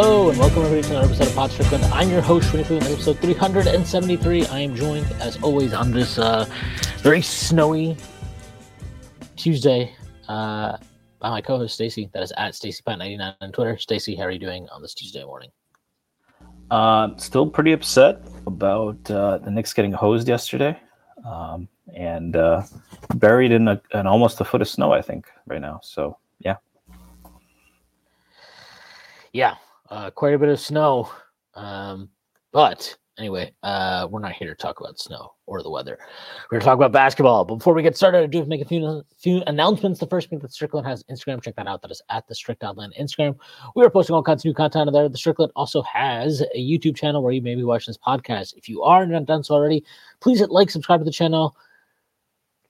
Hello and welcome everybody to another episode of Pod Strickland. I'm your host, Winnie Pooh, episode 373. I am joined, as always, on this uh, very snowy Tuesday uh, by my co-host Stacy. That is at StacyPat99 on Twitter. Stacy, how are you doing on this Tuesday morning? Uh, still pretty upset about uh, the Knicks getting hosed yesterday, um, and uh, buried in, a, in almost a foot of snow. I think right now. So yeah, yeah, uh, quite a bit of snow. Um, but anyway, uh, we're not here to talk about snow or the weather. We're going to talk about basketball. But before we get started, I do make a few, few announcements. The first being that Strickland has Instagram. Check that out. That is at the Strict Outland Instagram. We are posting all kinds of new content on there. The Strickland also has a YouTube channel where you may be watching this podcast. If you are not done so already, please hit like, subscribe to the channel,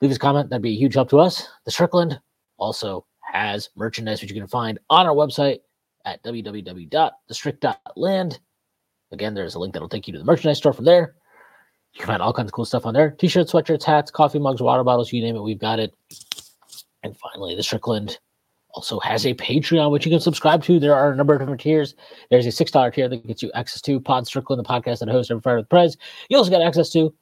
leave us a comment. That'd be a huge help to us. The Strickland also has merchandise, which you can find on our website at www.thestrict.land. Again, there's a link that'll take you to the merchandise store from there. You can find all kinds of cool stuff on there t-shirts, sweatshirts, hats, coffee mugs, water bottles, you name it, we've got it. And finally, the Strickland also has a Patreon, which you can subscribe to. There are a number of different tiers. There's a $6 tier that gets you access to Pod Strickland, the podcast that I host every Friday with Prez. You also got access to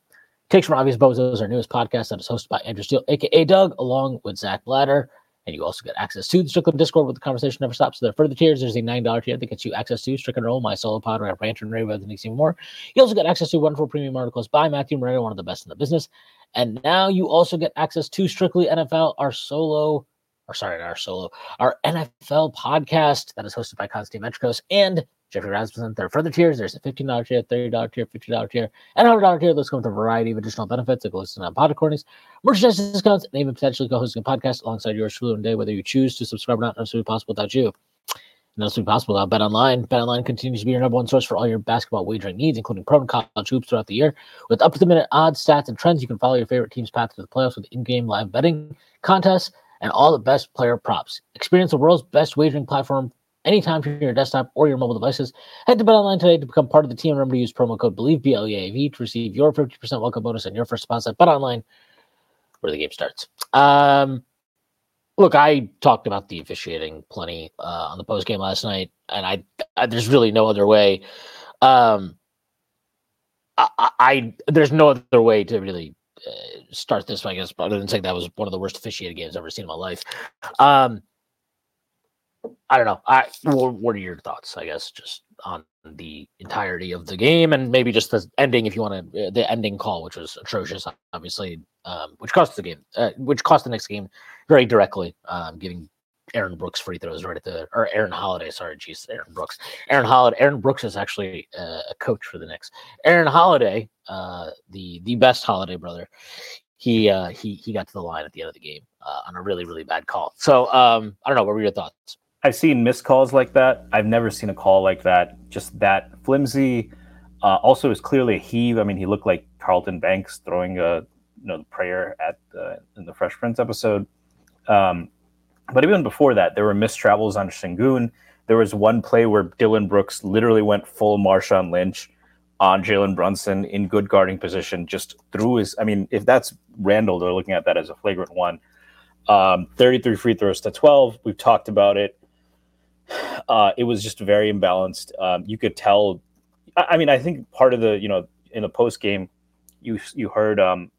Takes from Obvious Bozos, our newest podcast that is hosted by Andrew Steele, aka Doug, along with Zach Blatter. And you also get access to the Strickland Discord where the conversation never stops. So there are further tiers. There's a $9 tier that gets you access to Strickland Roll, my solo pod where I rant and rave about the Knicks even more. You also get access to wonderful premium articles by Matthew Moreira, one of the best in the business. And now you also get access to Strictly NFL, our solo, or sorry, our solo, our NFL podcast that is hosted by Constantine Metricos and Jeffrey Rasmussen. There are further tiers. There's a $15 tier, $30 tier, $50 tier, and $100 tier. Those come with a variety of additional benefits like listening on pod recordings, merchandise discounts, and even potentially co-hosting a podcast alongside yours truly and day, whether you choose to subscribe or not. None of possible without you. None of possible without BetOnline. Bet Online continues to be your number one source for all your basketball wagering needs, including pro and college hoops throughout the year. With up to the minute odds, stats, and trends, you can follow your favorite team's path to the playoffs with in-game live betting contests and all the best player props. Experience the world's best wagering platform anytime from your desktop or your mobile devices. Head to BetOnline today to become part of the team. Remember to use promo code Bleav B L E A V to receive your 50% welcome bonus and your first deposit BetOnline, where the game starts. Um, look, I talked about the officiating plenty uh, on the post game last night, and I, I, there's really no other way. Um, I, I there's no other way to really uh, start this, I guess, other than saying that was one of the worst officiated games I've ever seen in my life. Um, I don't know. I what are your thoughts? I guess just on the entirety of the game and maybe just the ending, if you want to, uh, the ending call, which was atrocious, obviously, um, which cost the game, uh, which cost the Knicks game very directly, um, giving Aaron Brooks free throws right at the or Aaron Holiday. Sorry, geez, Aaron Brooks. Aaron Holiday. Aaron Brooks is actually uh, a coach for the Knicks. Aaron Holiday, uh, the the best Holiday brother. He uh, he he got to the line at the end of the game uh, on a really really bad call. So um, I don't know. What were your thoughts? I've seen missed calls like that. I've never seen a call like that. Just that flimsy. Uh, also, is clearly a heave. I mean, he looked like Carlton Banks throwing a you know prayer at the, in the Fresh Prince episode. Um, but even before that, there were missed travels on Sengun. There was one play where Dillon Brooks literally went full Marshawn Lynch on Jalen Brunson in good guarding position, just threw his. I mean, if that's Randall, they're looking at that as a flagrant one. Um, 33 free throws to 12. We've talked about it. Uh, it was just very imbalanced. Um, you could tell. I, I, mean, I think part of the you know in the post game, you you heard um,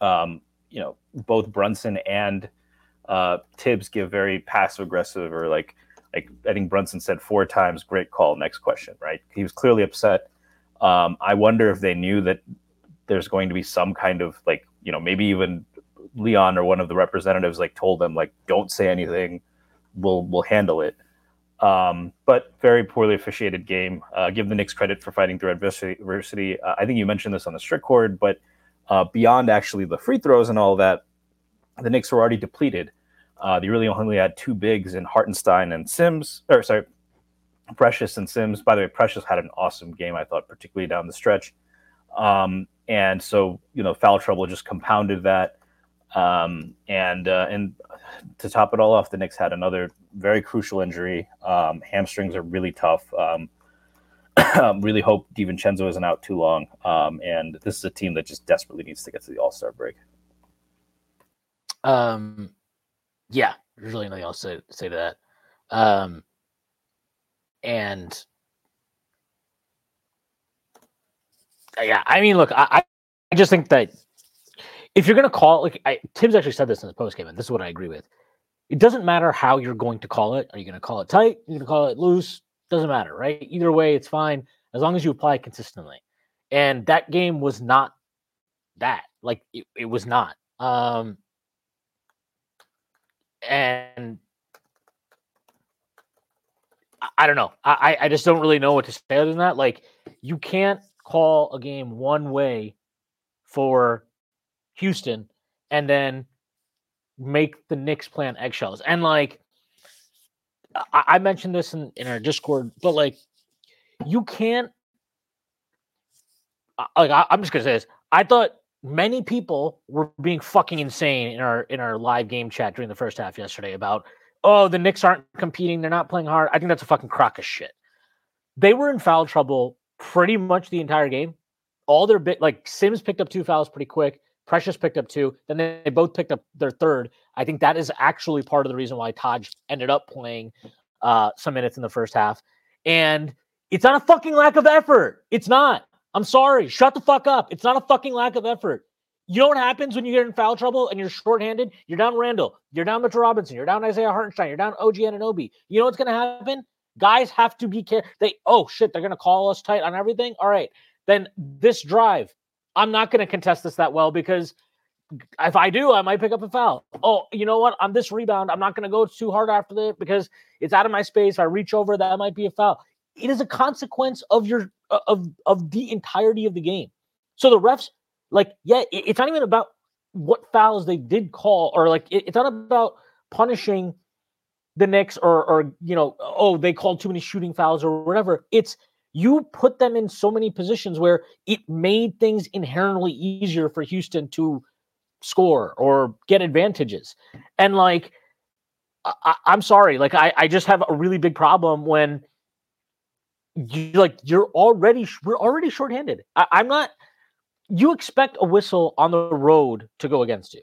um, you know both Brunson and uh, Thibs give very passive aggressive or like like I think Brunson said four times, "Great call." Next question, right? He was clearly upset. Um, I wonder if they knew that there's going to be some kind of like you know maybe even Leon or one of the representatives like told them like don't say anything, we'll we'll handle it. Um, but very poorly officiated game. Uh, give the Knicks credit for fighting through adversity. Uh, I think you mentioned this on the strict cord, but uh, beyond actually the free throws and all that, the Knicks were already depleted. Uh, they really only had two bigs in Hartenstein and Sims, or sorry, Precious and Sims. By the way, Precious had an awesome game, I thought, particularly down the stretch. Um, and so, you know, foul trouble just compounded that. Um, and uh, and to top it all off, the Knicks had another very crucial injury. Um, hamstrings are really tough. Um, really hope DiVincenzo isn't out too long. Um, and this is a team that just desperately needs to get to the All Star break. Um, yeah, there's really nothing else to say to that. Um, and yeah, I mean, look, I, I just think that if you're going to call it, like I, Thibs actually said this in the post game, and this is what I agree with. It doesn't matter how you're going to call it. Are you going to call it tight? You're going to call it loose? Doesn't matter, right? Either way, it's fine as long as you apply it consistently. And that game was not that. Like it, it was not. Um, and I, I don't know. I I just don't really know what to say other than that. Like you can't call a game one way for Houston and then make the Knicks plan eggshells. And like I, I mentioned this in, in our Discord, but like you can't uh, like I, I'm just gonna say this. I thought many people were being fucking insane in our in our live game chat during the first half yesterday about oh the Knicks aren't competing, they're not playing hard. I think that's a fucking crock of shit. They were in foul trouble pretty much the entire game. All their bit like Sims picked up two fouls pretty quick. Precious picked up two. Then they, they both picked up their third. I think that is actually part of the reason why Taj ended up playing uh, some minutes in the first half. And it's not a fucking lack of effort. It's not. I'm sorry. Shut the fuck up. It's not a fucking lack of effort. You know what happens when you get in foul trouble and you're shorthanded? You're down Randall. You're down Mitchell Robinson. You're down Isaiah Hartenstein. You're down OG Anunoby. You know what's going to happen? Guys have to be careful. They, oh shit, they're going to call us tight on everything. All right. Then this drive, I'm not going to contest this that well because if I do, I might pick up a foul. Oh, you know what? On this rebound, I'm not going to go too hard after it because it's out of my space. If I reach over, that might be a foul. It is a consequence of your of of the entirety of the game. So the refs, like, yeah, it's not even about what fouls they did call, or like, it, it's not about punishing the Knicks or or you know, oh, they called too many shooting fouls or whatever. It's you put them in so many positions where it made things inherently easier for Houston to score or get advantages. And like, I, am sorry, like I, I just have a really big problem when you like you're already we're already shorthanded. I, I'm not. You expect a whistle on the road to go against you.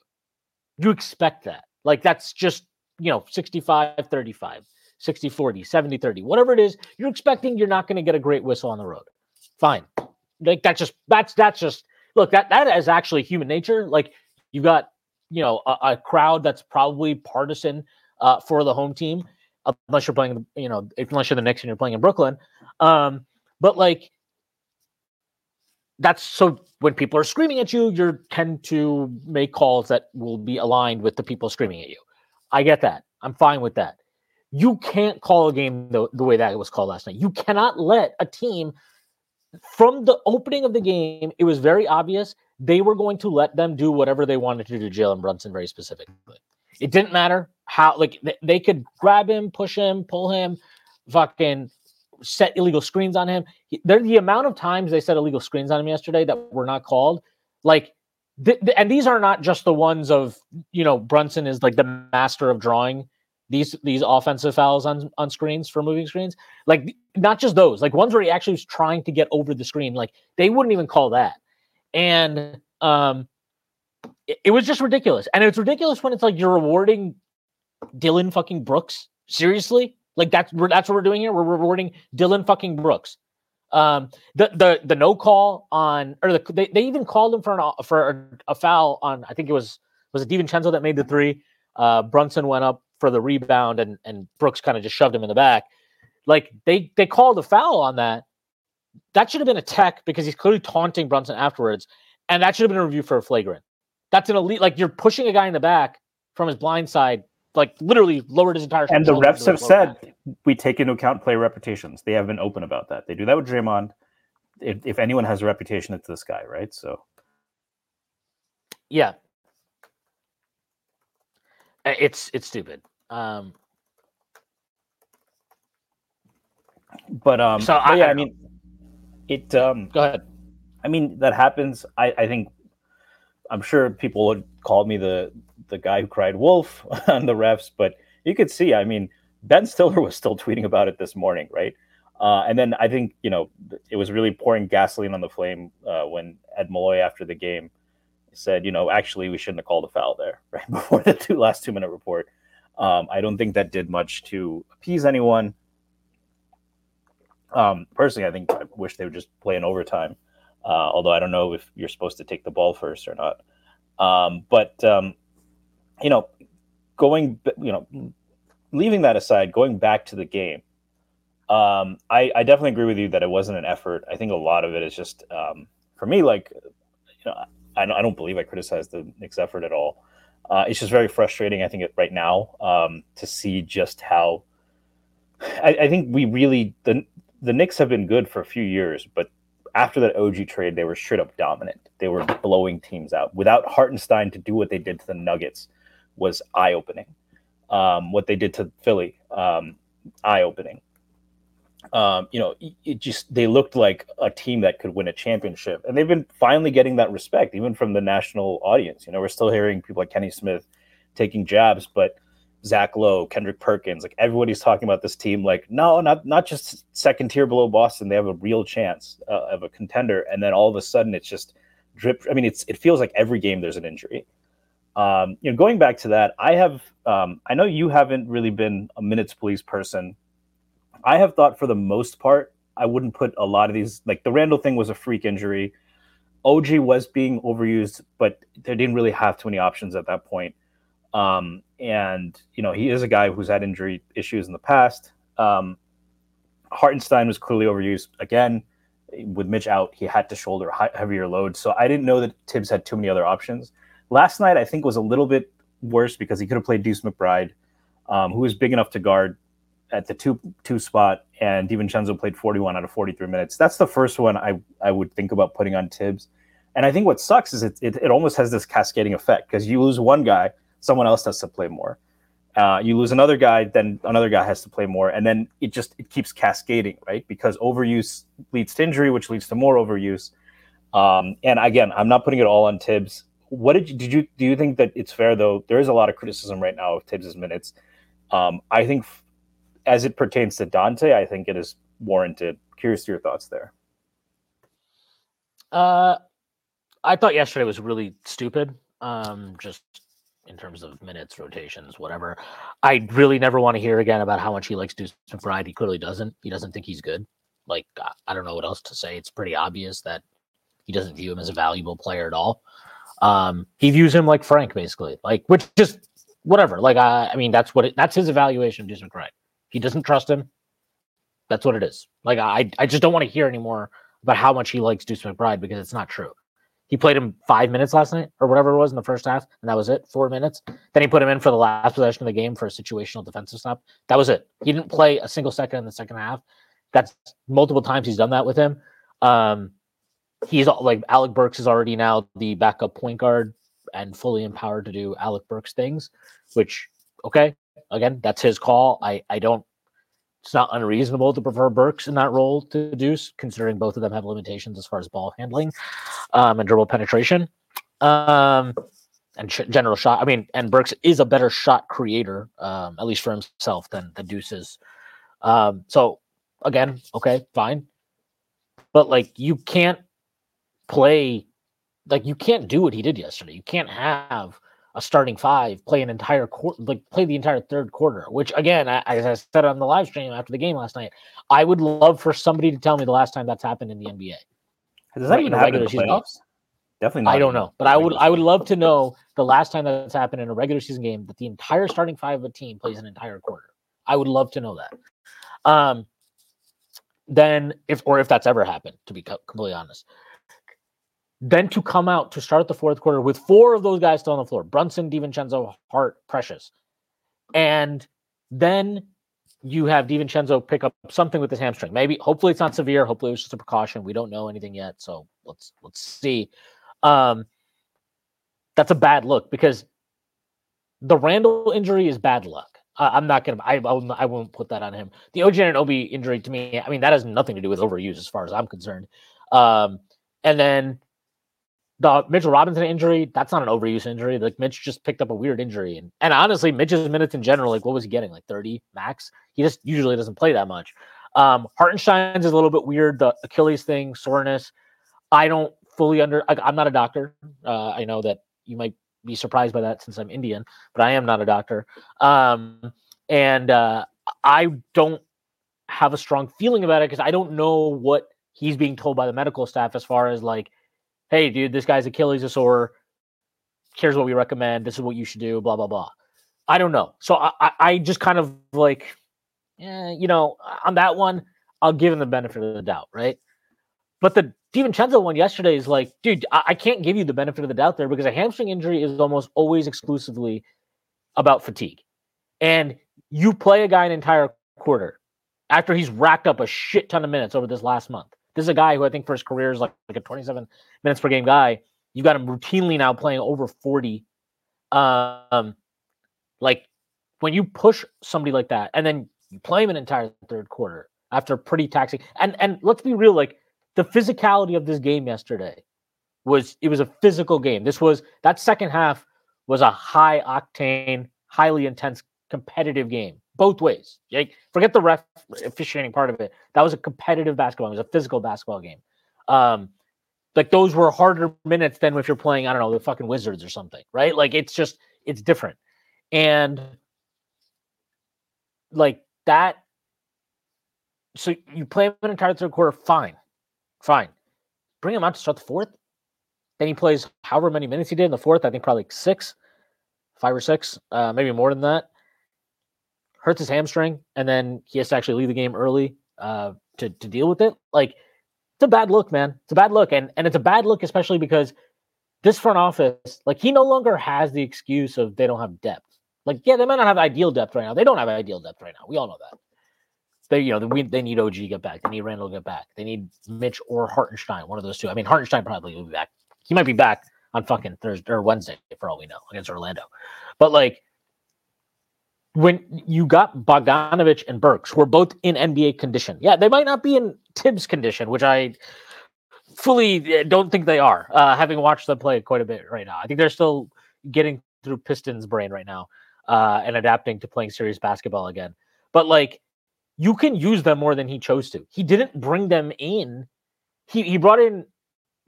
You expect that. Like that's just you know 65 35 60 40 70 30 whatever it is you're expecting you're not going to get a great whistle on the road fine like that's just that's that's just look that that is actually human nature like you've got you know a, a crowd that's probably partisan uh, for the home team, unless you're playing you know unless you're the Knicks and you're playing in Brooklyn. Um, but like that's so when people are screaming at you, you tend to make calls that will be aligned with the people screaming at you. I get that. I'm fine with that. You can't call a game the, the way that it was called last night. You cannot let a team from the opening of the game, it was very obvious they were going to let them do whatever they wanted to do to Jalen Brunson very specifically. It didn't matter how, like, they, could grab him, push him, pull him, fucking set illegal screens on him. There, the amount of times they set illegal screens on him yesterday that were not called, like, th- th- and these are not just the ones of you know Brunson is like the master of drawing these these offensive fouls on on screens for moving screens. Like not just those, like ones where he actually was trying to get over the screen. Like they wouldn't even call that and um, it, it was just ridiculous. And it's ridiculous when it's like you're rewarding Dillon fucking Brooks. Seriously, like that's that's what we're doing here. We're rewarding Dillon fucking Brooks. Um, the the the no call on or the, they, they even called him for an for a, foul on I think it was was it DiVincenzo that made the three. Uh, Brunson went up for the rebound and and Brooks kind of just shoved him in the back. Like they they called a foul on that, that should have been a tech because he's clearly taunting Brunson afterwards, and that should have been a review for a flagrant. That's an elite. Like you're pushing a guy in the back from his blind side, like literally lowered his entire. And the refs have said back. we take into account player reputations. They have been open about that. They do that with Draymond. If, if anyone has a reputation, it's this guy, right? So, yeah, it's it's stupid. Um, but um, so I, yeah, I mean, it um go ahead I mean, that happens. I, I think I'm sure people would call me the the guy who cried wolf on the refs, but you could see. I mean, Ben Stiller was still tweeting about it this morning, right? Uh, and then I think you know it was really pouring gasoline on the flame uh, when Ed Malloy after the game said, you know, actually we shouldn't have called a foul there right before the two last two minute report. Um, I don't think that did much to appease anyone. Um, personally, I think I wish they would just play in overtime. Uh, although I don't know if you're supposed to take the ball first or not. Um, but um, you know, going you know, leaving that aside, going back to the game, um, I, I, definitely agree with you that it wasn't an effort. I think a lot of it is just um, for me, like you know, I I don't believe I criticized the Knicks effort at all. Uh, it's just very frustrating. I think right now um, to see just how. I, I think we really the the Knicks have been good for a few years, but after that OG trade, they were straight up dominant. They were blowing teams out. Without Hartenstein to do what they did to the Nuggets was eye opening. Um, what they did to Philly, um, eye opening. Um, you know, it just they looked like a team that could win a championship, and they've been finally getting that respect, even from the national audience. You know, we're still hearing people like Kenny Smith taking jabs, but Zach Lowe, Kendrick Perkins, like everybody's talking about this team. Like, no, not not just second tier below Boston. They have a real chance uh, of a contender, and then all of a sudden it's just drip. I mean, it's it feels like every game there's an injury. Um, you know, going back to that, I have. Um, I know you haven't really been a minutes police person. I have thought for the most part, I wouldn't put a lot of these. Like the Randall thing was a freak injury. OG was being overused, but they didn't really have too many options at that point. Um, and you know he is a guy who's had injury issues in the past. Um, Hartenstein was clearly overused again with Mitch out. He had to shoulder heavier load, so I didn't know that Thibs had too many other options. Last night I think was a little bit worse because he could have played Deuce McBride, um, who was big enough to guard at the two two spot, and DiVincenzo played 41 out of 43 minutes. That's the first one I I would think about putting on Thibs. And I think what sucks is it it, it almost has this cascading effect because you lose one guy, someone else has to play more. Uh, you lose another guy, then another guy has to play more, and then it just it keeps cascading, right? Because overuse leads to injury, which leads to more overuse. Um, and again, I'm not putting it all on Thibs. What did you did you do you think that it's fair though? There is a lot of criticism right now of Thibs's minutes. Um, I think, as it pertains to Donte, I think it is warranted. Curious to your thoughts there. Uh, I thought yesterday was really stupid. Um, just in terms of minutes, rotations, whatever. I really never want to hear again about how much he likes Deuce McBride. He clearly doesn't. He doesn't think he's good. Like I don't know what else to say. It's pretty obvious that he doesn't view him as a valuable player at all. Um, he views him like Frank, basically, like which just whatever. Like I, I mean, that's what it, that's his evaluation of Deuce McBride. He doesn't trust him. That's what it is. Like I, I just don't want to hear anymore about how much he likes Deuce McBride because it's not true. He played him five minutes last night or whatever it was in the first half, and that was it. Four minutes. Then he put him in for the last possession of the game for a situational defensive stop. That was it. He didn't play a single second in the second half. That's multiple times he's done that with him. Um, he's like Alec Burks is already now the backup point guard and fully empowered to do Alec Burks things, which okay, again, that's his call. I I don't it's not unreasonable to prefer Burks in that role to Deuce, considering both of them have limitations as far as ball handling um, and dribble penetration um, and sh- general shot. I mean, and Burks is a better shot creator, um, at least for himself, than the Deuce is. Um, so again, okay, fine, but like you can't play, like you can't do what he did yesterday. You can't have a starting five play an entire quarter, like play the entire third quarter. Which again, I, as I said on the live stream after the game last night, I would love for somebody to tell me the last time that's happened in the NBA. Does that right, even happen in the playoffs? Definitely not. I don't know, but I would I would love to know the last time that's happened in a regular season game that the entire starting five of a team plays an entire quarter. I would love to know that. Um, then if or if that's ever happened, to be completely honest. Then to come out to start the fourth quarter with four of those guys still on the floor Brunson, DiVincenzo, Hart, Precious. And then you have DiVincenzo pick up something with his hamstring. Maybe, hopefully, it's not severe. Hopefully, it's just a precaution. We don't know anything yet, so let's let's see. Um, that's a bad look because the Randall injury is bad luck. I'm not gonna. I I won't put that on him. The OG Anunoby injury to me, I mean, that has nothing to do with overuse as far as I'm concerned. Um, And then the Mitchell Robinson injury, that's not an overuse injury. Like Mitch just picked up a weird injury. And, and honestly, Mitch's minutes in general, like what was he getting? Like 30 max? He just usually doesn't play that much. Um, Hartenstein's is a little bit weird. The Achilles thing, soreness. I don't fully under, I, am not a doctor. Uh, I know that you might be surprised by that since I'm Indian, but I am not a doctor. Um, and uh, I don't have a strong feeling about it because I don't know what he's being told by the medical staff as far as like, hey, dude, this guy's Achilles is sore. Here's what we recommend. This is what you should do. Blah blah blah. I don't know. So I, I, I just kind of like, eh, you know, on that one, I'll give him the benefit of the doubt, right? But the DiVincenzo one yesterday is like, dude, I, I can't give you the benefit of the doubt there because a hamstring injury is almost always exclusively about fatigue. And you play a guy an entire quarter after he's racked up a shit ton of minutes over this last month. This is a guy who I think for his career is like, like a 27 minutes per game guy. You've got him routinely now playing over 40. Um, like when you push somebody like that, and then you play him an entire third quarter after pretty taxing, and and let's be real, like the physicality of this game yesterday was it was a physical game. This was that second half was a high octane, highly intense competitive game both ways. Like, forget the ref officiating part of it. That was a competitive basketball. Game. It was a physical basketball game. Um, like those were harder minutes than if you're playing, I don't know, the fucking Wizards or something, right? Like it's just it's different. And like that. So you play him an entire third quarter, fine. Fine. Bring him out to start the fourth. Then he plays however many minutes he did in the fourth. I think probably six, five or six, uh, maybe more than that hurts his hamstring, and then he has to actually leave the game early uh, to to deal with it. Like it's a bad look, man. It's a bad look, and and it's a bad look especially because this front office, like he no longer has the excuse of they don't have depth. Like yeah, they might not have ideal depth right now. They don't have ideal depth right now. We all know that. They you know they, they need OG to get back. They need Randall to get back. They need Mitch or Hartenstein, one of those two. I mean Hartenstein probably will be back. He might be back on fucking Thursday or Wednesday for all we know against Orlando. But like when you got Bogdanovic and Burks, who are both in NBA condition. Yeah, they might not be in Thibs condition, which I fully eh, don't think they are, uh, having watched them play quite a bit right now. I think they're still getting through Pistons' brain right now uh, and adapting to playing serious basketball again. But like, you can use them more than he chose to. He didn't bring them in. He he brought in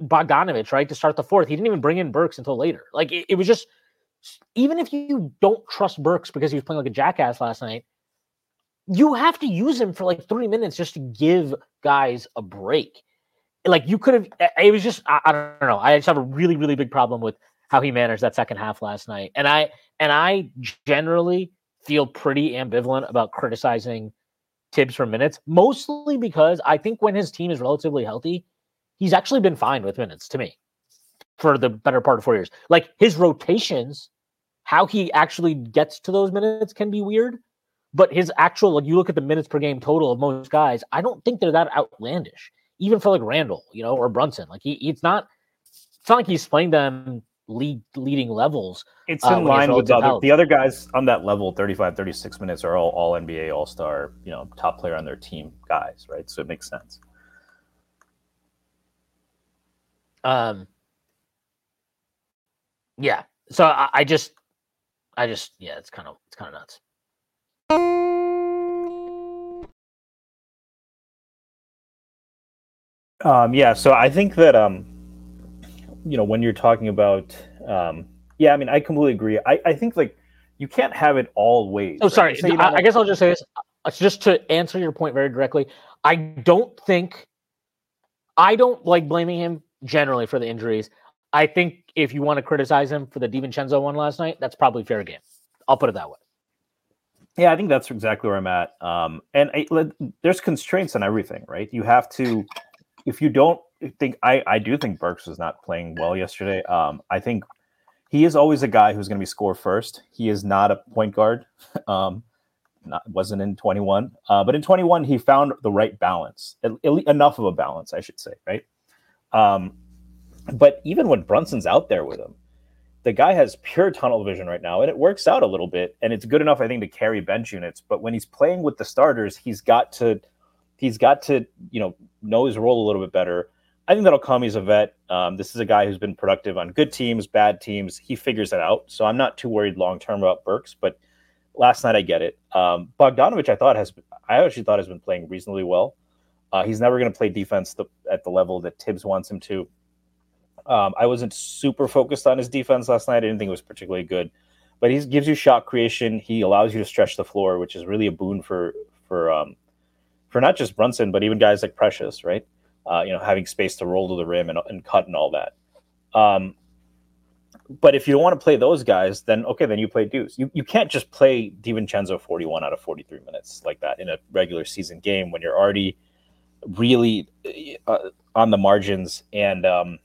Bogdanovic right to start the fourth. He didn't even bring in Burks until later. Like it, it was just even if you don't trust Burks because he was playing like a jackass last night, you have to use him for like three minutes just to give guys a break. Like you could have, it was just, I, I don't know. I just have a really, really big problem with how he managed that second half last night. And I, and I generally feel pretty ambivalent about criticizing Thibs for minutes, mostly because I think when his team is relatively healthy, he's actually been fine with minutes to me for the better part of four years. Like his rotations how he actually gets to those minutes can be weird, but his actual like you look at the minutes per game total of most guys, I don't think they're that outlandish. Even for like Randall, you know, or Brunson, like he it's not it's not like he's playing them lead leading levels. It's uh, in line with the other, the other guys on that level, 35, 36 minutes are all all NBA all star, you know, top player on their team guys, right? So it makes sense. Um yeah. So I, I just I just yeah, it's kind of it's kind of nuts. Um, yeah, so I think that um, you know when you're talking about um, yeah, I mean I completely agree. I, I think like you can't have it all ways. Oh, right? sorry. I, I guess I'll just say this, uh, just to answer your point very directly. I don't think I don't like blaming him generally for the injuries. I think if you want to criticize him for the DiVincenzo one last night, that's probably fair game. I'll put it that way. Yeah, I think that's exactly where I'm at. Um, and I, there's constraints on everything, right? You have to, if you don't think, I, I do think Burks was not playing well yesterday. Um, I think he is always a guy who's going to be score first. He is not a point guard. Um, not, wasn't in 21, uh, but in 21 he found the right balance, enough of a balance, I should say, right? Um, but even when Brunson's out there with him, the guy has pure tunnel vision right now, and it works out a little bit, and it's good enough, I think, to carry bench units. But when he's playing with the starters, he's got to he's got to you know know his role a little bit better. I think that'll come. He's a vet. Um, this is a guy who's been productive on good teams, bad teams. He figures it out. So I'm not too worried long term about Burks. But last night I get it. Um, Bogdanovic, I thought has, I actually thought has been playing reasonably well. Uh, he's never going to play defense the, at the level that Thibs wants him to. Um, I wasn't super focused on his defense last night. I didn't think it was particularly good, but he gives you shot creation. He allows you to stretch the floor, which is really a boon for for um, for not just Brunson, but even guys like Precious, right? Uh, you know, having space to roll to the rim and, and cut and all that. Um, but if you don't want to play those guys, then okay, then you play Deuce. You you can't just play DiVincenzo 41 out of 43 minutes like that in a regular season game when you're already really uh, on the margins and um,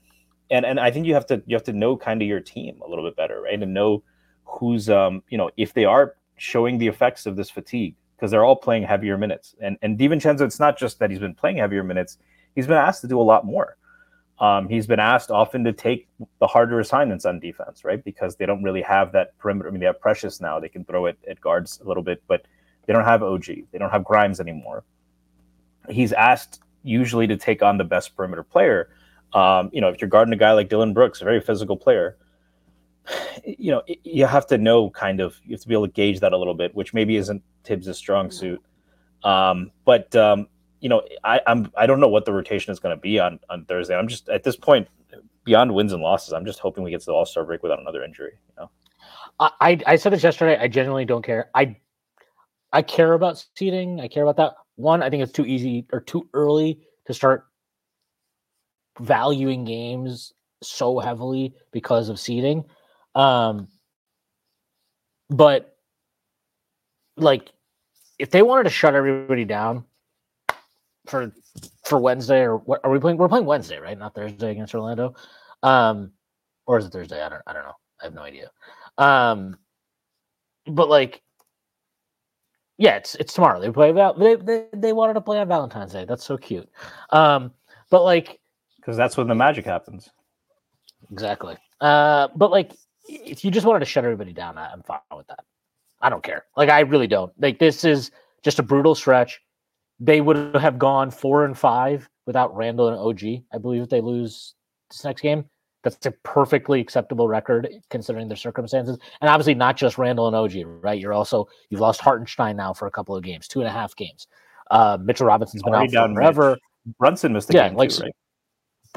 and and I think you have to you have to know kind of your team a little bit better, right? And know who's um you know if they are showing the effects of this fatigue because they're all playing heavier minutes. And and DiVincenzo, it's not just that he's been playing heavier minutes; he's been asked to do a lot more. Um, he's been asked often to take the harder assignments on defense, right? Because they don't really have that perimeter. I mean, they have Precious now; they can throw it at guards a little bit, but they don't have OG. They don't have Grimes anymore. He's asked usually to take on the best perimeter player um, you know, if you're guarding a guy like Dillon Brooks, a very physical player, you know, you have to know kind of, you have to be able to gauge that a little bit, which maybe isn't Thibs' strong suit. Um, but, um, you know, I, I'm, I don't know what the rotation is going to be on, on Thursday. I'm just, at this point, beyond wins and losses, I'm just hoping we get to the All Star break without another injury, you know? I, I said this yesterday. I genuinely don't care. I I care about seating. I care about that. One, I think it's too easy or too early to start valuing games so heavily because of seeding. Um, but like, if they wanted to shut everybody down for for Wednesday or what are we playing? We're playing Wednesday, right? Not Thursday against Orlando. Um, or is it Thursday? I don't I don't know. I have no idea. Um, but like, yeah, it's it's tomorrow. They play about they, they they wanted to play on Valentine's Day. That's so cute. Um, but like because that's when the magic happens. Exactly. Uh, but like, if you just wanted to shut everybody down, I'm fine with that. I don't care. Like, I really don't. Like, this is just a brutal stretch. They would have gone four and five without Randall and OG. I believe if they lose this next game, that's a perfectly acceptable record considering their circumstances. And obviously, not just Randall and OG, right? You're also you've lost Hartenstein now for a couple of games, two and a half games. Uh, Mitchell Robinson's been Already out forever. Mitch. Brunson missed the yeah, game like, too, right?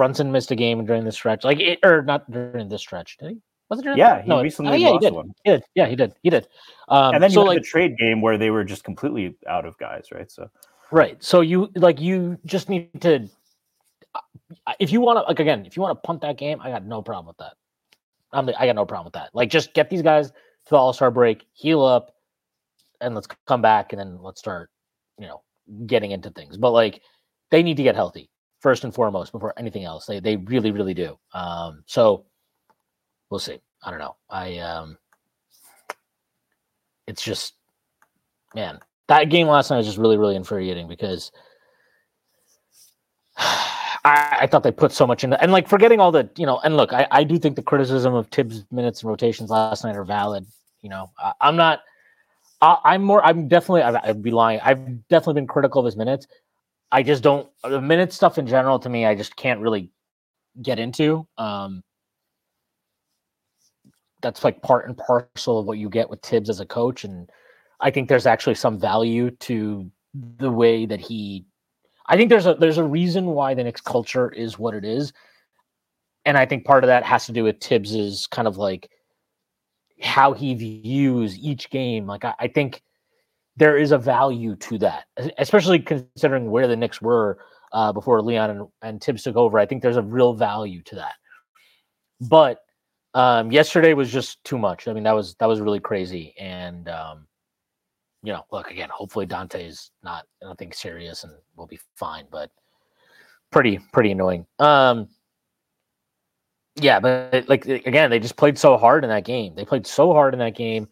Brunson missed a game during the stretch, like it, or not during this stretch, did he? Was it? yeah, he no, recently oh, yeah, lost he did. one. He did. Yeah, he did. He did. Um, and then you so, had like, the trade game where they were just completely out of guys, right? So, right. So you like you just need to, uh, if you want to, like again, if you want to punt that game, I got no problem with that. I'm, I got no problem with that. Like, just get these guys to the All Star break, heal up, and let's come back, and then let's start, you know, getting into things. But like, they need to get healthy first and foremost before anything else. They they really really do. Um, so we'll see. I don't know. I um, it's just man that game last night was just really really infuriating because. I, I, thought they put so much in, and like forgetting all the, you know, and look, I, I do think the criticism of Thibs minutes and rotations last night are valid. You know, I, am not, I, am more, I'm definitely, I, I'd be lying. I've definitely been critical of his minutes. I just don't the minute stuff in general to me I just can't really get into. Um that's like part and parcel of what you get with Thibs as a coach and I think there's actually some value to the way that he I think there's a there's a reason why the Knicks culture is what it is. And I think part of that has to do with Thibs's kind of like how he views each game. Like I, I think there is a value to that, especially considering where the Knicks were uh, before Leon and, and Thibs took over. I think there's a real value to that. But um, yesterday was just too much. I mean, that was that was really crazy. And um, you know, look again. Hopefully, Donte is not nothing serious and we'll be fine. But pretty pretty annoying. Um, yeah, but like again, they just played so hard in that game. They played so hard in that game.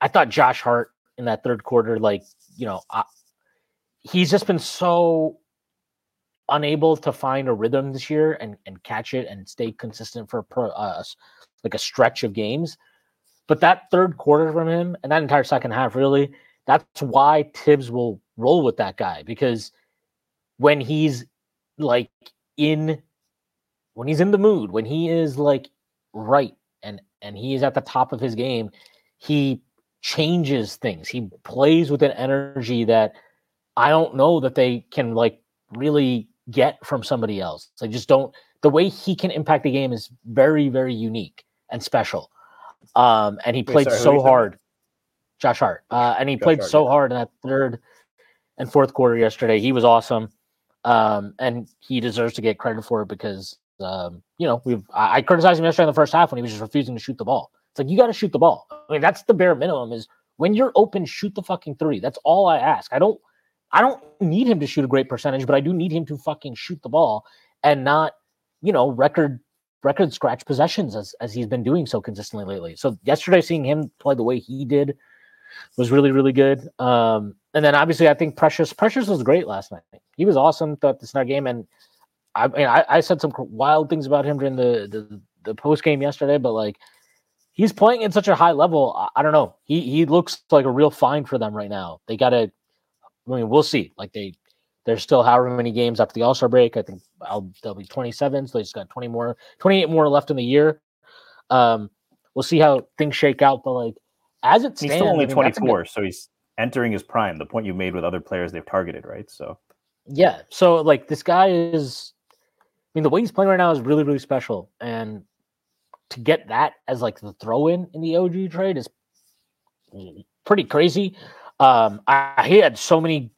I thought Josh Hart in that third quarter. Like, you know, I, he's just been so unable to find a rhythm this year and, and catch it and stay consistent for uh, like a stretch of games. But that third quarter from him and that entire second half, really, that's why Thibs will roll with that guy because when he's like in when he's in the mood, when he is like right and and he is at the top of his game, he changes things. He plays with an energy that I don't know that they can like really get from somebody else. I just don't the way he can impact the game is very, very unique and special. Um, and he played Wait, sorry, so hard. Josh Hart. Uh, and he Josh played Hart, so yeah. hard in that third and fourth quarter yesterday. He was awesome. Um, and he deserves to get credit for it because um, you know, we've I, I criticized him yesterday in the first half when he was just refusing to shoot the ball. It's like you got to shoot the ball. I mean, that's the bare minimum. Is when you're open, shoot the fucking three. That's all I ask. I don't I don't need him to shoot a great percentage, but I do need him to fucking shoot the ball and not, you know, record record scratch possessions as as he's been doing so consistently lately. So yesterday, seeing him play the way he did was really really good. Um, and then obviously, I think Precious Precious was great last night. He was awesome throughout this night game, and I mean, I, I said some wild things about him during the the, the post game yesterday, but like he's playing at such a high level. I, I, don't know. He he looks like a real find for them right now. They got to. I mean, we'll see. Like they, there's still however many games after the All Star break. I think I'll, they'll be 27, so they just got 20 more, 28 more left in the year. Um, we'll see how things shake out. But like as it stands, he's still only I mean, 24, so he's entering his prime. The point you made with other players they've targeted, right? So yeah, so like this guy is I mean, the way he's playing right now is really, really special. And to get that as like the throw in in the OG trade is pretty crazy. Um, I, he had so many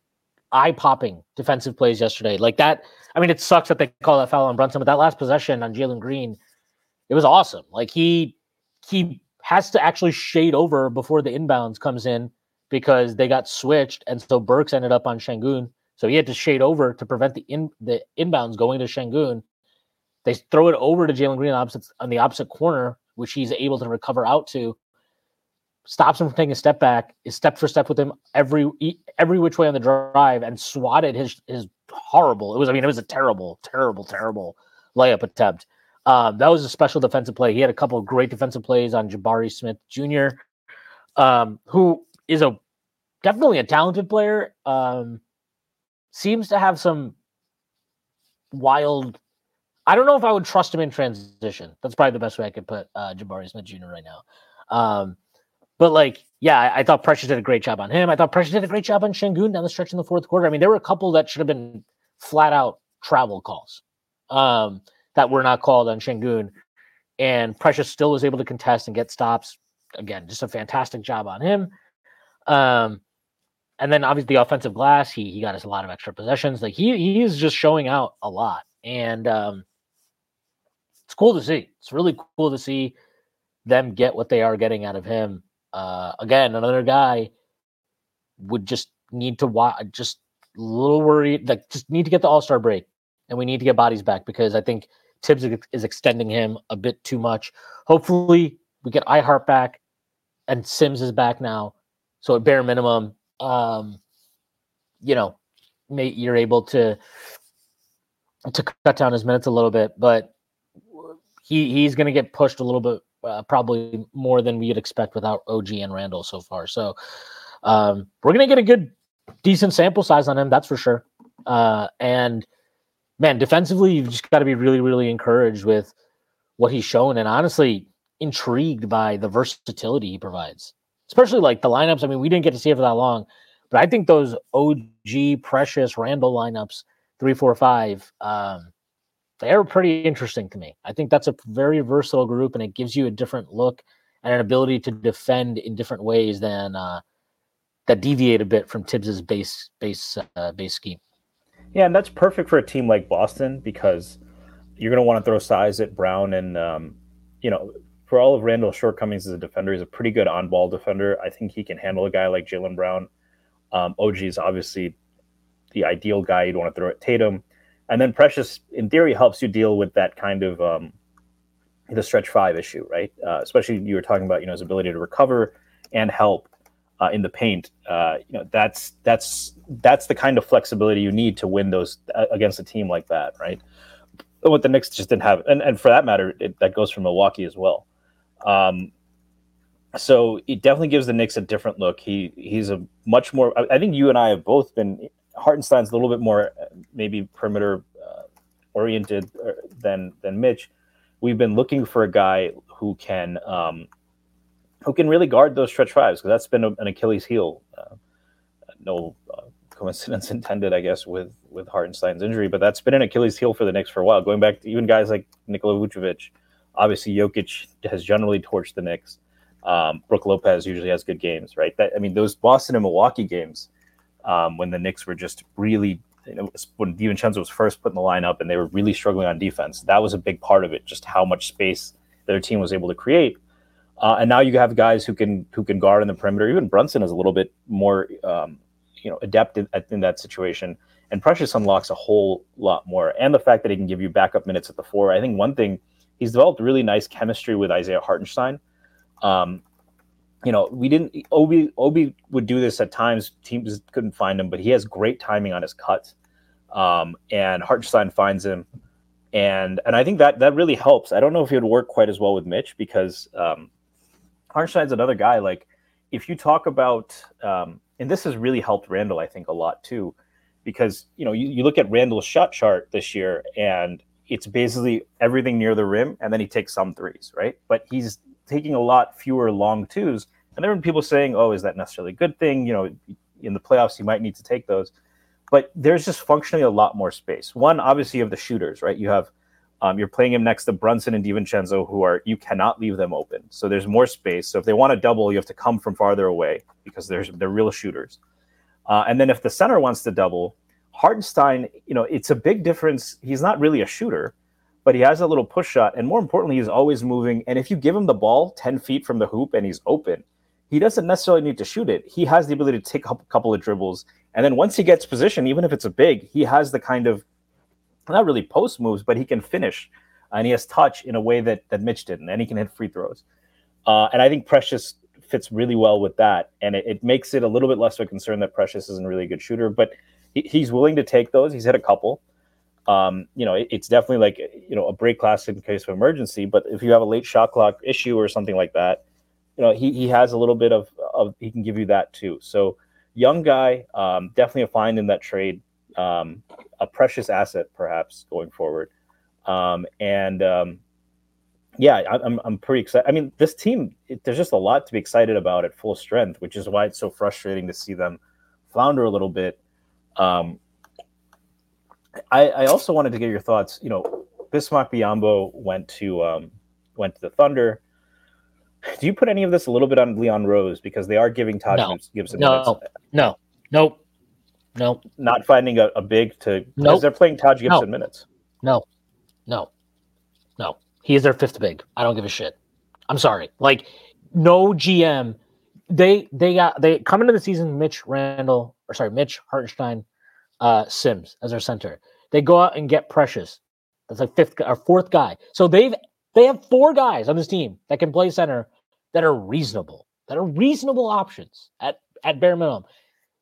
eye popping defensive plays yesterday. Like that. I mean, it sucks that they call that foul on Brunson, but that last possession on Jalen Green, it was awesome. Like he he has to actually shade over before the inbounds comes in because they got switched, and so Burks ended up on Sengun so he had to shade over to prevent the in the inbounds going to Sengun. They throw it over to Jalen Green opposite, on the opposite corner, which he's able to recover out to. Stops him from taking a step back, is step for step with him every every which way on the drive, and swatted his his horrible. It was, I mean, it was a terrible, terrible, terrible layup attempt. Um, that was a special defensive play. He had a couple of great defensive plays on Jabari Smith Jr., um, who is a definitely a talented player. Um, seems to have some wild. I don't know if I would trust him in transition. That's probably the best way I could put uh, Jabari Smith Jr. right now. Um, but like, yeah, I, I, thought Precious did a great job on him. I thought Precious did a great job on Sengun down the stretch in the fourth quarter. I mean, there were a couple that should have been flat out travel calls um, that were not called on Sengun, and Precious still was able to contest and get stops. Again, just a fantastic job on him. Um, and then obviously the offensive glass, he he got us a lot of extra possessions. Like he he is just showing out a lot, and um, it's cool to see. It's really cool to see them get what they are getting out of him. Uh, again, another guy would just need to watch. Just a little worried, like just need to get the All Star break, and we need to get bodies back because I think Thibs is extending him a bit too much. Hopefully, we get iHeart back, and Sims is back now. So at bare minimum, um, you know, you're able to to cut down his minutes a little bit, but he he's going to get pushed a little bit, uh, probably more than we'd expect without OG and Randall so far. So um, we're going to get a good, decent sample size on him, that's for sure. Uh, and man, defensively, you've just got to be really, really encouraged with what he's shown, and honestly, intrigued by the versatility he provides especially like the lineups. I mean, we didn't get to see it for that long, but I think those OG Precious Randall lineups, three, four, five, um, they're pretty interesting to me. I think that's a very versatile group, and it gives you a different look and an ability to defend in different ways than uh, that deviate a bit from Thibs's base base uh, base scheme. Yeah, and that's perfect for a team like Boston because you're going to want to throw size at Brown and um, you know for all of Randall's shortcomings as a defender, he's a pretty good on ball defender. I think he can handle a guy like Jaylen Brown. Um, OG is obviously the ideal guy you'd want to throw at Tatum. And then Precious, in theory, helps you deal with that kind of um, the stretch five issue, right? Uh, especially you were talking about, you know, his ability to recover and help uh, in the paint. Uh, you know, that's that's that's the kind of flexibility you need to win those uh, against a team like that, right? What the Knicks just didn't have, and, and for that matter, it, that goes for Milwaukee as well. Um, so it definitely gives the Knicks a different look. He he's a much more. I, think you and I have both been. Hartenstein's a little bit more maybe perimeter uh, oriented uh, than than Mitch. We've been looking for a guy who can um, who can really guard those stretch fives because that's been a, an Achilles heel. Uh, no uh, coincidence intended, I guess, with with Hartenstein's injury, but that's been an Achilles heel for the Knicks for a while. Going back to even guys like Nikola Vucevic, obviously Jokic has generally torched the Knicks. Um, Brook Lopez usually has good games, right? That I mean, those Boston and Milwaukee games um, when the Knicks were just really, you know, when DiVincenzo was first put in the lineup and they were really struggling on defense, that was a big part of it. Just how much space their team was able to create. Uh, and now you have guys who can who can guard in the perimeter. Even Brunson is a little bit more, um, you know, adept in, in that situation. And Precious unlocks a whole lot more. And the fact that he can give you backup minutes at the four. I think one thing he's developed really nice chemistry with Isaiah Hartenstein. Um, you know, we didn't Obi Obi would do this at times. Teams couldn't find him, but he has great timing on his cuts. Um, and Hartenstein finds him, and and I think that that really helps. I don't know if he would work quite as well with Mitch because um, Hartenstein's another guy. Like if you talk about, um, and this has really helped Randle, I think a lot too, because you know you, you look at Randle's shot chart this year, and it's basically everything near the rim, and then he takes some threes, right? But he's taking a lot fewer long twos. And there were people saying, "Oh, is that necessarily a good thing?" You know, in the playoffs, you might need to take those. But there's just functionally a lot more space. One, obviously, have the shooters, right? You have um, you're playing him next to Brunson and DiVincenzo, who are you cannot leave them open. So there's more space. So if they want to double, you have to come from farther away because there's they're real shooters. Uh, and then if the center wants to double, Hartenstein, you know, it's a big difference. He's not really a shooter, but he has a little push shot, and more importantly, he's always moving. And if you give him the ball ten feet from the hoop and he's open, he doesn't necessarily need to shoot it. He has the ability to take a couple of dribbles, and then once he gets position, even if it's a big, he has the kind of not really post moves, but he can finish, and he has touch in a way that that Mitch didn't, and he can hit free throws. Uh, and I think Precious fits really well with that, and it, it, makes it a little bit less of a concern that Precious isn't really a good shooter, but he, he's willing to take those. He's hit a couple um, you know, it, it's definitely like you know a break glass in case of emergency. But if you have a late shot clock issue or something like that, you know, he he has a little bit of of he can give you that too. So young guy, um, definitely a find in that trade, um, a precious asset perhaps going forward, um, and um, yeah, I, I'm I'm pretty excited. I mean, this team, it, there's just a lot to be excited about at full strength, which is why it's so frustrating to see them flounder a little bit. Um, I, I also wanted to get your thoughts. You know, Bismack Biyombo went to um, went to the Thunder. Do you put any of this a little bit on Leon Rose because they are giving Taj no. Gibson? No, minutes. no, nope, no. Not finding a, a big to nope. they're playing Taj Gibson no. minutes. No, no, no. He is their fifth big. I don't give a shit. I'm sorry. Like no GM. They they got they come into the season. Mitch Randle or sorry Mitch Hartenstein uh, Sims as their center. They go out and get Precious. That's like fifth or fourth guy. So they've they have four guys on this team that can play center that are reasonable, that are reasonable options at at bare minimum.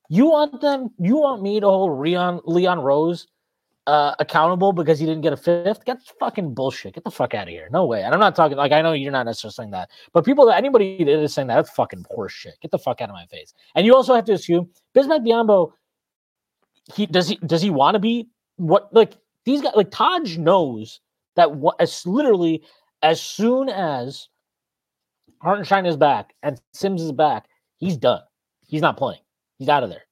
You want them? You want me to hold Leon Leon Rose uh, accountable because he didn't get a fifth? Get fucking bullshit. Get the fuck out of here. No way. And I'm not talking like I know you're not necessarily saying that, but people that anybody that is saying that that's fucking horse shit. Get the fuck out of my face. And you also have to assume Bismack Biyombo he does he does he want to be what like these guys like Taj knows that what as literally as soon as Hartenstein is back and Sims is back, he's done. He's not playing. He's out of there,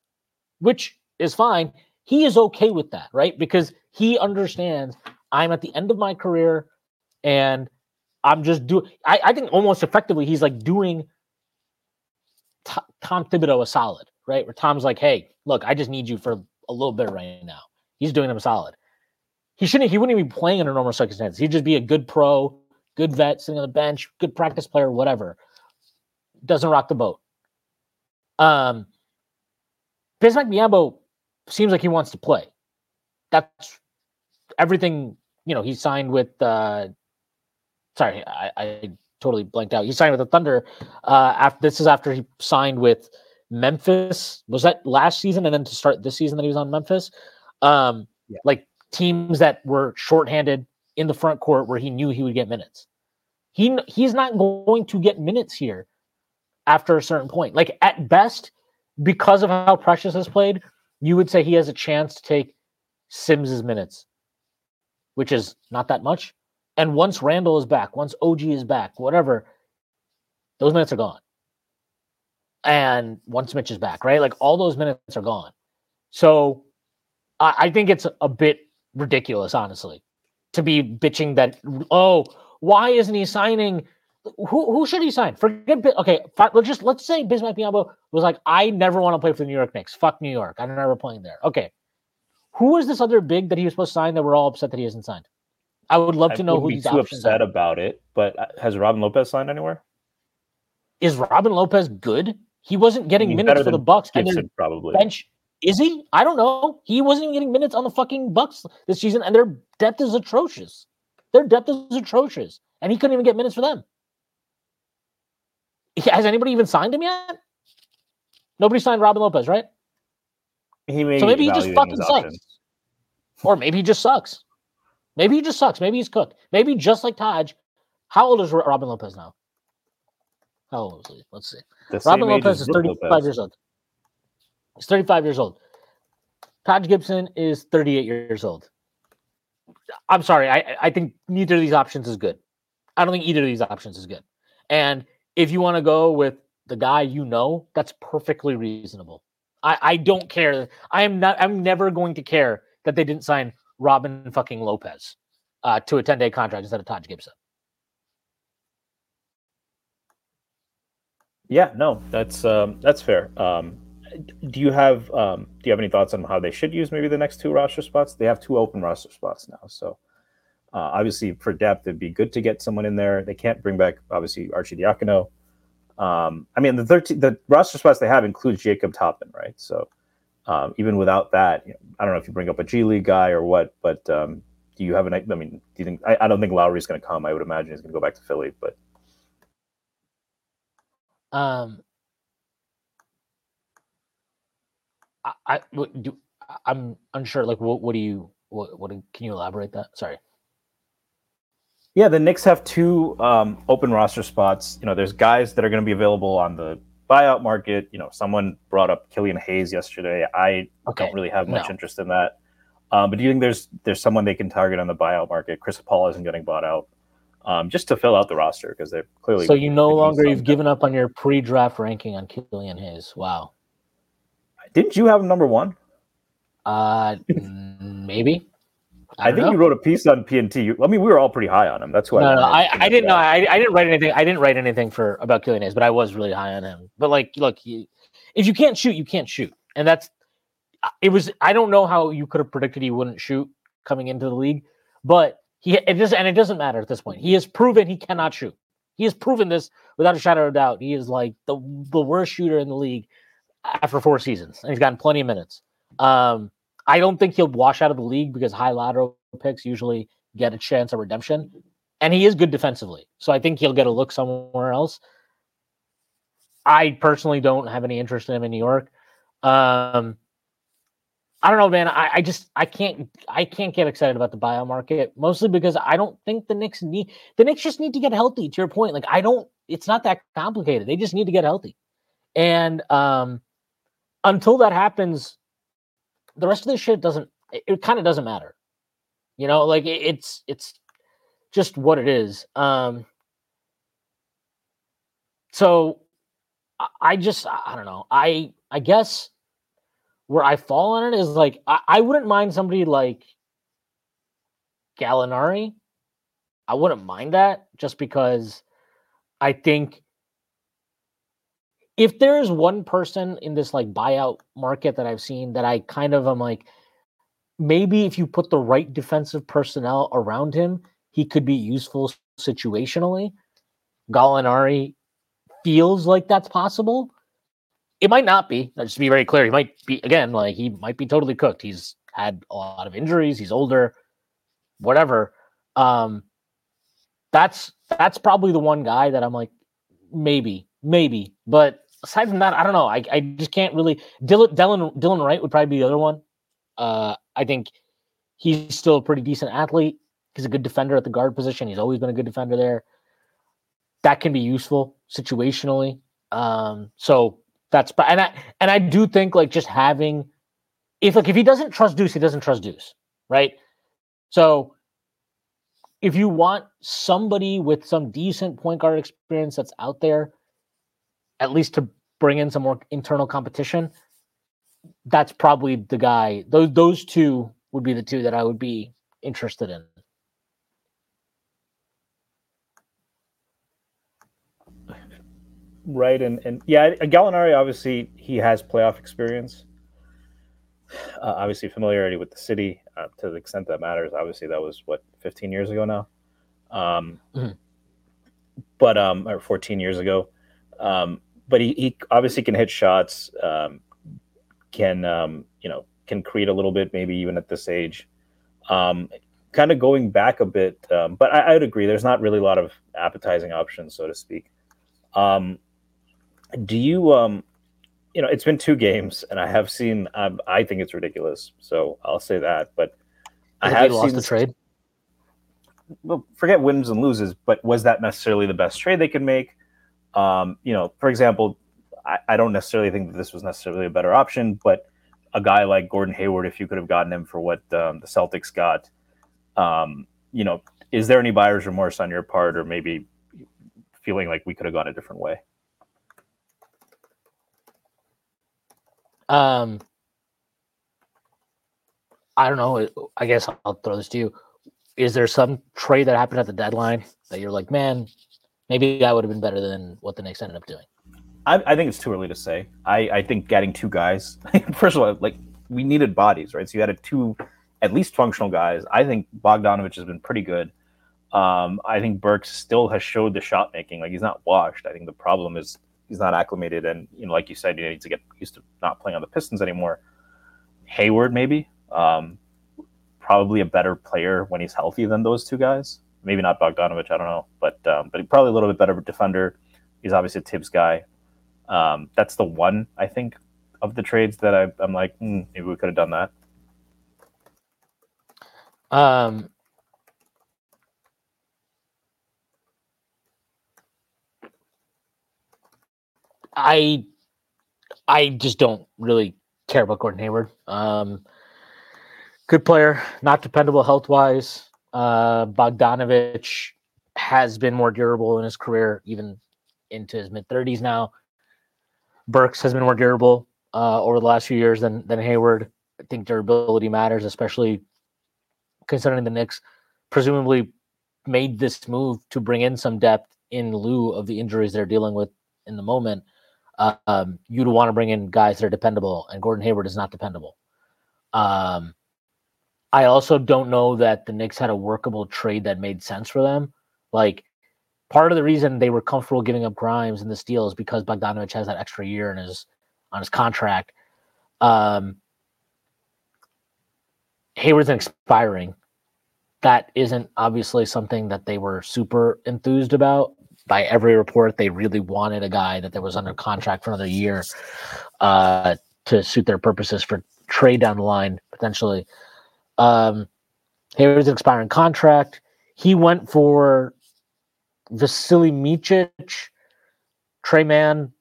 which is fine. He is okay with that, right? Because he understands I'm at the end of my career and I'm just doing, I, think almost effectively, he's like doing T- Tom Thibodeau a solid, right? Where Tom's like, hey, look, I just need you for a little bit right now. He's doing them solid. He shouldn't. He wouldn't even be playing under normal circumstances. He'd just be a good pro, good vet, sitting on the bench, good practice player, whatever. Doesn't rock the boat. Um, Bismack Biyombo seems like he wants to play. That's everything. You know, he signed with. uh Sorry, I, I totally blanked out. He signed with the Thunder. Uh, after this is after he signed with Memphis. Was that last season? And then to start this season that he was on Memphis, um, yeah. like teams that were shorthanded in the front court where he knew he would get minutes. He he's not going to get minutes here after a certain point. Like at best, because of how Precious has played, you would say he has a chance to take Sims's minutes which is not that much. And once Randle is back, once OG is back, whatever, those minutes are gone. And once Mitch is back, right? Like all those minutes are gone. So I, I think it's a bit ridiculous, honestly, to be bitching that, oh, why isn't he signing? Who who should he sign? Forget okay. Let's just let's say Bismack Biyombo was like, I never want to play for the New York Knicks. Fuck New York. I'm never playing there. Okay, who is this other big that he was supposed to sign that we're all upset that he hasn't signed? I would love to I know who be too upset are. about it. But uh, has Robin Lopez signed anywhere? Is Robin Lopez good? He wasn't getting minutes for the Bucks. And Gibson, probably. bench is he? I don't know. He wasn't even getting minutes on the fucking Bucks this season, and their depth is atrocious. Their depth is atrocious, and he couldn't even get minutes for them. Has anybody even signed him yet? Nobody signed Robin Lopez, right? He may So maybe he just fucking sucks. options. Or maybe he just sucks. Maybe he just sucks. Maybe he's cooked. Maybe just like Taj. How old is Robin Lopez now? How old is he? Let's see. Robin Lopez is 35 Lopez. years old. He's 35 years old. Taj Gibson is 38 years old. I'm sorry. I, I think neither of these options is good. I don't think either of these options is good. And if you want to go with the guy you know, that's perfectly reasonable. I, I don't care. I am not. I'm never going to care that they didn't sign Robin fucking Lopez uh, to a 10 day contract instead of Taj Gibson. Yeah, no, that's um, that's fair. Um, do you have um, do you have any thoughts on how they should use maybe the next two roster spots? They have two open roster spots now, so uh, obviously for depth, it'd be good to get someone in there. They can't bring back obviously Arcidiacono. Um, I mean, the thirteen the roster spots they have includes Jacob Toppin, right? So um, even without that, you know, I don't know if you bring up a G League guy or what, but um, do you have an? I mean, do you think? I, I don't think Lowry's going to come. I would imagine he's going to go back to Philly, but Um, I, I what do I'm unsure. Like, what what do you what what can you elaborate that? Sorry. Yeah, the Knicks have two um, open roster spots. You know, there's guys that are going to be available on the buyout market. You know, someone brought up Killian Hayes yesterday. I Okay. don't really have much no. interest in that. Um, but do you think there's there's someone they can target on the buyout market? Chris Paul isn't getting bought out, um, just to fill out the roster because they're clearly. So you no longer you've given up on your pre-draft ranking on Killian Hayes. Wow. Didn't you have him number one? Uh, maybe. I, don't think know. you wrote a piece on PNT. I mean, we were all pretty high on him. That's who No, no, wanted I, I didn't know. I, I didn't write anything. I didn't write anything for about Killian Hayes, but I was really high on him. But like, look, you, if you can't shoot, you can't shoot, and that's. It was. I don't know how you could have predicted he wouldn't shoot coming into the league, but he it does, and it doesn't matter at this point. He has proven he cannot shoot. He has proven this without a shadow of a doubt. He is like the the worst shooter in the league after four seasons, and he's gotten plenty of minutes. Um, I don't think he'll wash out of the league because high lateral picks usually get a chance of redemption. And he is good defensively. So I think he'll get a look somewhere else. I personally don't have any interest in him in New York. Um, I don't know, man. I, I just I can't I can't get excited about the bio market mostly because I don't think the Knicks need the Knicks just need to get healthy. To your point, like I don't. It's not that complicated. They just need to get healthy, and um, until that happens, the rest of this shit doesn't. It, it kind of doesn't matter. You know, like it, it's it's just what it is. Um, so I, I just I I don't know. I I guess where I fall on it is like I, I wouldn't mind somebody like Gallinari. I wouldn't mind that just because I think if there is one person in this like buyout market that I've seen that I kind of am like, maybe if you put the right defensive personnel around him, he could be useful situationally. Gallinari feels like that's possible. It might not be. Just be very clear. He might be again, like he might be totally cooked. He's had a lot of injuries. He's older, whatever. Um, that's that's probably the one guy that I'm like, maybe, maybe. But aside from that, I don't know. I, I just can't really. Dylan Dylan Delon Wright would probably be the other one. Uh, I think he's still a pretty decent athlete. He's a good defender at the guard position. He's always been a good defender there. That can be useful situationally. Um, so that's and I and I do think like just having if like if he doesn't trust Deuce, he doesn't trust Deuce, right? So if you want somebody with some decent point guard experience that's out there, at least to bring in some more internal competition, that's probably the guy. Those those two would be the two that I would be interested in. Right, and and yeah, Gallinari obviously he has playoff experience. Uh, obviously, familiarity with the city uh, to the extent that matters. Obviously, that was what 15 years ago now, um, mm-hmm. but um, or 14 years ago. Um, but he, he obviously can hit shots, um, can um, you know can create a little bit, maybe even at this age. Um, kind of going back a bit, um, but I, I, would agree. There's not really a lot of appetizing options, so to speak. Um, do you um you know it's been two games and i have seen um, i think it's ridiculous so i'll say that but i have lost the trade? Well forget wins and loses but was that necessarily the best trade they could make? Um you know for example I, I don't necessarily think that this was necessarily a better option but a guy like gordon hayward if you could have gotten him for what um, the celtics got um you know is there any buyer's remorse on your part or maybe feeling like we could have gone a different way Um, I don't know. I guess I'll throw this to you. Is there some trade that happened at the deadline that you're like, man, maybe that would have been better than what the Knicks ended up doing? I, I think it's too early to say. I, I think getting two guys, first of all, like we needed bodies, right? So you had a two, at least functional guys. I think Bogdanovic has been pretty good. Um, I think Burks still has showed the shot making. Like he's not washed. I think the problem is he's not acclimated, and you know, like you said, you need to get used to not playing on the Pistons anymore. Hayward, maybe, um, probably a better player when he's healthy than those two guys. Maybe not Bogdanovic, I don't know, but um, but probably a little bit better defender. He's obviously a Thibs guy. Um, that's the one I think of the trades that I, am like, hmm, maybe we could have done that. Um, I I just don't really care about Gordon Hayward. Um, good player, not dependable health wise. Uh, Bogdanovic has been more durable in his career, even into his mid 30s now. Burks has been more durable uh, over the last few years than than Hayward. I think durability matters, especially considering the Knicks presumably made this move to bring in some depth in lieu of the injuries they're dealing with in the moment um, you'd want to bring in guys that are dependable, and Gordon Hayward is not dependable. Um, I also don't know that the Knicks had a workable trade that made sense for them. Like, part of the reason they were comfortable giving up Grimes in this deal is because Bogdanovic has that extra year in his on his contract. Um, Hayward's expiring. That isn't obviously something that they were super enthused about by every report, they really wanted a guy that there was under contract for another year uh, to suit their purposes for trade down the line potentially. Um, here's an expiring contract. He went for Vasilije Micic, Tre Mann,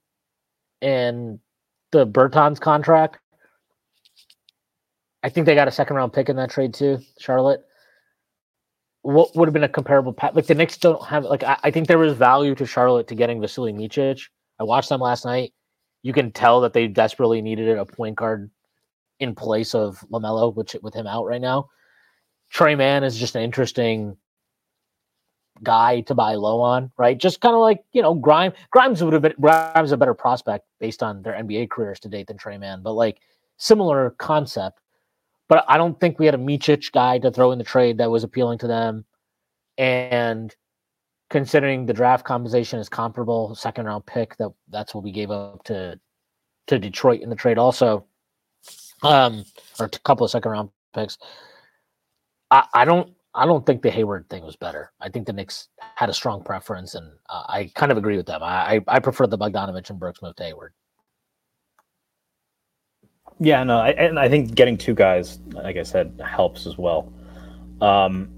and the Bertans contract. I think they got a second round pick in that trade too, Charlotte what would have been a comparable path? Like the Knicks don't have like I, I, think there was value to Charlotte to getting Vasilije Micic. I watched them last night. You can tell that they desperately needed a point guard in place of Lamelo, which with him out right now. Tre Mann is just an interesting guy to buy low on, right? Just kind of like you know, Grimes. Grimes would have been Grimes a better prospect based on their NBA careers to date than Tre Mann, but like similar concept. But I don't think we had a Micic guy to throw in the trade that was appealing to them. And considering the draft compensation is comparable, second round pick, that that's what we gave up to to Detroit in the trade also. Um, or a couple of second round picks. I, I don't I don't think the Hayward thing was better. I think the Knicks had a strong preference, and uh, I kind of agree with them. I, I, prefer the Bogdanovic and Burks move to Hayward. Yeah, no, I, and I think getting two guys, like I said, helps as well. Um,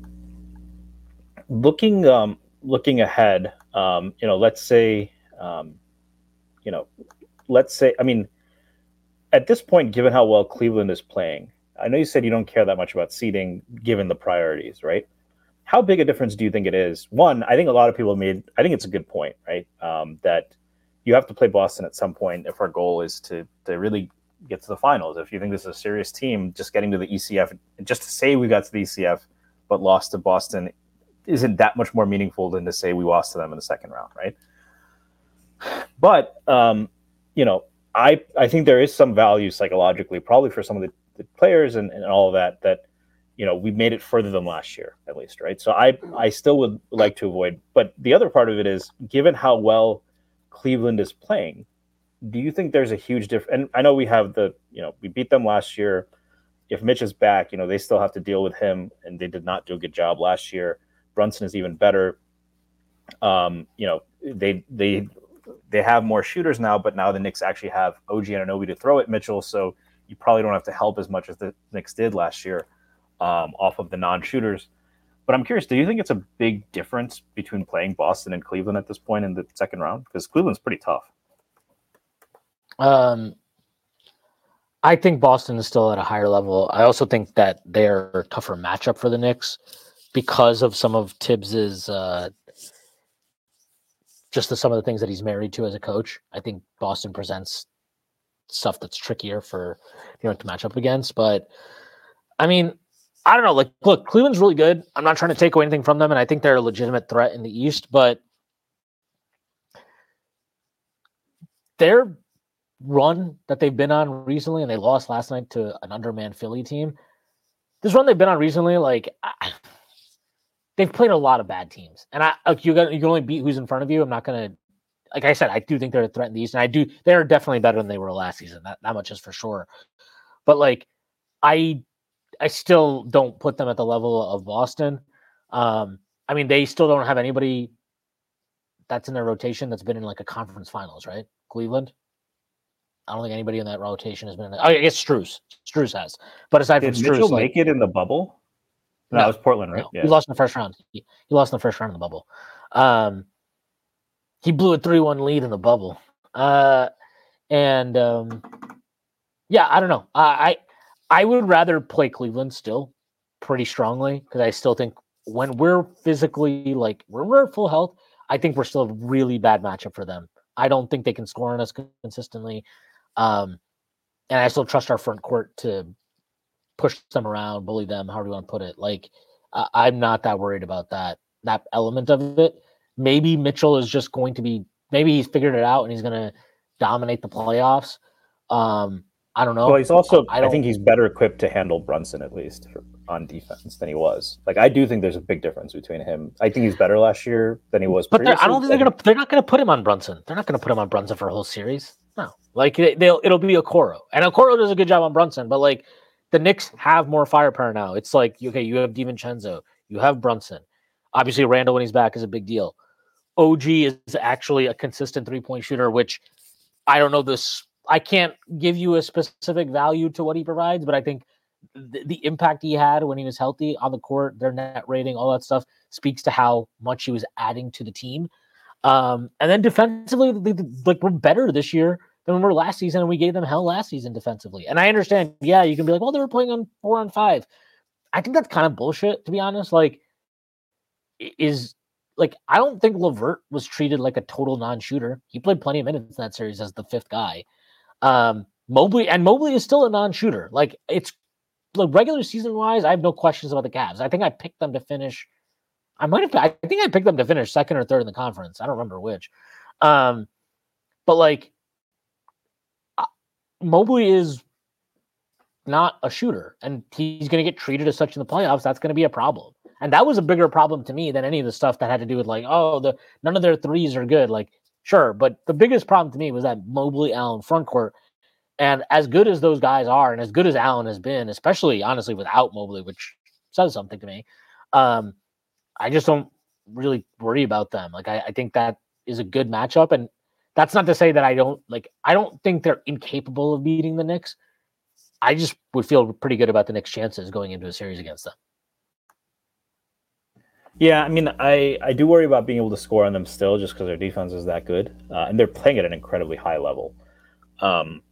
looking um, looking ahead, um, you know, let's say, um, you know, let's say, I mean, at this point, given how well Cleveland is playing, I know you said you don't care that much about seeding, given the priorities, right? how big a difference do you think it is? One, I think a lot of people made. I think it's a good point, right? Um, that you have to play Boston at some point if our goal is to to really get to the finals. If you think this is a serious team, just getting to the ECF, just to say we got to the ECF but lost to Boston isn't that much more meaningful than to say we lost to them in the second round, right? But um, you know, I I think there is some value psychologically, probably for some of the, the players and, and all of that, that you know we made it further than last year at least, right? So I I still would like to avoid. But the other part of it is, given how well Cleveland is playing, do you think there's a huge difference? And I know we have the you know we beat them last year. If Mitch is back, you know they still have to deal with him, and they did not do a good job last year. Brunson is even better. Um, you know they they they have more shooters now, but now the Knicks actually have OG Anunoby to throw at Mitchell, so you probably don't have to help as much as the Knicks did last year um, off of the non-shooters. But I'm curious, do you think it's a big difference between playing Boston and Cleveland at this point in the second round? Because Cleveland's pretty tough. Um, I think Boston is still at a higher level. I also think that they're a tougher matchup for the Knicks because of some of Thibs's uh, just the, some of the things that he's married to as a coach. I think Boston presents stuff that's trickier for you know to match up against. But I mean, I don't know. Like, look, Cleveland's really good. I'm not trying to take away anything from them, and I think they're a legitimate threat in the East. But their run that they've been on recently, and they lost last night to an undermanned Philly team. This run they've been on recently, like. I, they've played a lot of bad teams, and I like you got you can only beat who's in front of you. I'm not gonna, like I said, I do think they're a threat in the East, and I do they're definitely better than they were last season. That that much is for sure. But like, I I still don't put them at the level of Boston. Um, I mean, they still don't have anybody that's in their rotation that's been in like a conference finals, right? Cleveland. I don't think anybody in that rotation has been. In oh, I guess Strus. Strus has, but aside Did from Mitchell like, make it in the bubble? No, No, it was Portland, right? no, He lost in the first round. He, he lost in the first round in the bubble. Um, he blew a three-one lead in the bubble. Uh, and um, yeah, I don't know. I, I I would rather play Cleveland still pretty strongly because I still think when we're physically like when we're at full health, I think we're still a really bad matchup for them. I don't think they can score on us consistently. Um, and I still trust our front court to push them around, bully them, however you want to put it. Like I I'm not that worried about that that element of it. Maybe Mitchell is just going to be maybe he's figured it out and he's going to dominate the playoffs. Um, I don't know. Well, he's also. I I, think he's better equipped to handle Brunson at least for, on defense than he was. Like I do think there's a big difference between him. I think he's better last year than he was. But I don't think they're gonna. They're not gonna put him on Brunson. They're not gonna put him on Brunson for a whole series. No, like they, they'll. It'll be Okoro, and Okoro does a good job on Brunson. But like the Knicks have more firepower now. It's like okay, you have Divincenzo, you have Brunson. Obviously, Randle when he's back is a big deal. OG is actually a consistent three point shooter, which I don't know this. I can't give you a specific value to what he provides, but I think the, the impact he had when he was healthy on the court, their net rating, all that stuff speaks to how much he was adding to the team. Um, and then defensively, like we're better this year than we were last season, and we gave them hell last season defensively. And I understand, yeah, you can be like, well, they were playing on four on five. I think that's kind of bullshit, to be honest. Like, is like I don't think Levert was treated like a total non-shooter. He played plenty of minutes in that series as the fifth guy. Um, Mobley and Mobley is still a non-shooter. Like it's like regular season wise, I have no questions about the Cavs. I think I picked them to finish. I might have. I think I picked them to finish second or third in the conference. I don't remember which. Um, but like, uh, Mobley is not a shooter, and he's going to get treated as such in the playoffs. That's going to be a problem, and that was a bigger problem to me than any of the stuff that had to do with like, oh, the none of their threes are good. Like, sure, but the biggest problem to me was that Mobley Allen front court. And as good as those guys are, and as good as Allen has been, especially honestly without Mobley, which says something to me, um, I just don't really worry about them. Like I, I think that is a good matchup, and that's not to say that I don't like. I don't think they're incapable of beating the Knicks. I just would feel pretty good about the Knicks' chances going into a series against them. Yeah, I mean, I I do worry about being able to score on them still, just because their defense is that good, uh, and they're playing at an incredibly high level. Um,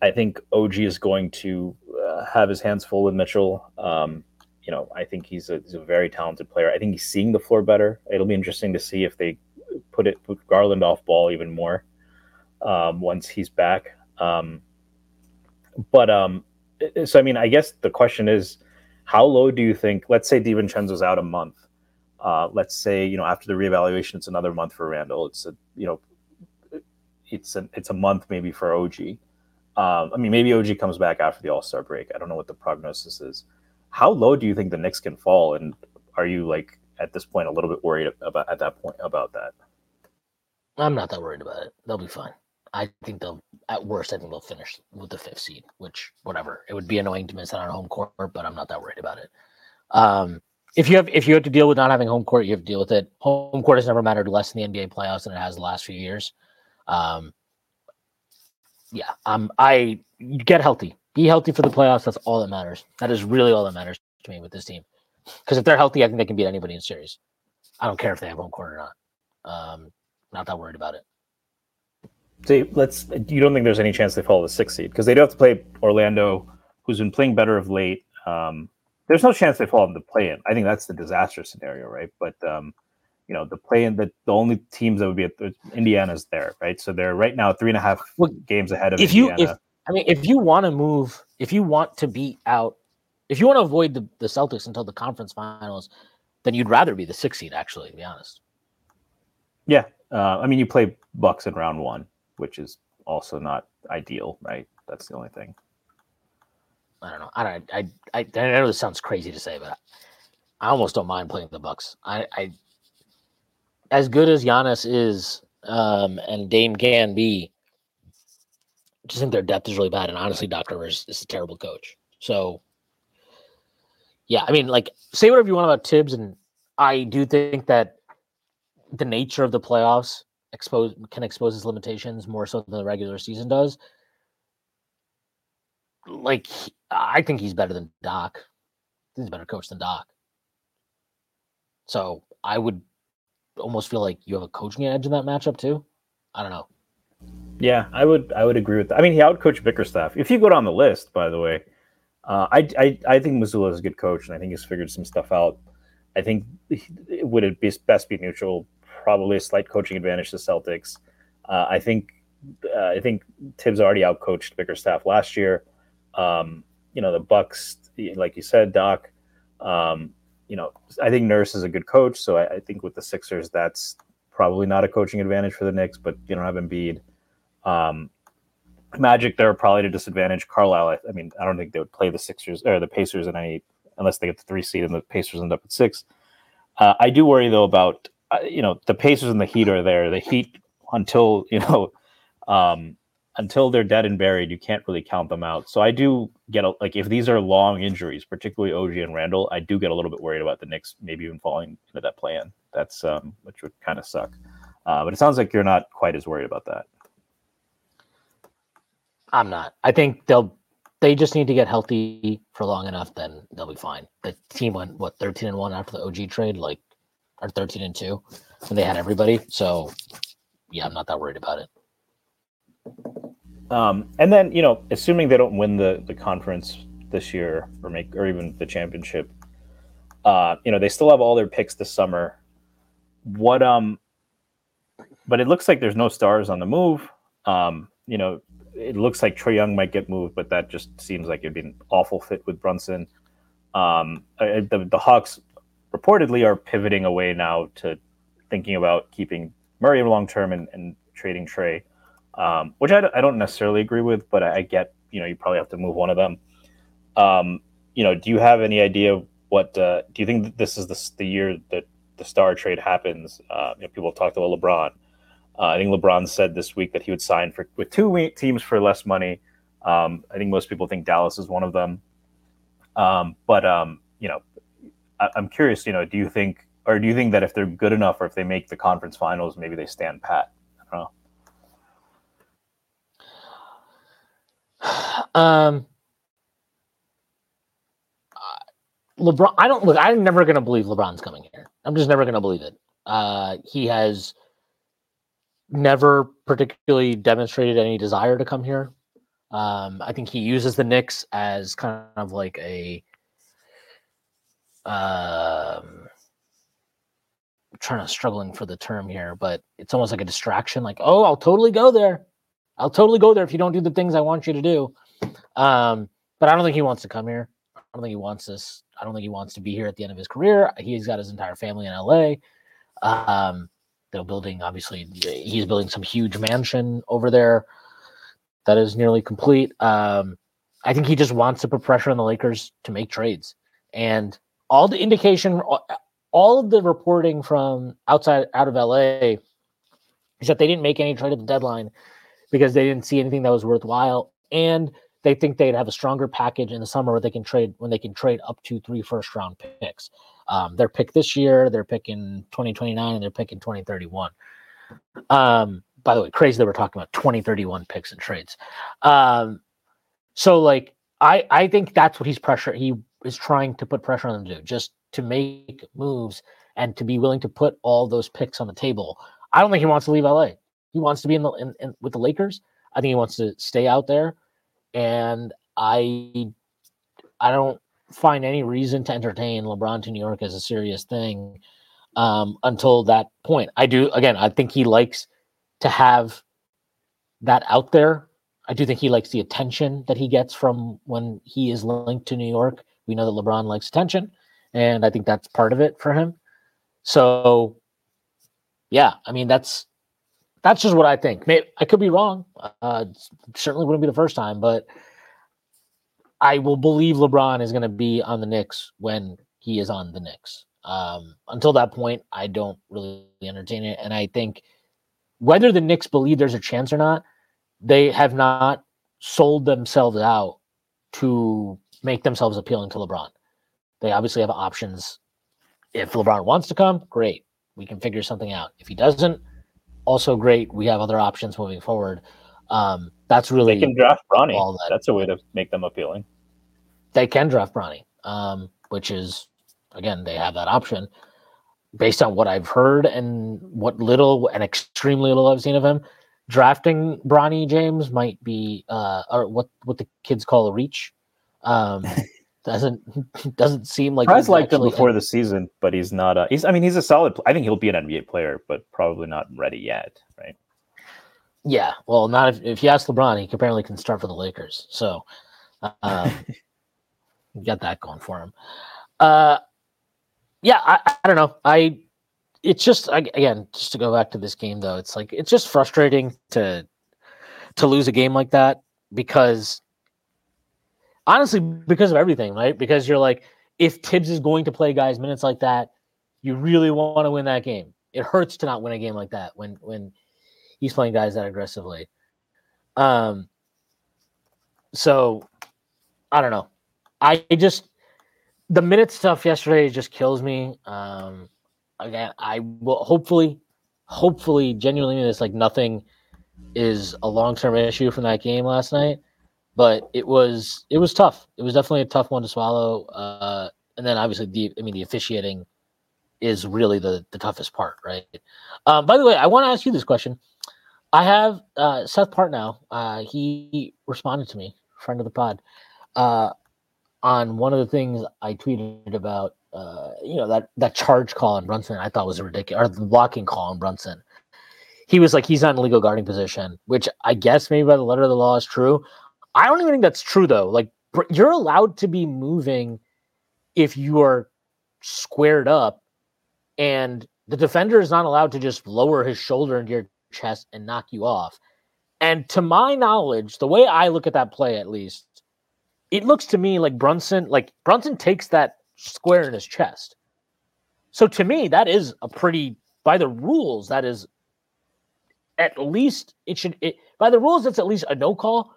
I think OG is going to uh, have his hands full with Mitchell. Um, you know, I think he's a, he's a very talented player. I think he's seeing the floor better. It'll be interesting to see if they put it put Garland off ball even more um, once he's back. Um, but um, so I mean, I guess the question is, how low do you think? Let's say DiVincenzo's out a month. Uh, let's say you know after the reevaluation, it's another month for Randle. It's a you know, it's a it's a month maybe for OG. Um, I mean, maybe OG comes back after the All Star break. I don't know what the prognosis is. How low do you think the Knicks can fall? And are you like at this point a little bit worried about at that point about that? I'm not that worried about it. They'll be fine. I think they'll, at worst, I think they'll finish with the fifth seed, which, whatever. It would be annoying to miss out on home court, but I'm not that worried about it. Um, if you have if you have to deal with not having home court, you have to deal with it. Home court has never mattered less in the NBA playoffs than it has the last few years. Um, yeah, um, I get healthy, be healthy for the playoffs. That's all that matters. That is really all that matters to me with this team. Because if they're healthy, I think they can beat anybody in series. I don't care if they have home court or not. Um, not that worried about it. See, let's. You don't think there's any chance they follow the sixth seed because they do have to play Orlando, who's been playing better of late. Um, there's no chance they fall into the play-in. I think that's the disaster scenario, right? But um, you know, the play-in, the, the only teams that would be at Indiana's there, right? So they're right now three and a half well, games ahead of if Indiana. you, if I mean, if you want to move, if you want to beat out, if you want to avoid the, the Celtics until the conference finals, then you'd rather be the six seed, actually, to be honest. Yeah, uh, I mean, you play Bucks in round one, which is also not ideal, right? That's the only thing. I don't know. I don't. I I, I know this sounds crazy to say, but I almost don't mind playing the Bucks. I, I as good as Giannis is, um, and Dame can be, I just think their depth is really bad. And honestly, Doc Rivers is a terrible coach. So, yeah, I mean, like, say whatever you want about Thibs, and I do think that the nature of the playoffs expose can expose his limitations more so than the regular season does. Like, I think he's better than Doc. He's a better coach than Doc. So I would almost feel like you have a coaching edge in that matchup too. I don't know. Yeah, I would I would agree with that. I mean, he outcoached Bickerstaff. If you go down the list, by the way, uh, I, I I think Mazzulla is a good coach, and I think he's figured some stuff out. I think would it be best be neutral? Probably a slight coaching advantage to Celtics. Uh, I think uh, I think Thibs already outcoached Bickerstaff last year. Um, you know the Bucks, like you said, Doc. Um, you know, I think Nurse is a good coach, so I, I, think with the Sixers, that's probably not a coaching advantage for the Knicks. But you don't have Embiid. Um, Magic, they're probably at a disadvantage. Carlisle, I, I, mean, I don't think they would play the Sixers or the Pacers in any unless they get the three seed and the Pacers end up at six. Uh, I do worry though about uh, you know the Pacers and the Heat are there. The Heat until you know um, until they're dead and buried, you can't really count them out. So I do get a, like if these are long injuries, particularly OG and Randle, I do get a little bit worried about the Knicks maybe even falling into that plan. That's um, which would kind of suck. Uh, but it sounds like you're not quite as worried about that. I'm not. I think they'll they just need to get healthy for long enough, then they'll be fine. The team went what 13 and one after the OG trade, like or 13 and two when they had everybody. So yeah, I'm not that worried about it. Um, and then you know, assuming they don't win the the conference this year or make or even the championship, uh, you know, they still have all their picks this summer. What um, but it looks like there's no stars on the move. Um, you know, it looks like Trae Young might get moved, but that just seems like it'd be an awful fit with Brunson. Um, the, the Hawks reportedly are pivoting away now to thinking about keeping Murray long term and, and trading Trae um, which I, I, don't necessarily agree with, but I, get you know you probably have to move one of them. Um, you know, do you have any idea what uh, do you think this is the, the year that the star trade happens? Uh, you know, people talked about LeBron. Uh, I think LeBron said this week that he would sign for with two teams for less money. Um, I think most people think Dallas is one of them. Um, but um, you know, I, I'm curious. You know, do you think, or do you think that if they're good enough, or if they make the conference finals, maybe they stand pat? I don't know. Um, LeBron, I don't look. I'm never going to believe LeBron's coming here. I'm just never going to believe it. Uh, he has never particularly demonstrated any desire to come here. Um, I think he uses the Knicks as kind of like a um trying to struggling for the term here, but it's almost like a distraction. Like, oh, I'll totally go there. I'll totally go there if you don't do the things I want you to do. Um, but I don't think he wants to come here. I don't think he wants this. I don't think he wants to be here at the end of his career. He's got his entire family in LA. Um, they're building, obviously, he's building some huge mansion over there that is nearly complete. Um, I think he just wants to put pressure on the Lakers to make trades. And all the indication, all of the reporting from outside out of LA is that they didn't make any trade at the deadline because they didn't see anything that was worthwhile. And they think they'd have a stronger package in the summer where they can trade when they can trade up to three first round picks. Um, their pick this year, they're picking 2029, and they're picking 2031. Um, by the way, crazy that we're talking about 2031 picks and trades. Um, so like I I think that's what he's pressure he is trying to put pressure on them to do, just to make moves and to be willing to put all those picks on the table. I don't think he wants to leave LA. He wants to be in the in, in, with the Lakers. I think he wants to stay out there and I I don't find any reason to entertain LeBron to New York as a serious thing um, until that point. I do again. I think he likes to have that out there. I do think he likes the attention that he gets from when he is linked to New York. We know that LeBron likes attention, and I think that's part of it for him. So, yeah, I mean that's that's just what I think. Maybe, I could be wrong. Uh, certainly wouldn't be the first time, but I will believe LeBron is going to be on the Knicks when he is on the Knicks. Um, until that point, I don't really entertain it. And I think whether the Knicks believe there's a chance or not, they have not sold themselves out to make themselves appealing to LeBron. They obviously have options. If LeBron wants to come, great. We can figure something out. If he doesn't, also great. We have other options moving forward. Um, that's really they can draft Bronny. That. That's a way to make them appealing. They can draft Bronny, um, which is again they have that option. Based on what I've heard and what little and extremely little I've seen of him, drafting Bronny James might be uh, or what what the kids call a reach. Um, doesn't doesn't seem like Price liked him before the season, but he's not. A, he's I mean he's a solid. I think he'll be an NBA player, but probably not ready yet, right? Yeah, well, not if, if you ask LeBron, he apparently can start for the Lakers, so um, got that going for him. Uh, yeah, I, I don't know. I it's just again just to go back to this game though, it's like it's just frustrating to to lose a game like that because honestly because of everything, right? Because you're like, if Thibs is going to play guys minutes like that, you really want to win that game. It hurts to not win a game like that when when he's playing guys that aggressively. Um. So, I don't know. I just the minute stuff yesterday just kills me. Um. Again, I will hopefully, hopefully, genuinely, it's like nothing is a long term issue from that game last night but it was it was tough. It was definitely a tough one to swallow. Uh, and then obviously the I mean the officiating is really the the toughest part, right? Um, by the way, I want to ask you this question. I have uh, Seth Partnow. Uh, he responded to me, friend of the pod, uh, on one of the things I tweeted about. Uh, you know that that charge call on Brunson. I thought was ridiculous, or the blocking call on Brunson. He was like he's not in legal guarding position, which I guess maybe by the letter of the law is true. I don't even think that's true though. Like you're allowed to be moving if you are squared up, and the defender is not allowed to just lower his shoulder into your chest and knock you off. And to my knowledge, the way I look at that play, at least, it looks to me like Brunson, like Brunson takes that square in his chest. So to me, that is a pretty, by the rules, that is at least it should, it, by the rules, it's at least a no call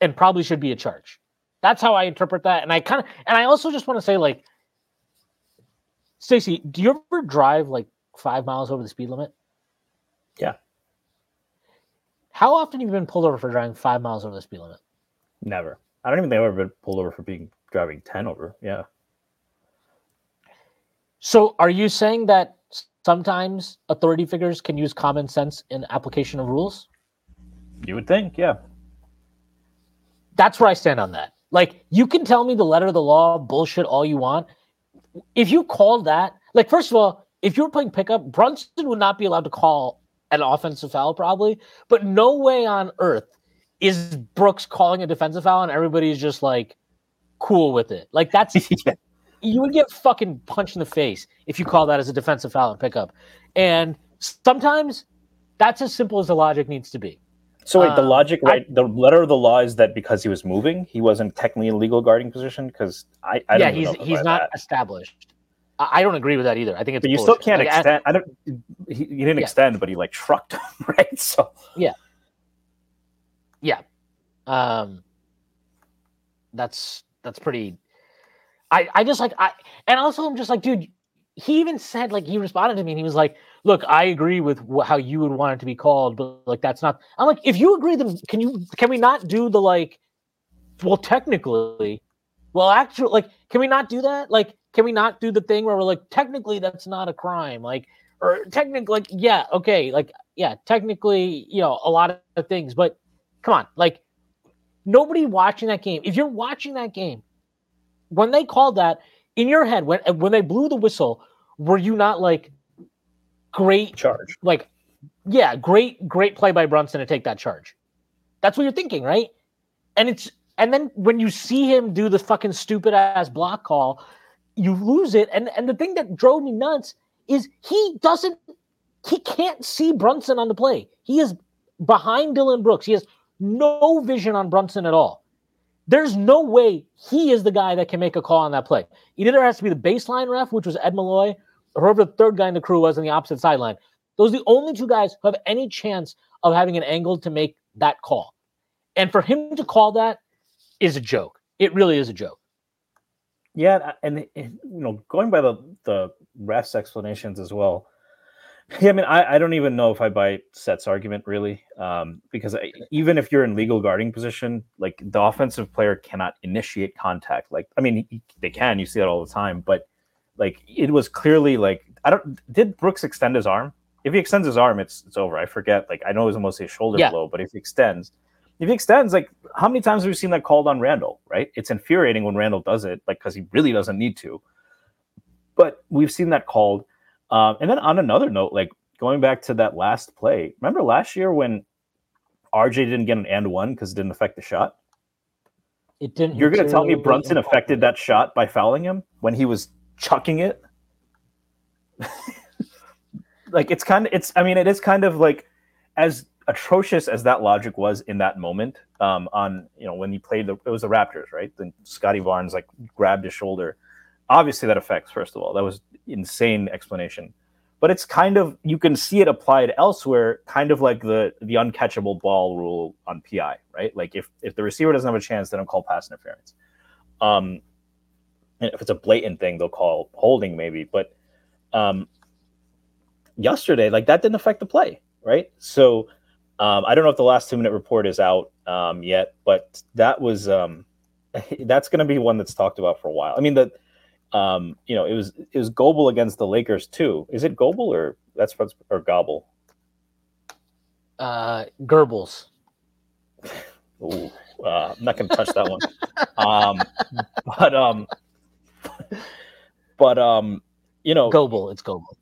and probably should be a charge. That's how I interpret that. And I kind of, and I also just want to say, like, Stacy, do you ever drive like five miles over the speed limit? Yeah. How often have you been pulled over for driving five miles over the speed limit? Never. I don't even think I've ever been pulled over for being driving 10 over. Yeah. So are you saying that sometimes authority figures can use common sense in application of rules? You would think, yeah that's where I stand on that. Like, you can tell me the letter of the law bullshit all you want. if you call that, like, first of all, if you were playing pickup, Brunson would not be allowed to call an offensive foul, probably, but no way on earth is Brooks calling a defensive foul and everybody's just like cool with it. Like, that's yeah. you would get fucking punched in the face if you call that as a defensive foul and pickup. And sometimes that's as simple as the logic needs to be. So wait, the Um, logic, I- right? the letter of the law is that because he was moving, he wasn't technically in legal guarding position. Because I, I yeah, don't he's he's not that. established. I, I don't agree with that either. I think it's But you still can't Like, extend. I don't. He, he didn't Yeah. extend, but he like trucked him, right? So yeah, yeah um that's that's pretty i i just like i and also i'm just like dude he even said like he responded to me and he was like look i agree with wh- how you would want it to be called but like that's not i'm like if you agree then can you can we not do the like well technically well actually like can we not do that? Like can we not do the thing where we're like technically that's not a crime like or technically like yeah okay like yeah technically you know a lot of things but come on like nobody watching that game if you're watching that game when they called that in your head when when they blew the whistle were you not like great charge. like yeah great great play by brunson to take that charge. That's what you're thinking right? And it's and then when you see him do the fucking stupid ass block call you lose it. And and the thing that drove me nuts is he doesn't he can't see brunson on the play. He is behind dillon brooks. He has no vision on brunson at all. There's no way he is the guy that can make a call on that play. It either has to be the baseline ref, which was Ed Malloy, whoever the third guy in the crew was on the opposite sideline. Those are the only two guys who have any chance of having an angle to make that call. And for him to call that is a joke. It really is a joke. Yeah, and, and you know, going by the the refs' explanations as well. Yeah, I mean, I, I don't even know if I buy Seth's argument really, um, because I, even if you're in legal guarding position, like the offensive player cannot initiate contact. Like, I mean, he- they can, you see that all the time, but like it was clearly like I don't. Did Brooks extend his arm? If he extends his arm, it's it's over. I forget. Like I know it was mostly a shoulder Yeah. blow, but if he extends, if he extends, like how many times have we seen that called on Randle? Right? It's infuriating when Randle does it, like because he really doesn't need to. But we've seen that called. Um, and then on another note, like going back to that last play, remember last year when RJ didn't get an and one because it didn't affect the shot? It didn't. You're going to tell me Brunson affected that shot by fouling him when he was chucking it? like it's kind of it's I mean it is kind of like as atrocious as that logic was in that moment um on you know when he played the it was the Raptors, right? Then Scotty Barnes like grabbed his shoulder. Obviously that affects first of all. That was insane explanation. But it's kind of you can see it applied elsewhere, kind of like the the uncatchable ball rule on PI, right? Like if if the receiver doesn't have a chance, they don't call pass interference. Um, and if it's a blatant thing, they'll call holding maybe. But um, yesterday, like that didn't affect the play, right? So um, I don't know if the last two minute report is out um, yet, but that was um, that's going to be one that's talked about for a while. I mean, the um, you know, it was it was Goebel against the Lakers too. Is it Goebel or that's what's or Gobble? Uh, Goebbels. Ooh, uh, I'm not going to touch that one. Um, but um, but um, you know, Goebel. It's Goebel.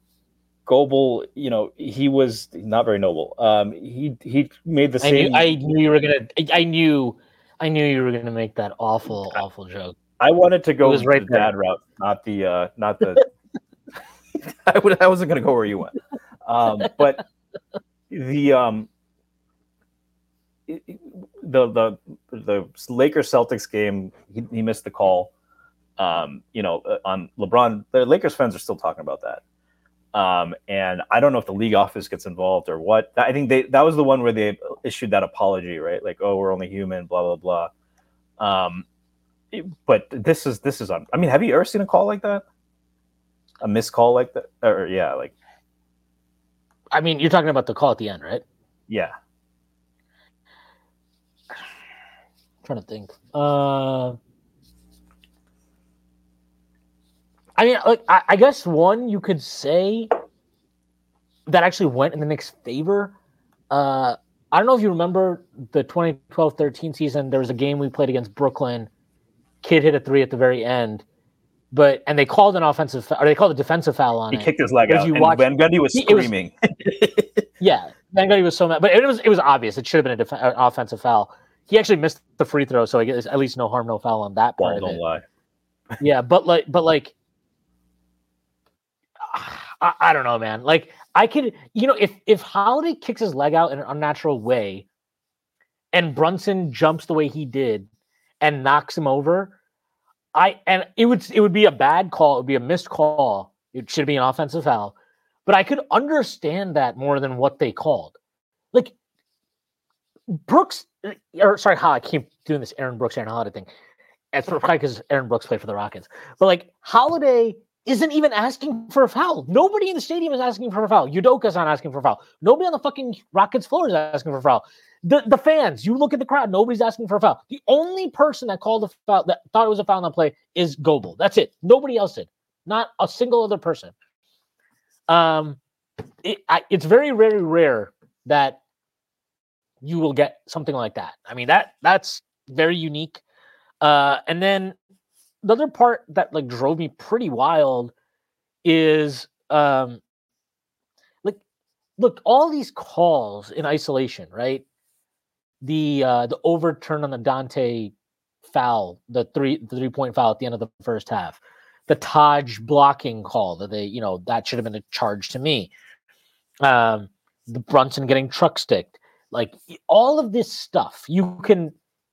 Goebel, you know, he was not very noble. Um, he he made the I same. knew, I knew you were gonna. I knew. I knew you were gonna make that awful, awful joke. I wanted to go was right the dad route, not the uh, not the. I would. I wasn't going to go where you went, um, but the um, the the the Lakers Celtics game, he, he missed the call. Um, you know, uh, on LeBron, the Lakers fans are still talking about that. Um, and I don't know if the league office gets involved or what. I think they that was the one where they issued that apology, right? Like, oh, we're only human, blah blah blah. Um, but this is this is on. I mean, have you ever seen a call like that? A missed call like that, or yeah, like I mean, you're talking about the call at the end, right? yeah. trying to think. Uh, I mean, like, I, I guess one you could say that actually went in the Knicks' favor. Uh, I don't know if you remember the 2012-13 season. There was a game we played against Brooklyn. Kid hit a three at the very end, but and they called an offensive or they called a defensive foul on he it. kicked his leg out, you and watch- Van Gundy was He- it was- screaming. Yeah, Van Gundy was so mad, but it was it was obvious. It should have been a def- uh, offensive foul. He actually missed the free throw, so I guess at least no harm, no foul on that part of don't it. lie. Yeah, but like, but like, I, I don't know, man. Like, I could, you know, if if Holiday kicks his leg out in an unnatural way, and Brunson jumps the way he did and knocks him over, I and it would it would be a bad call. It would be a missed call. It should be an offensive foul, but I could understand that more than what they called. Like Brooks, uh, or sorry, how I keep doing this Aaron Brooks, Aaron Holiday thing. It's probably because Aaron Brooks played for the Rockets. But like Holiday isn't even asking for a foul. Nobody in the stadium is asking for a foul. Udoka's not asking for a foul. Nobody on the fucking Rockets floor is asking for a foul. The the fans, you look at the crowd, nobody's asking for a foul. The only person that called a foul that thought it was a foul on that play is Goebel. That's it. Nobody else did. Not a single other person. Um, it, I, it's very very rare that you will get something like that. I mean that that's very unique. Uh, and then the other part that like drove me pretty wild is um like look all these calls in isolation right? The uh the overturn on the dante foul the three the three point foul at the end of the first half the taj blocking call that they you know that should have been a charge to me um the brunson getting truck sticked like all of this stuff you can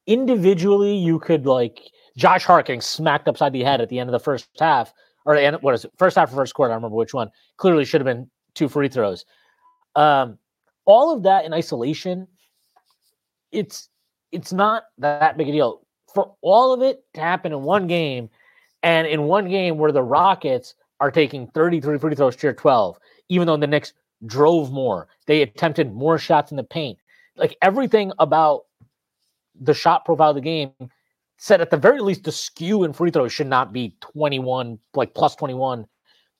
individually you could like Josh Hart getting smacked upside the head at the end of the first half, or what is it? First half or first quarter? I don't remember which one. Clearly should have been two free throws. Um, all of that in isolation, it's it's not that big a deal. For all of it to happen in one game, and in one game where the Rockets are taking 33 free throws to your 12, even though the Knicks drove more, they attempted more shots in the paint. Like everything about the shot profile of the game said at the very least the skew in free throws should not be 21 like plus 21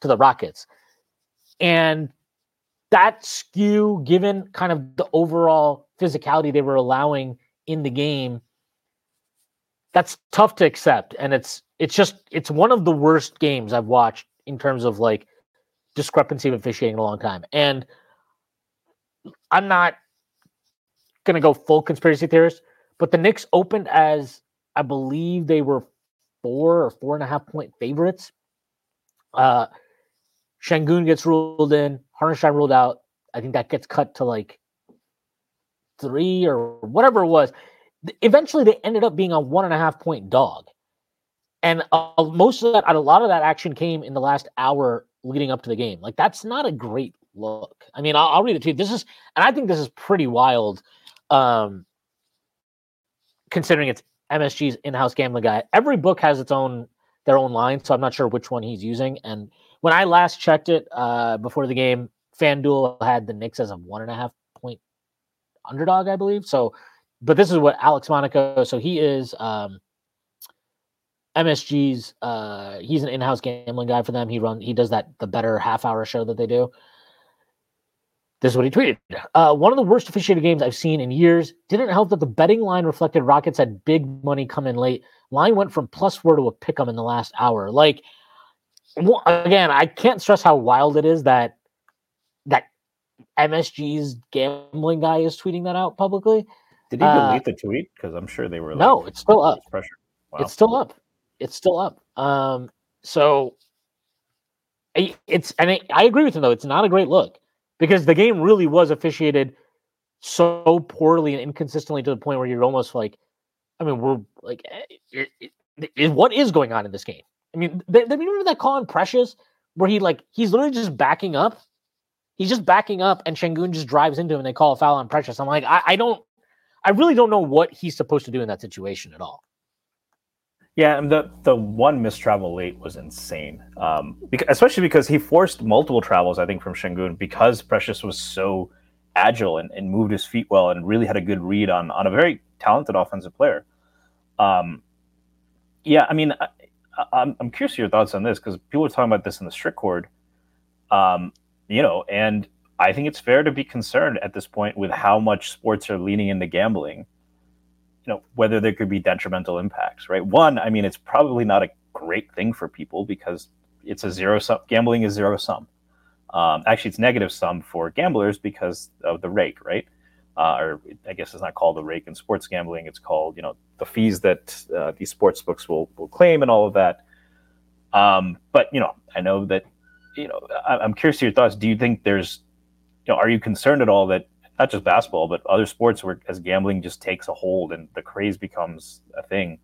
to the rockets. And that skew given kind of the overall physicality they were allowing in the game that's tough to accept. And it's it's just it's one of the worst games i've watched in terms of like discrepancy of officiating in a long time. And i'm not going to go full conspiracy theorist but the Knicks opened as I believe they were four or four and a half point favorites. Uh Sengun gets ruled in, Hartenstein ruled out. I think that gets cut to like three or whatever it was. Eventually, they ended up being a one and a half point dog, and uh, most of that, a lot of that action came in the last hour leading up to the game. Like that's not a great look. I mean, I'll, I'll read it to you. This is, and I think this is pretty wild. Um, considering it's MSG's in-house gambling guy. Every book has its own their own line, so I'm not sure which one he's using. And when I last checked it uh, before the game, FanDuel had the Knicks as a one and a half point underdog, I believe. So, but this is what Alex Monaco. So he is um, MSG's. Uh, he's an in-house gambling guy for them. He run. He does that the better half-hour show that they do. This is what he tweeted. Uh, one of the worst officiated games I've seen in years. Didn't help that the betting line reflected Rockets had big money come in late. Line went from plus four to a pick pick 'em in the last hour. Like, wha- again, I can't stress how wild it is that that MSG's gambling guy is tweeting that out publicly. Did he Uh, delete the tweet? Because I'm sure they were. Like, No, it's still up. Pressure. Wow. It's still up. It's still up. Um, so it's and I, I agree with him though. It's not a great look because the game really was officiated so poorly and inconsistently to the point where you're almost like, I mean, we're like, eh, it, it, it- what is going on in this game? I mean, they, they remember that call on Precious where he like he's literally just backing up. He's just backing up, and Sengun just drives into him, and they call a foul on Precious. I'm like, I, I don't, I really don't know what he's supposed to do in that situation at all. Yeah, the the one missed travel late was insane. Um, because, especially because he forced multiple travels, I think, from Sengun because Precious was so agile and, and moved his feet well and really had a good read on on a very talented offensive player. Um, yeah, I mean, I, I'm I'm curious your thoughts on this because people are talking about this in the strict cord. Um, you know, and I think it's fair to be concerned at this point with how much sports are leaning into gambling you know whether there could be detrimental impacts right one i mean it's probably not a great thing for people because it's a zero sum. Gambling is zero sum. Um, actually, it's negative sum for gamblers because of the rake, right? Uh, or I guess it's not called the rake in sports gambling. It's called, you know, the fees that uh, these sports books will, will claim and all of that. Um, but you know, I know that, you know, I, am curious to your thoughts. Do you think there's, you know, are you concerned at all that not just basketball, but other sports where as gambling just takes a hold and the craze becomes a thing,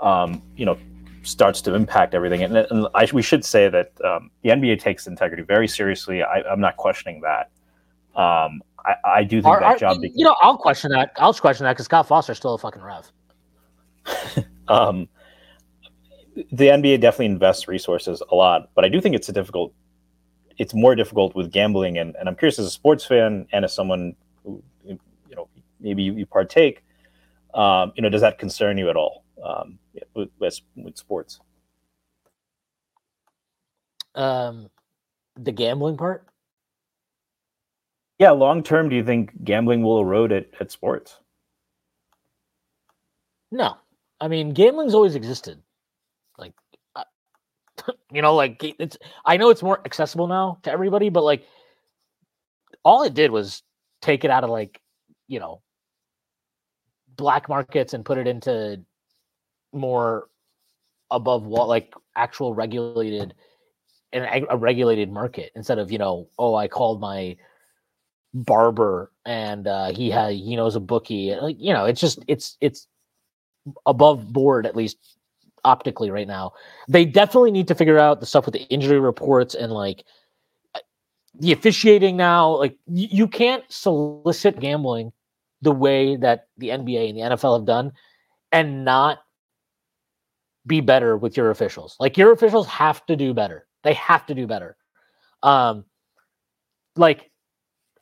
um, you know, starts to impact everything. And, and I, we should say that um, the NBA takes integrity very seriously. I, am not questioning that. Um, I, I, do think are, that are, job. You know, I'll question that. I'll question that because Scott Foster's still a fucking rev. um, the NBA definitely invests resources a lot, but I do think it's a difficult. It's more difficult with gambling, and, and I'm curious as a sports fan and as someone who, you know, maybe you, you partake. Um, you know, does that concern you at all? Um, with, with, with sports? Um, the gambling part. Yeah, long term, do you think gambling will erode at, at sports? No, I mean gambling's always existed. Like, uh, you know, like it's. I know it's more accessible now to everybody, but like, all it did was take it out of like, you know, black markets and put it into more above what like actual regulated and a regulated market instead of you know oh I called my barber and uh, he had he knows a bookie like you know it's just it's it's above board at least optically right now. They definitely need to figure out the stuff with the injury reports and like the officiating now like y- you can't solicit gambling the way that the NBA and the NFL have done and not be better with your officials. Like your officials have to do better. They have to do better. Um, like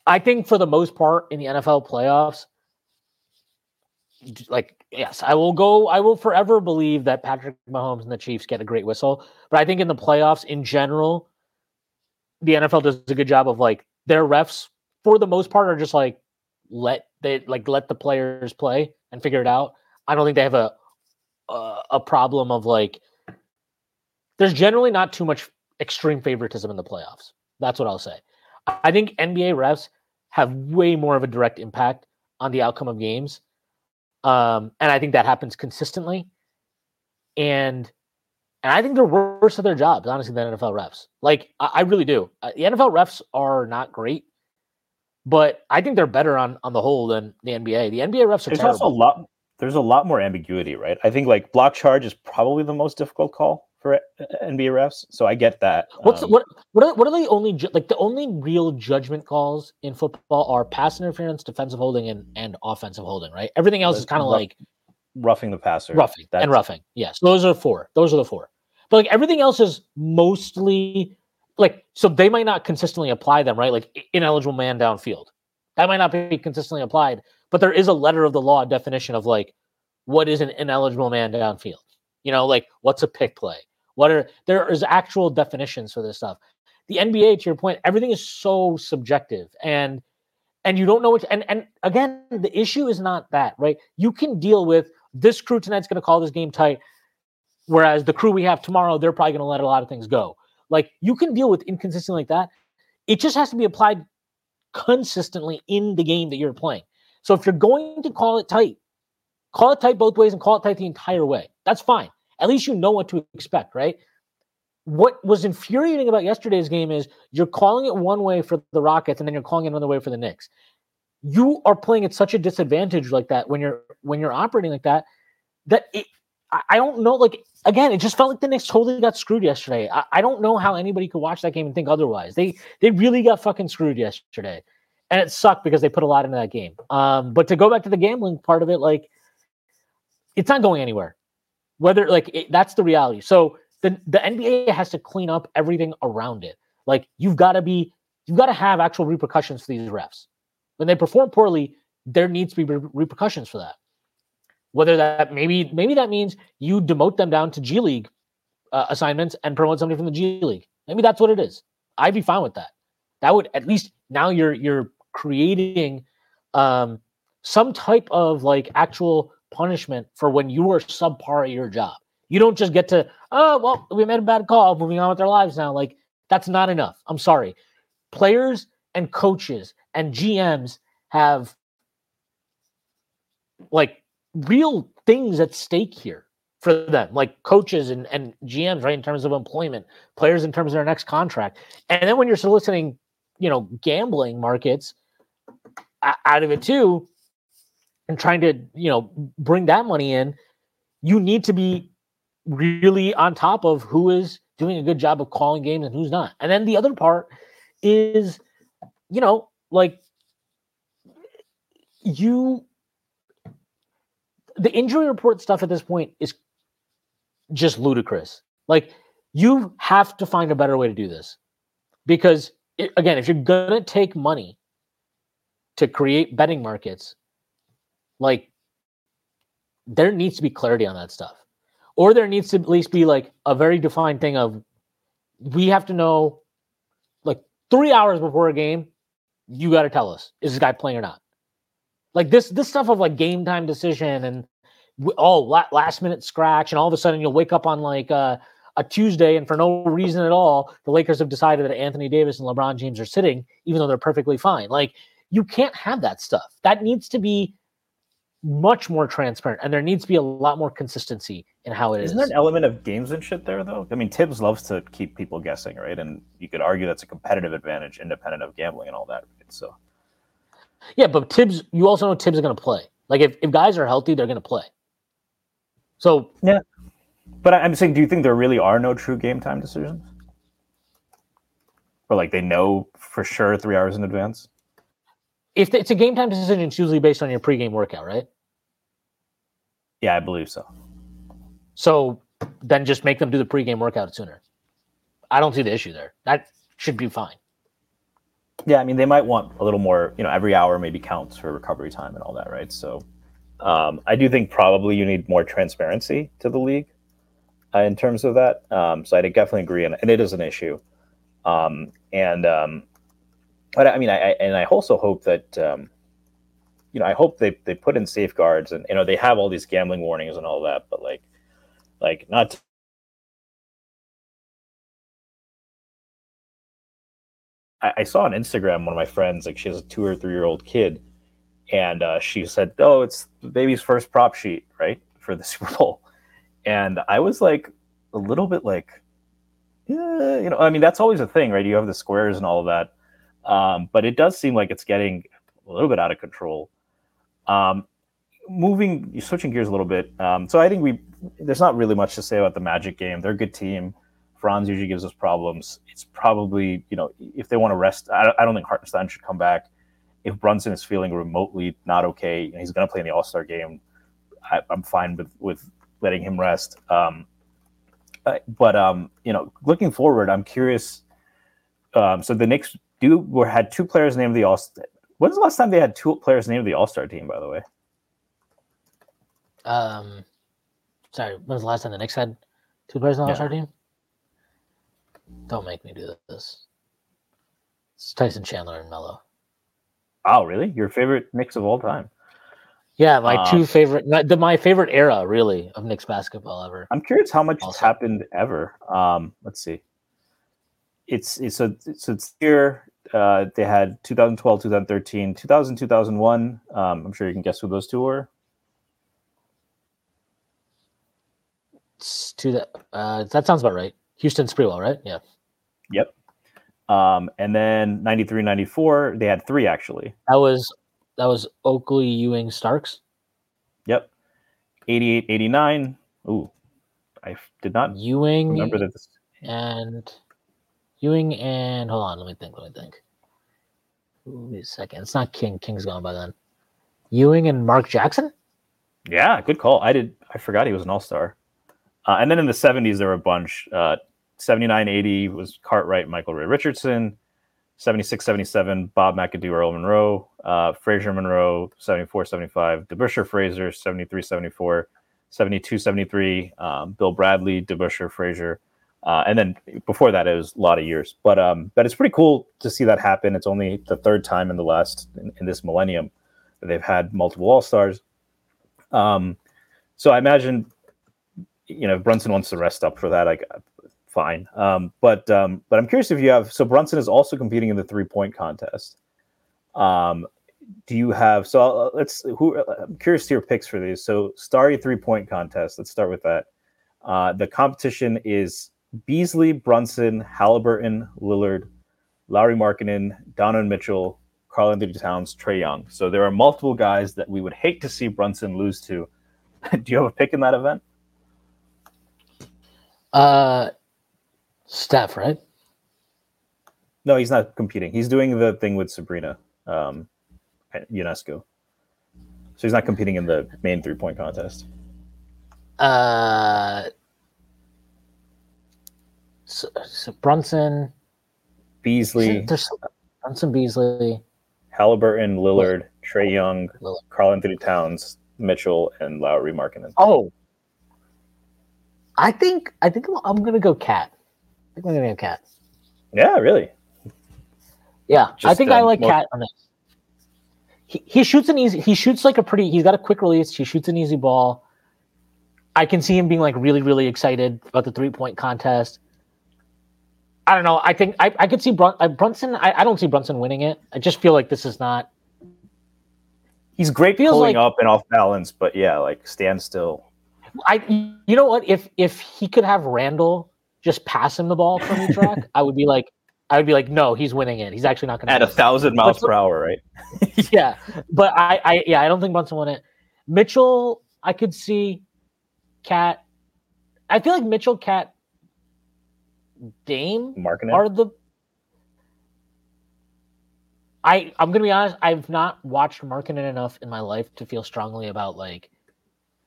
I think for the most part in the NFL playoffs, like yes, I will go. I will forever believe that Patrick Mahomes and the Chiefs get a great whistle. But I think in the playoffs in general, the NFL does a good job of like their refs for the most part are just like let they like let the players play and figure it out. I don't think they have a uh, a problem of like there's generally not too much extreme favoritism in the playoffs. That's what I'll say. I think NBA refs have way more of a direct impact on the outcome of games. Um, and I think that happens consistently. And and I think they're worse at their jobs, honestly, than NFL refs. Like I, I really do. Uh, the NFL refs are not great, but I think they're better on on the whole than the NBA. The NBA refs are There's terrible. also a lot there's a lot more ambiguity, right? I think like block charge is probably the most difficult call for uh, NBA refs. So I get that. What's um, what what are, what are the only ju- like the only real judgment calls in football are pass interference, defensive holding, and and offensive holding, right? Everything else is kind of like roughing the passer, roughing That's, and roughing. Yes, those are four. Those are the four. But like everything else is mostly like so they might not consistently apply them, right? Like ineligible man downfield. That might not be consistently applied, but there is a letter of the law definition of like what is an ineligible man downfield. You know, like what's a pick play? What are there is actual definitions for this stuff. The NBA, to your point, everything is so subjective and and you don't know what and and again, the issue is not that, right? You can deal with this crew tonight's gonna call this game tight, whereas the crew we have tomorrow, they're probably gonna let a lot of things go. Like you can deal with inconsistent like that. It just has to be applied consistently in the game that you're playing. So if you're going to call it tight, call it tight both ways and call it tight the entire way. That's fine. At least you know what to expect, right? What was infuriating about yesterday's game is you're calling it one way for the Rockets and then you're calling it another way for the Knicks. You are playing at such a disadvantage like that when you're when you're operating like that that it, I don't know. Like again, it just felt like the Knicks totally got screwed yesterday. I, I don't know how anybody could watch that game and think otherwise. They they really got fucking screwed yesterday and it sucked because they put a lot into that game. Um, but to go back to the gambling part of it, like it's not going anywhere. Whether like it, that's the reality. So the the NBA has to clean up everything around it. Like you've got to be, you've got to have actual repercussions for these refs when they perform poorly. There needs to be re- repercussions for that. Whether that maybe maybe that means you demote them down to G League uh, assignments and promote somebody from the G League. Maybe that's what it is. I'd be fine with that. That would at least now you're you're creating um, some type of like actual punishment for when you are subpar at your job. You don't just get to, oh, well, we made a bad call, moving on with our lives now. Like, that's not enough. I'm sorry. Players and coaches and GMs have like real things at stake here for them, like coaches and, and GMs, right, in terms of employment, players in terms of their next contract. And then when you're soliciting, you know, gambling markets out of it too, and trying to, you know, bring that money in, you need to be really on top of who is doing a good job of calling games and who's not. And then the other part is, you know, like you the injury report stuff at this point is just ludicrous. Like you have to find a better way to do this because it, again, if you're gonna take money to create betting markets, like there needs to be clarity on that stuff, or there needs to at least be like a very defined thing of we have to know like three hours before a game, you got to tell us is this guy playing or not. Like this, this stuff of like game time decision and oh last minute scratch, and all of a sudden you'll wake up on like uh, a Tuesday, and for no reason at all, the Lakers have decided that Anthony Davis and LeBron James are sitting, even though they're perfectly fine. Like you can't have that stuff. That needs to be much more transparent, and there needs to be a lot more consistency in how it Isn't is. there an element of games and shit there, though? I mean, Thibs loves to keep people guessing, right? And you could argue that's a competitive advantage, independent of gambling and all that. Right? So yeah, but Thibs, you also know Thibs is going to play. Like if, if guys are healthy, they're going to play. So yeah, but I'm saying, do you think there really are no true game time decisions, or like they know for sure three hours in advance? If it's a game time decision, it's usually based on your pregame workout, right? Yeah, I believe so. So then just make them do the pregame workout sooner. I don't see the issue there. That should be fine. Yeah, I mean, they might want a little more, you know, every hour maybe counts for recovery time and all that, right? So um, I do think probably you need more transparency to the league uh, in terms of that. Um, so I definitely agree, and, and, it is an issue. Um, and um, but I mean, I, I, and I also hope that um, you know I hope they they put in safeguards, and you know they have all these gambling warnings and all that, but like like not. I saw on Instagram one of my friends, like she has a two or three year old kid, and uh, she said, "Oh, it's the baby's first prop sheet, right, for the Super Bowl." And I was like, a little bit like, yeah, you know, I mean, that's always a thing, right? You have the squares and all of that, um, but it does seem like it's getting a little bit out of control. Um, moving, switching gears a little bit. Um, so I think we there's not really much to say about the Magic game. They're a good team. Franz usually gives us problems. It's probably, you know, if they want to rest, I, I don't think Hartenstein should come back if Brunson is feeling remotely not okay, and he's going to play in the All Star game, I, am fine with with letting him rest. Um, but um, you know, looking forward, I'm curious. Um, so the Knicks do were had two players named the All. Star. When's the last time they had two players named the All Star team? By the way. Um, sorry, when's the last time the Knicks had two players on the yeah. All Star team? Don't make me do this. It's Tyson Chandler and Melo. Wow, really? Your favorite Knicks of all time? Yeah, my uh, two favorite, the, my favorite era, really, of Knicks basketball ever. I'm curious how much also. happened ever. Um, let's see. It's, it's so so it's here. Uh, they had 2012, 2013, 2000, 2001. Um, I'm sure you can guess who those two were. to that, uh, that sounds about right. Houston Sprewell, right? Yeah. Yep. Um, and then 93, 94, they had three actually. That was that was Oakley, Ewing, Starks. Yep. 88, 89. Ooh, I did not Ewing remember that. This... And Ewing and hold on, let me think. Let me think. Wait a second. It's not King. King's gone by then. Ewing and Mark Jackson. Yeah, good call. I did. I forgot he was an all star. Uh, and then in the 70s, there were a bunch. Uh, 79 80 was Cartwright, Michael Ray Richardson. 76 77, Bob McAdoo, Earl Monroe. Uh, Frazier Monroe, 74 75. DeBusschere Frazier, 73 74. 72 73, um, Bill Bradley, DeBusschere Frazier. Uh, and then before that, it was a lot of years. But um, but it's pretty cool to see that happen. It's only the third time in the last in, in this millennium that they've had multiple All Stars. Um, so I imagine you know, if Brunson wants to rest up for that, I fine. Um, but um, but I'm curious if you have. So Brunson is also competing in the three point contest. Um, do you have? So uh, let's. Who? I'm curious to your picks for these. So Starry three point contest. Let's start with that. Uh, the competition is Beasley, Brunson, Halliburton, Lillard, Lauri Markkanen, Donovan Mitchell, Karl-Anthony Towns, Trae Young. So there are multiple guys that we would hate to see Brunson lose to. Do you have a pick in that event? Uh, Steph, right? No, he's not competing. He's doing the thing with Sabrina, um, at Ionescu. So he's not competing in the main three point contest. Uh, so, so Brunson, Beasley, there's Brunson, Beasley, Halliburton, Lillard, Trae Young, Lillard. Karl Anthony Towns, Mitchell, and Lauri Markkanen. Oh, I think I think I'm- gonna go KAT. I think I'm gonna go KAT. Yeah, really. Yeah, I Just, think I um, like more- KAT on this. He, he shoots an easy. He shoots like a pretty. He's got a quick release. He shoots an easy ball. I can see him being like really, really excited about the three point contest. I don't know. I think I, I could see Brun, uh, Brunson. I, I don't see Brunson winning it. I just feel like this is not. He's great pulling like- up and off balance, but yeah, like stand still. I you know what? If if he could have Randle just pass him the ball from each rack, I would be like, I would be like, no, he's winning it. He's actually not going to At a thousand miles But- per hour, right? yeah, but I, I, yeah, I don't think Brunson won it. Mitchell, I could see. KAT, I feel like Mitchell, KAT, Dame Marking are the. I I'm gonna be honest. I've not watched Markkanen enough in my life to feel strongly about like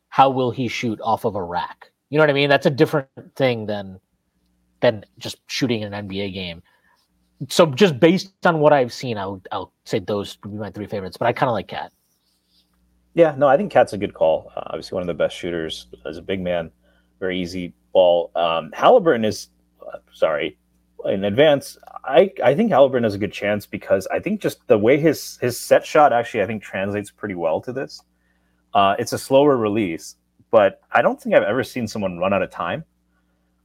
how will he shoot off of a rack. You know what I mean? That's a different thing than than just shooting an NBA game. So just based on what I've seen, I would I'll say those would be my three favorites. But I kind of like KAT. Yeah, no, I think KAT's a good call. Uh, obviously, one of the best shooters as a big man, very easy ball. Um, Halliburton is, uh, sorry, in advance. I I think Halliburton has a good chance because I think just the way his his set shot actually I think translates pretty well to this. Uh, it's a slower release, but I don't think I've ever seen someone run out of time.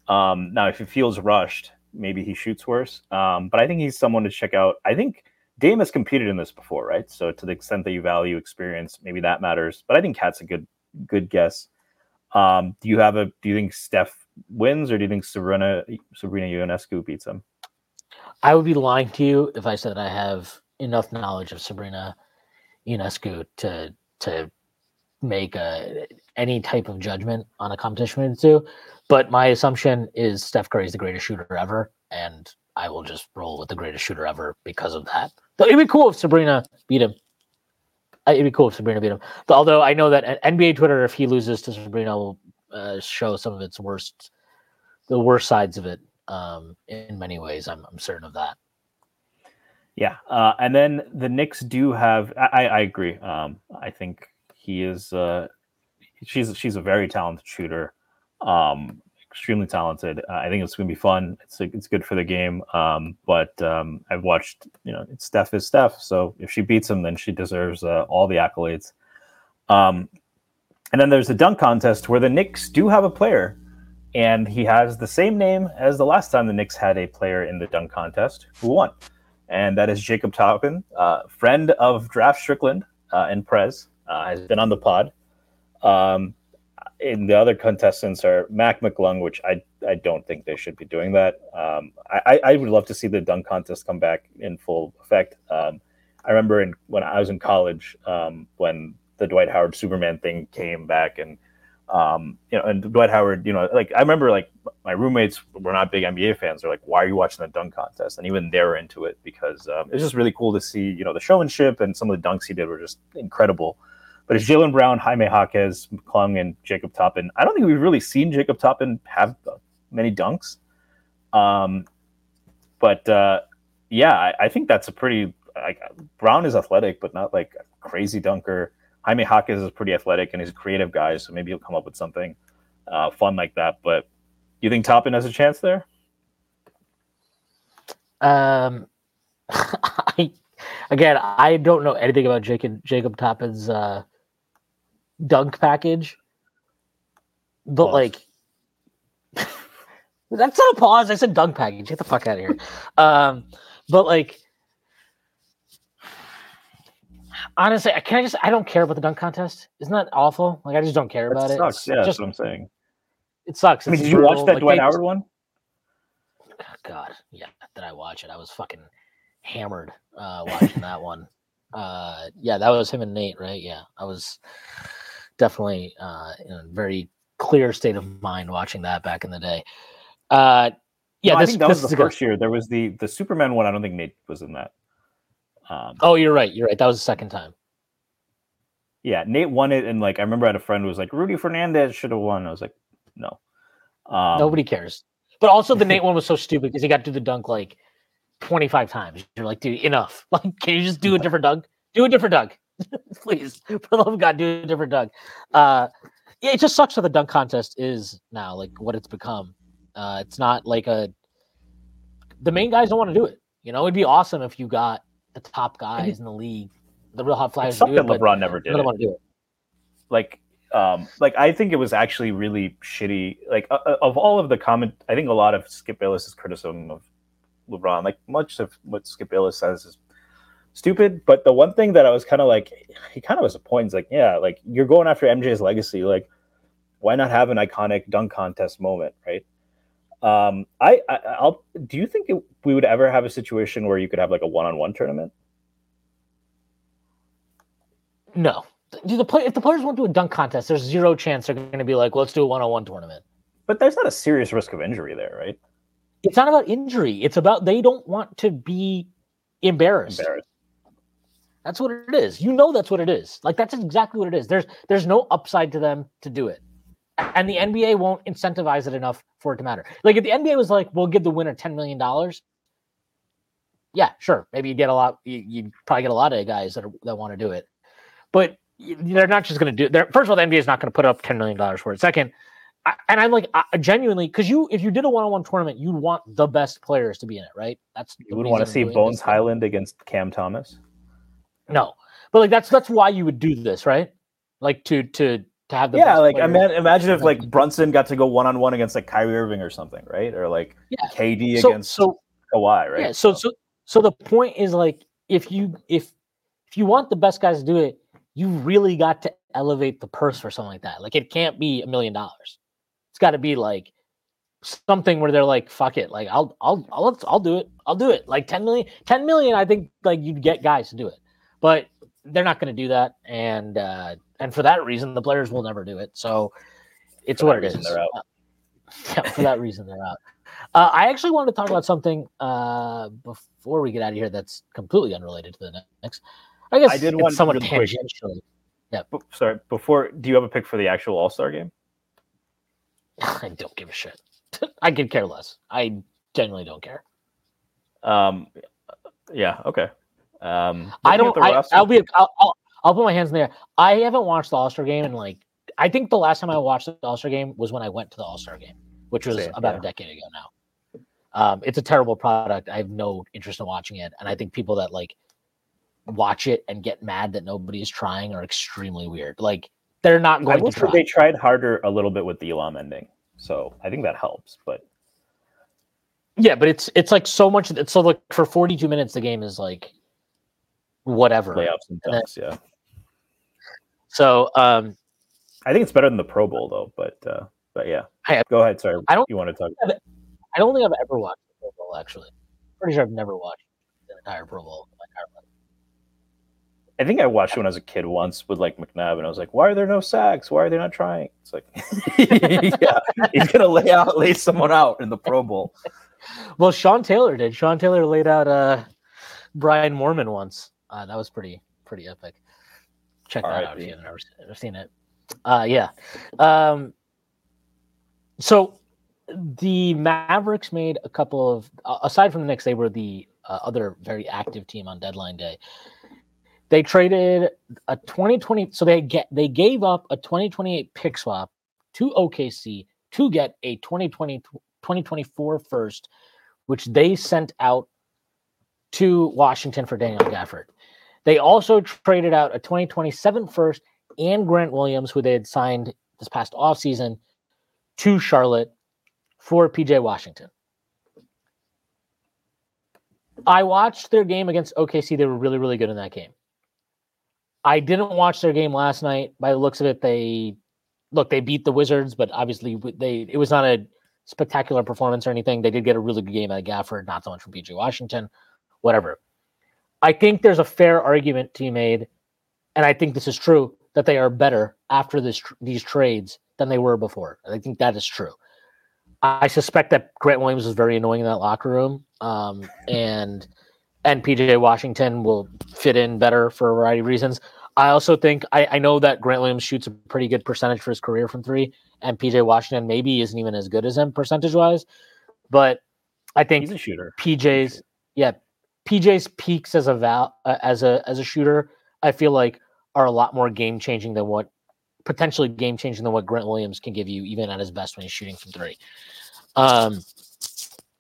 Um, now, if he feels rushed, maybe he shoots worse. Um, but I think he's someone to check out. I think Dame has competed in this before, right? So to the extent that you value experience, maybe that matters. But I think KAT's a good good guess. Um, do you have a? Do you think Steph wins, or do you think Sabrina Sabrina Ionescu beats him? I would be lying to you if I said I have enough knowledge of Sabrina Ionescu to to make a, any type of judgment on a competition the two. But my assumption is Steph Curry is the greatest shooter ever, and I will just roll with the greatest shooter ever because of that. Though it'd be cool if Sabrina beat him. Uh, It'd be cool if Sabrina beat him. But although I know that NBA Twitter, if he loses to Sabrina, will uh, show some of its worst, the worst sides of it. Um, in many ways, I'm I'm certain of that. Yeah, uh, and then the Knicks do have. I, I agree. Um, I think he is. Uh, she's she's a very talented shooter, um, extremely talented. Uh, I think it's going to be fun. It's it's good for the game. Um, but um, I've watched. You know, Steph is Steph. So if she beats him, then she deserves uh, all the accolades. Um, and then there's a dunk contest where the Knicks do have a player, and he has the same name as the last time the Knicks had a player in the dunk contest who won and that is Jacob Toppin, uh, friend of Draft Strickland uh, and Prez, uh, has been on the pod. Um, and the other contestants are Mac McClung, which I I don't think they should be doing that. Um, I, I would love to see the dunk contest come back in full effect. Um, I remember in, when I was in college um, when the Dwight Howard Superman thing came back and um, you know, and Dwight Howard, you know, like I remember like my roommates were not big NBA fans. They're like, why are you watching the dunk contest? And even they were into it because um, it's just really cool to see, you know, the showmanship and some of the dunks he did were just incredible. But it's Jaylen Brown, Jaime Jaquez, McClung, and Jacob Toppin. I don't think we've really seen Jacob Toppin have many dunks. Um, but uh, yeah, I, I think that's a pretty like Brown is athletic, but not like a crazy dunker. Jaime Jaquez is pretty athletic and he's a creative guy, so maybe he'll come up with something uh, fun like that. But you think Toppin has a chance there? Um, I again, I don't know anything about Jacob Jacob Toppin's uh, dunk package, but Pause. like That's not a pause. I said dunk package. Get the fuck out of here. Um, but like, honestly, I can I just I don't care about the dunk contest. Isn't that awful? Like I just don't care about That it. sucks. Yeah, that's what I'm saying. it sucks. I mean, It's did you watch that Like, Dwight Howard one? God, yeah. Did I watch it? I was fucking hammered uh, watching that one. Uh, yeah, that was him and Nate, right? Yeah, I was definitely uh, in a very clear state of mind watching that back in the day. Uh, yeah, No, I this, think that this was is the a good- first year. There was the the Superman one. I don't think Nate was in that. Um, Oh, you're right. You're right. That was the second time. yeah, Nate won it, and like I remember I had a friend who was like, "Rudy Fernandez should have won." I was like, "No." Um, Nobody cares. But also, the Nate one was so stupid because he got to do the dunk like 25 times. You're like, dude, enough. Like, can you just do a different dunk? Do a different dunk, please. For the love of God, do a different dunk. Uh, yeah, it just sucks how the dunk contest is now, like what it's become. Uh, it's not like a. The main guys don't want to do it. You know, it'd be awesome if you got the top guys in the league, the real hot flyers, to do something it, but LeBron never did. want to do it. like um like i think it was actually really shitty like uh, uh, of all of the comment i think a lot of skip bayless's criticism of lebron like much of what skip bayless says is stupid but the one thing that i was kind of like he kind of was a point is like yeah like you're going after mj's legacy like why not have an iconic dunk contest moment right um i, I i'll do you think it, we would ever have a situation where you could have like a one-on-one tournament No. Do the play, if the players want to do a dunk contest, there's zero chance they're going to be like, let's do a one on one tournament. but there's not a serious risk of injury there right It's not about injury. It's about they don't want to be embarrassed. embarrassed That's what it is. You know that's what it is. Like that's exactly what it is. There's there's no upside to them to do it. And the NBA won't incentivize it enough for it to matter. Like if the NBA was like, we'll give the winner $10 million. Yeah, sure. Maybe you get a lot, you, you'd probably get a lot of guys that are, that want to do it. But they're not just going to do First of all, the NBA is not going to put up $10 million for it. Second, I, and I'm like, I, genuinely, because you, if you did a one on one tournament, you'd want the best players to be in it, right? That's you would want to see bones hyland against cam thomas No, but like that's that's why you would do this, right? Like to to to have the yeah, best like ima- imagine if like Brunson got to go one on one against like Kyrie Irving or something, right? Or like Yeah. KD so against so Kawhi, right? yeah. So so so the point is like if you if if you want the best guys to do it, you really got to elevate the purse for something like that. Like it can't be a million dollars. It's got to be like something where they're like, "Fuck it!" Like I'll I'll I'll I'll do it. I'll do it. Like 10 million, 10 million. I think like you'd get guys to do it, but they're not going to do that, and uh and for that reason, the players will never do it. So it's For what it is. they're out. Yeah, for that reason, they're out. Uh, I actually wanted to talk about something uh, before we get out of here that's completely unrelated to the Knicks. I guess I did want someone somewhat really quick. tangentially. B- Sorry, before do you have a pick for the actual All Star game? I don't give a shit. I could care less. I genuinely don't care. Um, yeah, okay. Um, I don't. I, I'll be. I'll, I'll, I'll put my hands in the air. I haven't watched the All Star game in like. I think the last time I watched the All Star game was when I went to the All Star game, which was Same, about yeah. a decade ago now. Um, it's a terrible product. I have no interest in watching it, and I think people that like watch it and get mad that nobody is trying are extremely weird. Like they're not I going will to try. they tried harder a little bit with the Elam ending, so I think that helps. But Yeah, but it's it's like so much. It's so like for forty two minutes, the game is like whatever. layups and dunks, yeah. So um, I think it's better than the Pro Bowl though. But uh, but yeah, I- go ahead. Sorry, I don't- You want to talk? I don't think I've ever watched the Pro Bowl. Actually, pretty sure I've never watched the entire Pro Bowl. in my entire life. I think I watched when I was a kid once with like McNabb, and I was like, "Why are there no sacks? Why are they not trying?" It's like, yeah, he's gonna lay out, lay someone out in the Pro Bowl. Well, Sean Taylor did. Sean Taylor laid out uh, Brian Moorman once. Uh, that was pretty pretty epic. Check that out if you haven't ever, seen it. Uh, yeah. Um, so the Mavericks made a couple of aside from the Knicks, they were the uh, other very active team on deadline day. They traded a 2020 so they get they gave up a 2028 pick swap to OKC to get a 2020 2024 first which they sent out to Washington for Daniel Gafford. They also traded out a 2027 first and Grant Williams, who they had signed this past offseason, to Charlotte for PJ Washington. I watched their game against OKC. They were really, really good in that game. I didn't watch their game last night. By the looks of it, they look they beat the Wizards, but obviously they it was not a spectacular performance or anything. They did get a really good game out of Gafford, not so much from PJ Washington, whatever. I think there's a fair argument to be made, and I think this is true that they are better after this these trades than they were before. I think that is true. I suspect that Grant Williams is very annoying in that locker room, um, and and PJ Washington will fit in better for a variety of reasons. I also think I, I know that Grant Williams shoots a pretty good percentage for his career from three, and PJ Washington maybe isn't even as good as him percentage wise, but I think He's a shooter. PJ's yeah PJ's peaks as a val uh, as a as a shooter I feel like are a lot more game changing than what potentially game changing than what Grant Williams can give you even at his best when he's shooting from three. Um,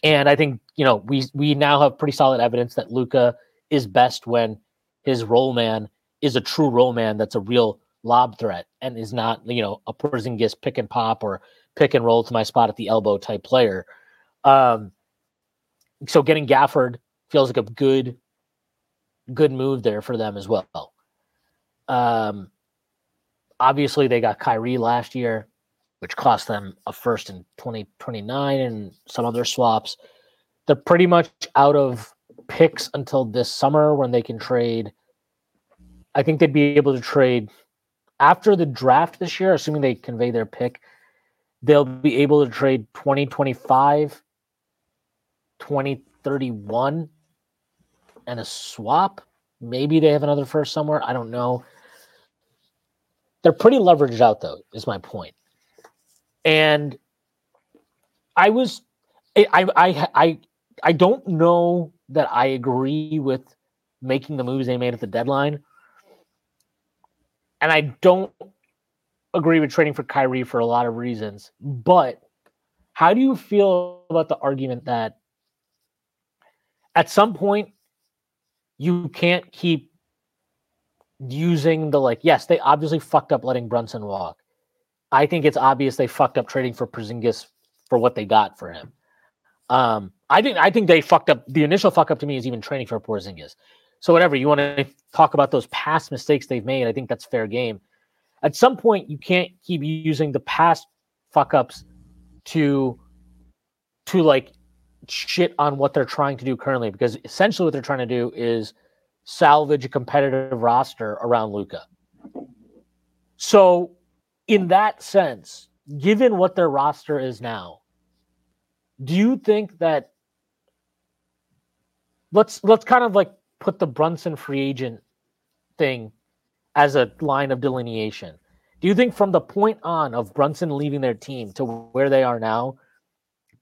and I think you know we we now have pretty solid evidence that Luka is best when his role man is a true role man that's a real lob threat and is not you know a Porzingis pick and pop or pick and roll to my spot at the elbow type player. Um, so getting Gafford feels like a good good move there for them as well. Um, obviously they got Kyrie last year, which cost them a first in 2029 and some other swaps. They're pretty much out of picks until this summer when they can trade. I think they'd be able to trade after the draft this year, assuming they convey their pick. They'll be able to trade 2025, 2031, and a swap. Maybe they have another first somewhere. I don't know. They're pretty leveraged out, though, is my point. And I was, I, I, I, I don't know that I agree with making the moves they made at the deadline. And I don't agree with trading for Kyrie for a lot of reasons. But how do you feel about the argument that at some point you can't keep using the like, yes, they obviously fucked up letting Brunson walk. I think it's obvious they fucked up trading for Porzingis for what they got for him. Um, I think I think they fucked up. The initial fuck up to me is even training for Porzingis. So whatever you want to talk about those past mistakes they've made, I think that's fair game. At some point, you can't keep using the past fuck ups to to like shit on what they're trying to do currently because essentially what they're trying to do is salvage a competitive roster around Luka. So, in that sense, given what their roster is now, do you think that let's let's kind of like put the Brunson free agent thing as a line of delineation. Do you think from the point on of Brunson leaving their team to where they are now,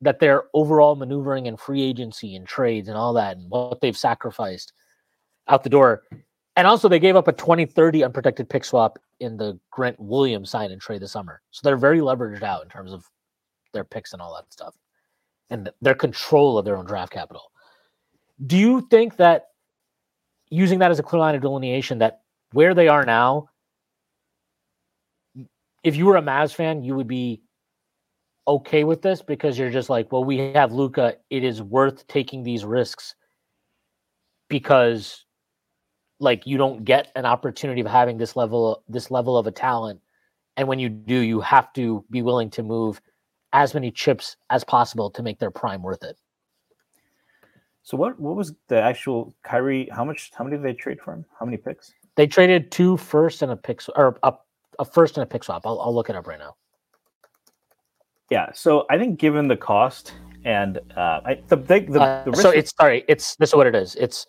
that their overall maneuvering and free agency and trades and all that and what they've sacrificed out the door. And also they gave up a 2030 unprotected pick swap in the Grant Williams sign and trade this summer. So they're very leveraged out in terms of their picks and all that stuff and their control of their own draft capital. Do you think that using that as a clear line of delineation that where they are now, if you were a Mavs fan, you would be okay with this because you're just like, well, we have Luka. It is worth taking these risks because like you don't get an opportunity of having this level this level of a talent and when you do you have to be willing to move as many chips as possible to make their prime worth it So what what was the actual Kyrie? How much? How many did they trade for him? How many picks? they traded two first and a pick or a, a first and a pick swap I'll, I'll look it up right now Yeah. So I think given the cost and uh, I, the big the, Uh, risk so it's sorry it's this is what it is. It's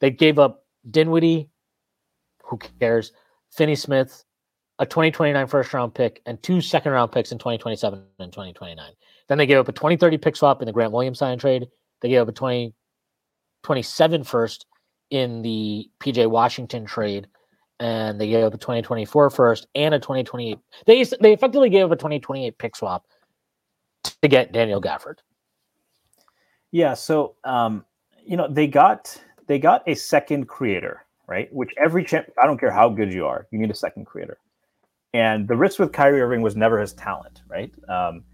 they gave up dinwiddie who cares finney smith a 2029 first round pick and two second round picks in 2027 and 2029 then they gave up a 2030 pick swap in the grant williams sign trade. They gave up a 2027 first in the pj washington trade. And they gave up a 2024 first and a 2028 they they effectively gave up a 2028 pick swap to get daniel gafford Yeah, so um, you know they got they got a second creator, right? Which every champ, I don't care how good you are, you need a second creator. And the risk with Kyrie Irving was never his talent, right? Um,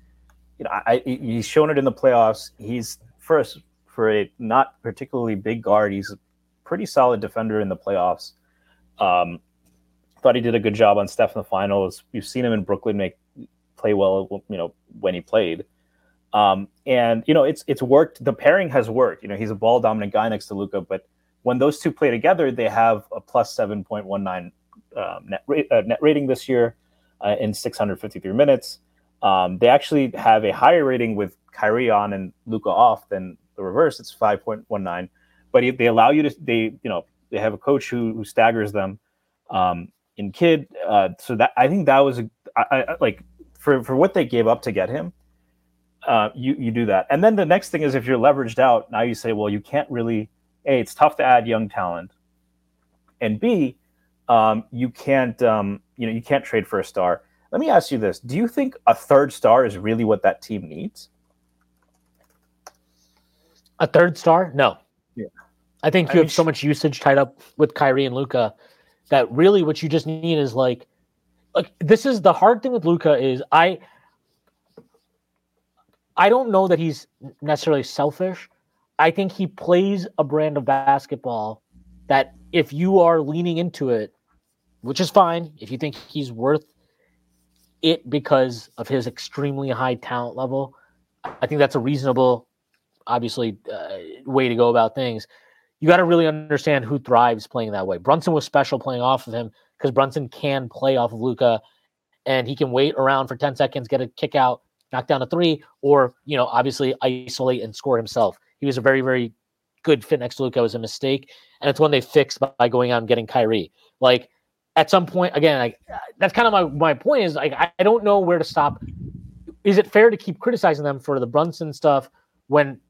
you know, I, he's shown it in the playoffs. He's first for a not particularly big guard. He's a pretty solid defender in the playoffs. Um, thought he did a good job on Steph in the finals. You've seen him in Brooklyn make play well, you know, when he played. Um, and you know, it's it's worked. The pairing has worked. You know, he's a ball dominant guy next to Luka, but when those two play together, they have a plus seven point one nine um, net, ra- uh, net rating this year uh, in 653 minutes. Um, they actually have a higher rating with Kyrie on and Luka off than the reverse. It's 5.19, but they allow you to they you know they have a coach who, who staggers them um, in Kidd, Uh, so that I think that was a, I, I, like for for what they gave up to get him. Uh, you you do that, and then the next thing is if you're leveraged out, now you say, well, you can't really. A, it's tough to add young talent, and B, um, you can't um, you know you can't trade for a star. Let me ask you this: Do you think a third star is really what that team needs? A third star? No. Yeah. I think you I have mean, so much usage tied up with Kyrie and Luka that really what you just need is like like this is the hard thing with Luka is I I don't know that he's necessarily selfish. I think he plays a brand of basketball that if you are leaning into it, which is fine, if you think he's worth it because of his extremely high talent level, I think that's a reasonable, obviously, uh, way to go about things. You got to really understand who thrives playing that way. Brunson was special playing off of him because Brunson can play off of Luka, and he can wait around for ten seconds, get a kick out, knock down a three, or you know, obviously isolate and score himself. He was a very, very good fit next to Luka. It was a mistake, and it's one they fixed by going out and getting Kyrie. Like at some point, again, that's kind of my my point is like I, I don't know where to stop. Is it fair to keep criticizing them for the Brunson stuff when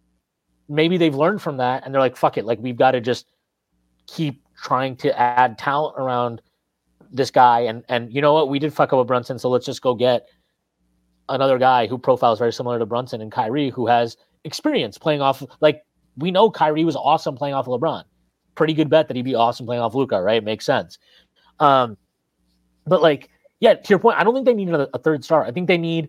maybe they've learned from that and they're like, fuck it, like we've got to just keep trying to add talent around this guy and and you know what we did fuck up with Brunson so let's just go get another guy who profiles very similar to Brunson and Kyrie who has experience playing off like we know Kyrie was awesome playing off LeBron pretty good bet that he'd be awesome playing off Luka, right makes sense um, but like, yeah, to your point, I don't think they need a, a third star. I think they need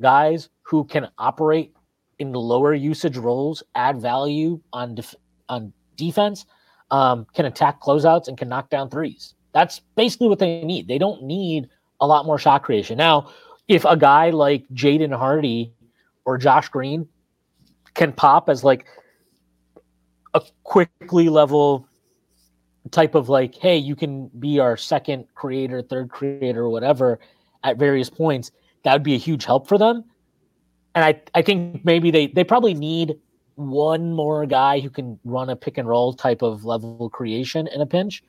guys who can operate in lower usage roles, add value on def- on defense, um, can attack closeouts, and can knock down threes. That's basically what they need. They don't need a lot more shot creation. Now, if a guy like Jaden Hardy or Josh Green can pop as like a quickly level type of like, hey, you can be our second creator, third creator, whatever at various points, that would be a huge help for them. And I, I think maybe they, they probably need one more guy who can run a pick and roll type of level creation in a pinch.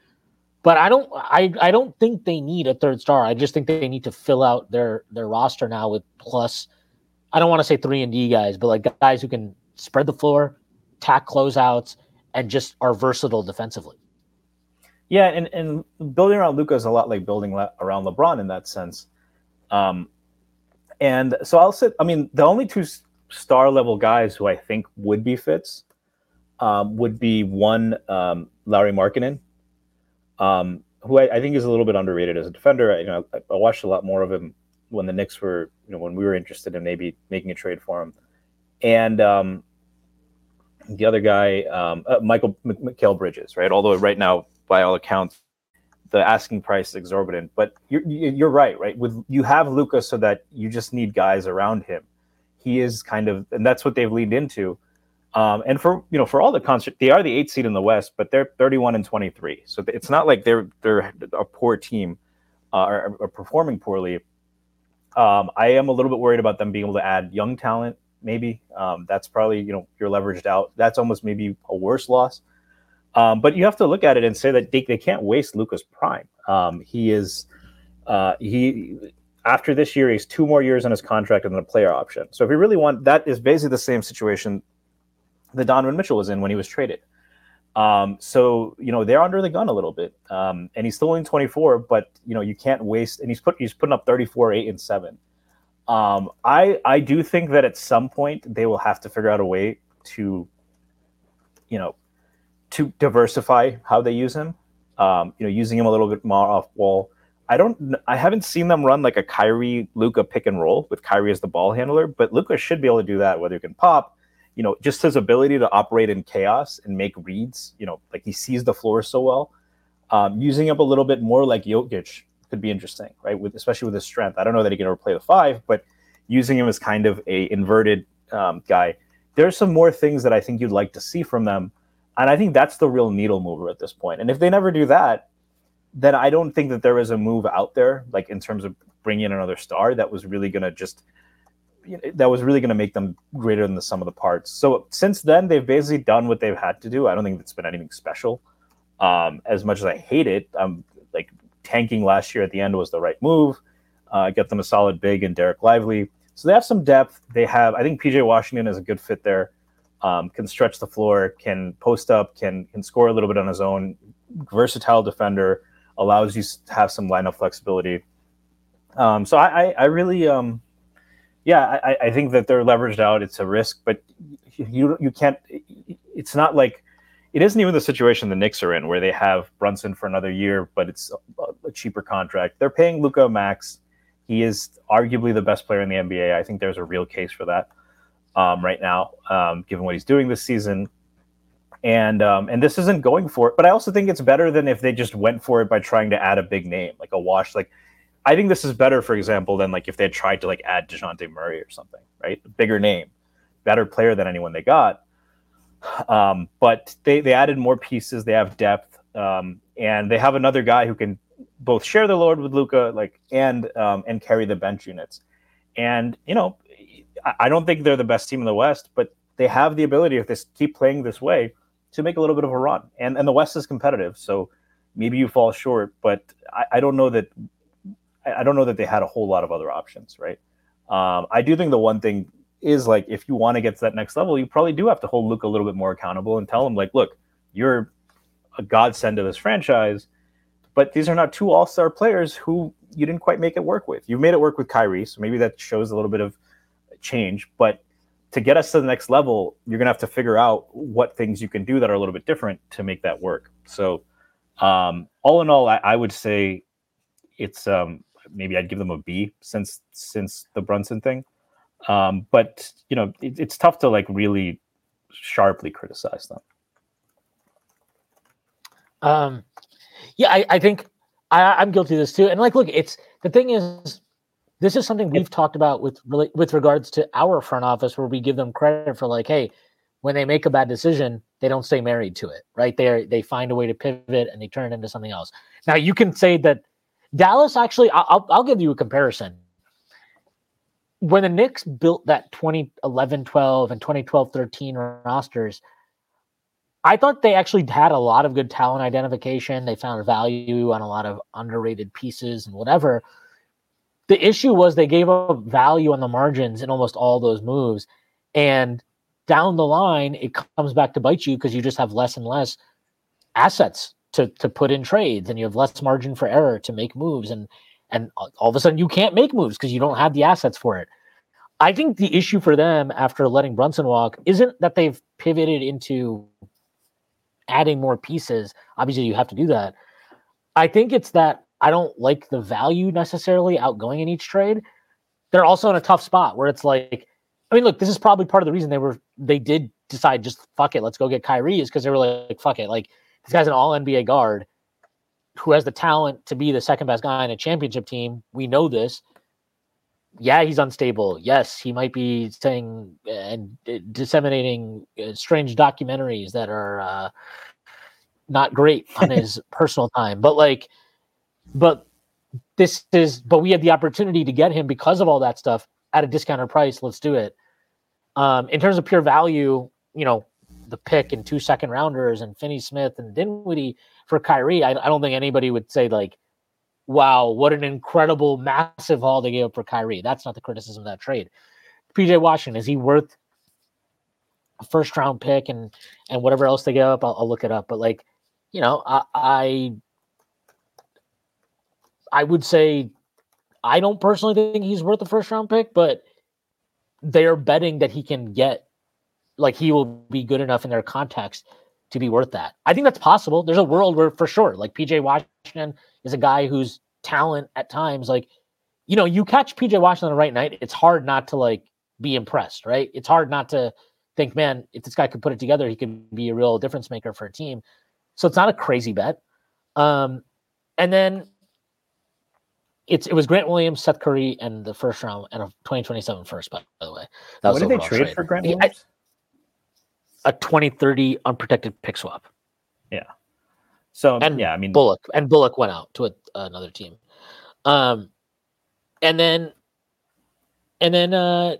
But I don't I, I don't think they need a third star. I just think they need to fill out their their roster now with plus I don't want to say three and D guys, but like guys who can spread the floor, tack closeouts, and just are versatile defensively. Yeah, and, and building around Luka is a lot like building le- around LeBron in that sense. Um, and so I'll say, I mean, the only two star level guys who I think would be fits um, would be one um, Lauri Markkanen, um, who I, I, think is a little bit underrated as a defender. I, you know, I, I, watched a lot more of him when the Knicks were, you know, when we were interested in maybe making a trade for him, and um, the other guy, um, uh, Michael M- Mikal Bridges, right? Although right now by all accounts, the asking price is exorbitant. But you're you're right, right? With you have Lucas, so that you just need guys around him. He is kind of, and that's what they've leaned into. Um, and for you know, for all the concert, they are the eighth seed in the West, but they're 31 and 23. So it's not like they're they're a poor team uh, or, or, performing poorly. Um, I am a little bit worried about them being able to add young talent. Maybe um, that's probably you know you're leveraged out. That's almost maybe a worse loss um, but you have to look at it and say that they, they can't waste Lucas prime. Um, he is uh, he after this year, he's two more years on his contract and then a player option. So if you really want, that is basically the same situation that Donovan Mitchell was in when he was traded. Um, so you know they're under the gun a little bit, um, and he's still only 24. But you know you can't waste, and he's put he's putting up 34, eight, and seven. Um, I I do think that at some point they will have to figure out a way to, you know, to diversify how they use him. Um, you know, using him a little bit more off wall, I don't. I haven't seen them run like a Kyrie Luka pick and roll with Kyrie as the ball handler, but Luka should be able to do that. Whether he can pop, you know, just his ability to operate in chaos and make reads. You know, like he sees the floor so well. Um, using up a little bit more like Jokic could be interesting, right? With especially with his strength. I don't know that he can ever play the five, but using him as kind of a inverted um, guy. There's some more things that I think you'd like to see from them, and I think that's the real needle mover at this point. And if they never do that, then I don't think that there is a move out there, like in terms of bringing in another star, that was really going to just that was really going to make them greater than the sum of the parts. So since then, they've basically done what they've had to do. I don't think it's been anything special. Um, as much as I hate it, I'm like tanking last year at the end was the right move. Uh, get them a solid big and Dereck Lively. So they have some depth. They have, I think PJ Washington is a good fit there. Um, can stretch the floor, can post up, can can score a little bit on his own. Versatile defender allows you to have some lineup flexibility. Um, so I, I, I really, um, yeah, I, I think that they're leveraged out. It's a risk, but you you can't. It's not like it isn't even the situation the Knicks are in, where they have Brunson for another year, but it's a, cheaper contract. They're paying Luka max. He is arguably the best player in the NBA. I think there's a real case for that um, right now, um, given what he's doing this season. And um, and this isn't going for it, but I also think it's better than if they just went for it by trying to add a big name like a wash. Like I think this is better, for example, than like if they had tried to like add Dejounte Murray or something, right? A bigger name, better player than anyone they got. Um, but they, they added more pieces. They have depth, um, and they have another guy who can both share the load with Luka, like and um, and carry the bench units. And you know, I, don't think they're the best team in the West, but they have the ability if they keep playing this way to make a little bit of a run. And and the West is competitive, so maybe you fall short, but I, I don't know that I don't know that they had a whole lot of other options, right? Um, I do think the one thing is like if you want to get to that next level, you probably do have to hold Luke a little bit more accountable and tell him like, look, you're a godsend to this franchise, but these are not two all-star players who you didn't quite make it work with. You made it work with Kyrie, so maybe that shows a little bit of change, but to get us to the next level, you're gonna have to figure out what things you can do that are a little bit different to make that work. So, um, all in all, I, I would say it's um, maybe I'd give them a B since since the Brunson thing. Um, but you know, it, it's tough to like really sharply criticize them. Um, yeah, I, I think I, am guilty of this too. And like, look, it's the thing is, this is something we've talked about with really with regards to our front office, where we give them credit for like, hey, when they make a bad decision, they don't stay married to it, right? They they find a way to pivot and they turn it into something else. Now you can say that Dallas actually, I'll I'll give you a comparison when the Knicks built that 2011 12 and 2012 13 rosters, I thought they actually had a lot of good talent identification. They found value on a lot of underrated pieces and whatever. The issue was they gave up value on the margins in almost all those moves. And down the line, it comes back to bite you because you just have less and less assets to, to put in trades and you have less margin for error to make moves. And and all of a sudden you can't make moves because you don't have the assets for it. I think the issue for them after letting Brunson walk isn't that they've pivoted into adding more pieces. Obviously, you have to do that. I think it's that I don't like the value necessarily outgoing in each trade. They're also in a tough spot where it's like, I mean, look, this is probably part of the reason they were they did decide just fuck it, let's go get Kyrie is because they were like, fuck it, like this guy's an all NBA guard who has the talent to be the second best guy in a championship team. We know this. Yeah, he's unstable. Yes, he might be saying and disseminating uh, strange documentaries that are uh, not great on his personal time. But like, but this is, but we had the opportunity to get him because of all that stuff at a discounted price. Let's do it. Um, in terms of pure value, you know, the pick and two second rounders and Finney Smith and Dinwiddie for Kyrie, I, I don't think anybody would say like, wow, what an incredible, massive haul they gave up for Kyrie. That's not the criticism of that trade. PJ Washington, is he worth a first round pick and and whatever else they gave up? I'll, I'll look it up. But like, you know, I, I I would say I don't personally think he's worth a first round pick, but they're betting that he can get like he will be good enough in their context to be worth that. I think that's possible. There's a world where for sure, like PJ Washington is a guy whose talent at times. Like, you know, you catch PJ Washington on the right night, it's hard not to like be impressed, right? It's hard not to think, man, if this guy could put it together, he could be a real difference maker for a team. So it's not a crazy bet. Um, and then it's it was Grant Williams, Seth Curry, and the first round and a 2027 first, by, the way. That what did they trade, trade, for Grant Williams? A 2030 unprotected pick swap. Yeah. So and yeah, I mean Bullock and Bullock went out to a, another team. Um and then and then uh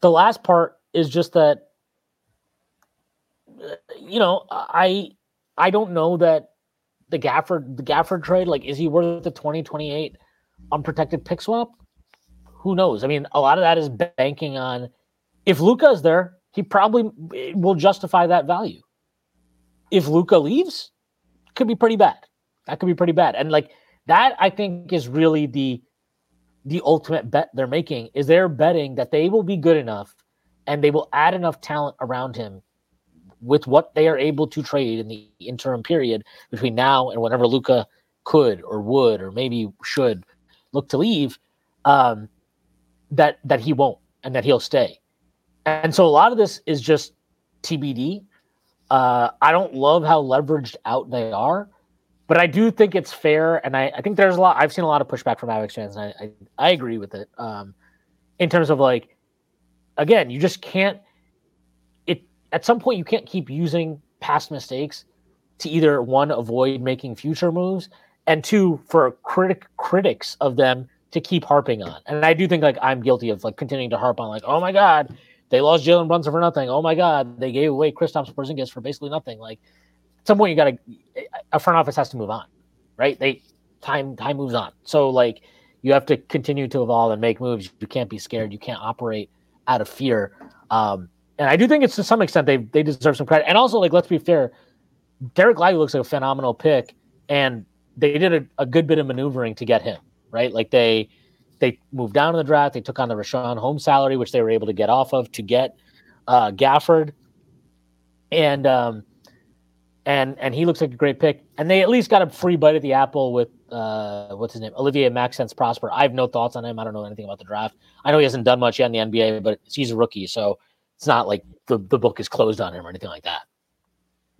the last part is just that you know, I I don't know that the Gafford the Gafford trade like is he worth the 2028 unprotected pick swap? Who knows? I mean, a lot of that is banking on if Luka is there, he probably will justify that value. If Luka leaves, could be pretty bad. That could be pretty bad. And like that I think is really the the ultimate bet they're making is they're betting that they will be good enough and they will add enough talent around him with what they are able to trade in the interim period between now and whenever Luka could or would or maybe should look to leave, um, that that he won't and that he'll stay. And so a lot of this is just TBD. Uh, I don't love how leveraged out they are, but I do think it's fair. And I, I think there's a lot. I've seen a lot of pushback from Alex fans, and I, I, I agree with it. Um, in terms of like, again, you just can't it, at some point you can't keep using past mistakes to either one avoid making future moves and two for critic critics of them to keep harping on. And I do think like I'm guilty of like continuing to harp on like, oh my god, they lost Jalen Brunson for nothing. Oh my god, they gave away Kristaps Porzingis for basically nothing. Like at some point you got to a front office has to move on, right? They time time moves on. So like you have to continue to evolve and make moves. You can't be scared. You can't operate out of fear. Um, and I do think it's to some extent they they deserve some credit. And also, like, let's be fair, Dereck Lively looks like a phenomenal pick, and they did a, a good bit of maneuvering to get him right. Like they they moved down in the draft, they took on the Richaun Holmes salary, which they were able to get off of to get uh, Gafford, and um, and and he looks like a great pick. And they at least got a free bite at the apple with uh, what's his name, Olivier Maxence Prosper. I have no thoughts on him. I don't know anything about the draft. I know he hasn't done much yet in the NBA, but he's a rookie, so it's not like the, the book is closed on him or anything like that.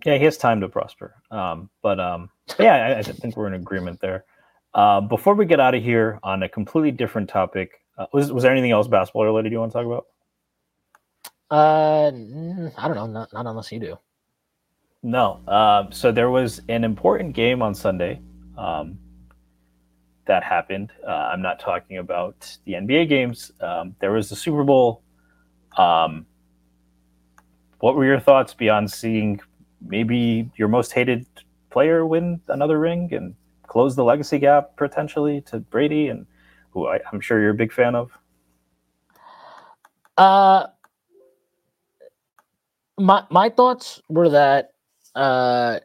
Yeah, he has time to prosper. Um, but um, yeah, I, I, think we're in agreement there. Uh, before we get out of here on a completely different topic, uh, was was there anything else basketball related you want to talk about? Uh, I don't know. Not, not unless you do. No. Uh, so there was an important game on Sunday um, that happened. Uh, I'm not talking about the NBA games. Um, there was the Super Bowl. Um, what were your thoughts beyond seeing maybe your most hated player win another ring and close the legacy gap potentially to Brady and who I, am sure you're a big fan of? Uh, my my thoughts were that uh,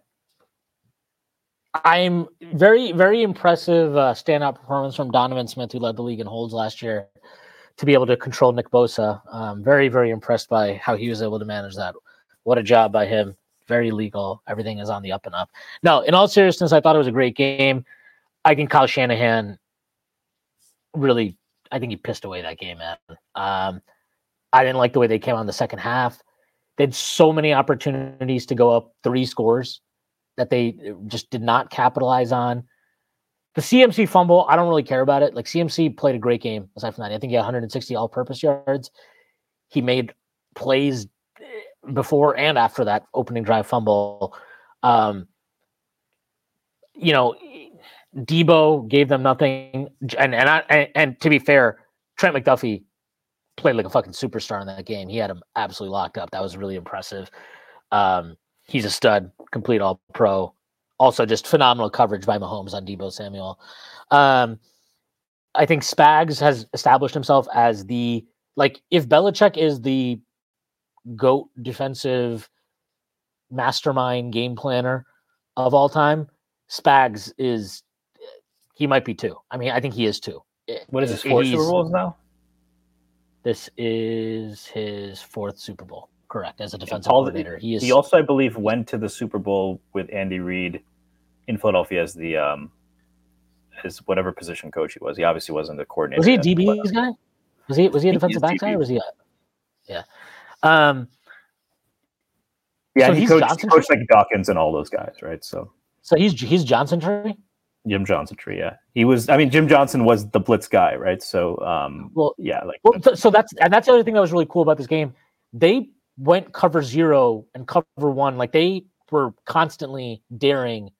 I'm very very impressive uh, standout performance from Donovan Smith, who led the league in holds last year to be able to control Nick Bosa. Um, very, very impressed by how he was able to manage that. What a job by him. Very legal. Everything is on the up and up. No, in all seriousness, I thought it was a great game. I think Kyle Shanahan really, I think he pissed away that game, man. Um, I didn't like the way they came on the second half. They had so many opportunities to go up three scores that they just did not capitalize on. The CMC fumble, I don't really care about it. Like CMC played a great game aside from that. I think he had 160 all-purpose yards. He made plays before and after that opening drive fumble. Um, you know, Deebo gave them nothing, and and I, and, and to be fair, Trent McDuffie played like a fucking superstar in that game. He had him absolutely locked up. That was really impressive. Um, he's a stud, complete all pro also just phenomenal coverage by Mahomes on Deebo Samuel. Um, I think Spags has established himself as the like if Belichick is the goat defensive mastermind game planner of all time, Spags is he might be two. I mean, I think he is two. What is this four Super Bowls now? This is his fourth Super Bowl correct as a defensive coordinator. He is. He also, I believe, went to the Super Bowl with Andy Reid in Philadelphia as the um, as whatever position coach he was. He obviously wasn't the coordinator. Was he a DB's guy? Was he was he a defensive back guy or was he? A, yeah. Um. Yeah, So he coached, coached like Dawkins and all those guys, right? So So he's he's Johnson tree. Jim Johnson tree, yeah. He was. I mean, Jim Johnson was the blitz guy, right? So, um, Well, yeah, like Well, so that's and that's the other thing that was really cool about this game. They went cover zero and cover one, like they were constantly daring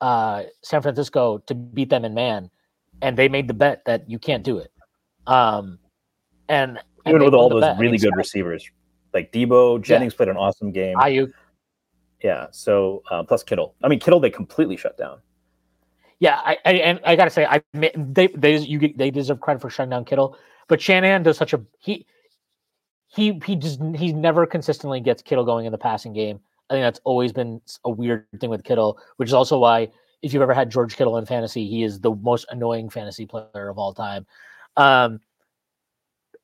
uh, San Francisco to beat them in man, and they made the bet that you can't do it. Um, and and even with all those bet. Really good receivers, like Deebo Jennings played an awesome game. Aiyuk, yeah. So uh, plus Kittle. I mean, Kittle they completely shut down. Yeah, I, I and I gotta say, I they they you get, they deserve credit for shutting down Kittle, but Shanahan does such a he he he just he never consistently gets Kittle going in the passing game. I think that's always been a weird thing with Kittle, which is also why if you've ever had George Kittle in fantasy, he is the most annoying fantasy player of all time. Um,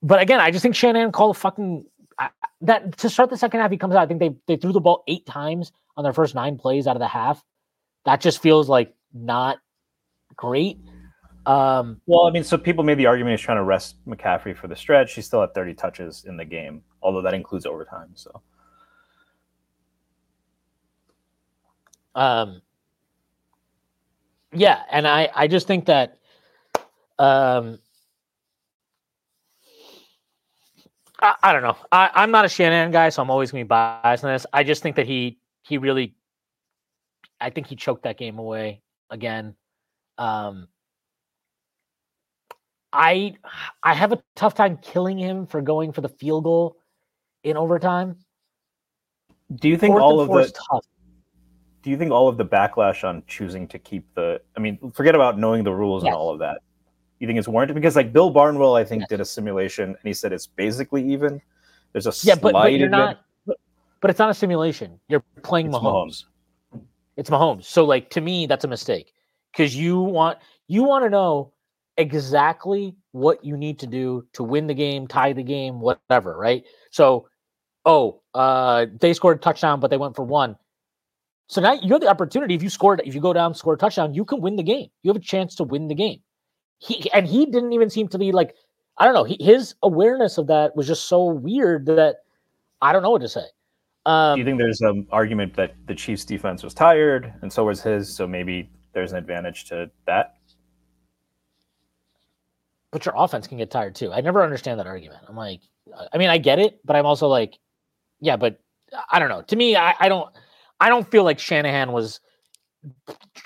but again, I just think Shanahan called a fucking I, that to start the second half. He comes out. I think they they threw the ball eight times on their first nine plays out of the half. That just feels like not great. Um, Well, I mean, so people made the argument he's trying to rest McCaffrey for the stretch. He's still at 30 touches in the game, although that includes overtime. So um, yeah, and I I just think that um, I, I don't know. I, I'm not a Shanahan guy, so I'm always gonna be biased on this. I just think that he he really, I think he choked that game away again. Um, I I have a tough time killing him for going for the field goal in overtime. do you think Fourth all of the tough. do you think all of the backlash on choosing to keep the I mean, forget about knowing the rules Yes. and all of that. You think it's warranted? Because like Bill Barnwell, I think, Yes. did a simulation and he said it's basically even. There's a Yeah, but, but you're not. But, but it's not a simulation. You're playing It's Mahomes. It's Mahomes. So like to me, that's a mistake because you want you want to know exactly what you need to do to win the game, tie the game, whatever, right? So, oh, uh, they scored a touchdown, but they went for one. So now you have the opportunity. If you scored, if you go down, score a touchdown, you can win the game. You have a chance to win the game. He and he didn't even seem to be like, I don't know. He, his awareness of that was just so weird that I don't know what to say. Um, Do you think there's an argument that the Chiefs defense was tired and so was his, so maybe there's an advantage to that? but your offense can get tired too. I never understand that argument. I'm like, I mean, I get it, but I'm also like, yeah, but I don't know. To me, I, I don't, I don't feel like Shanahan was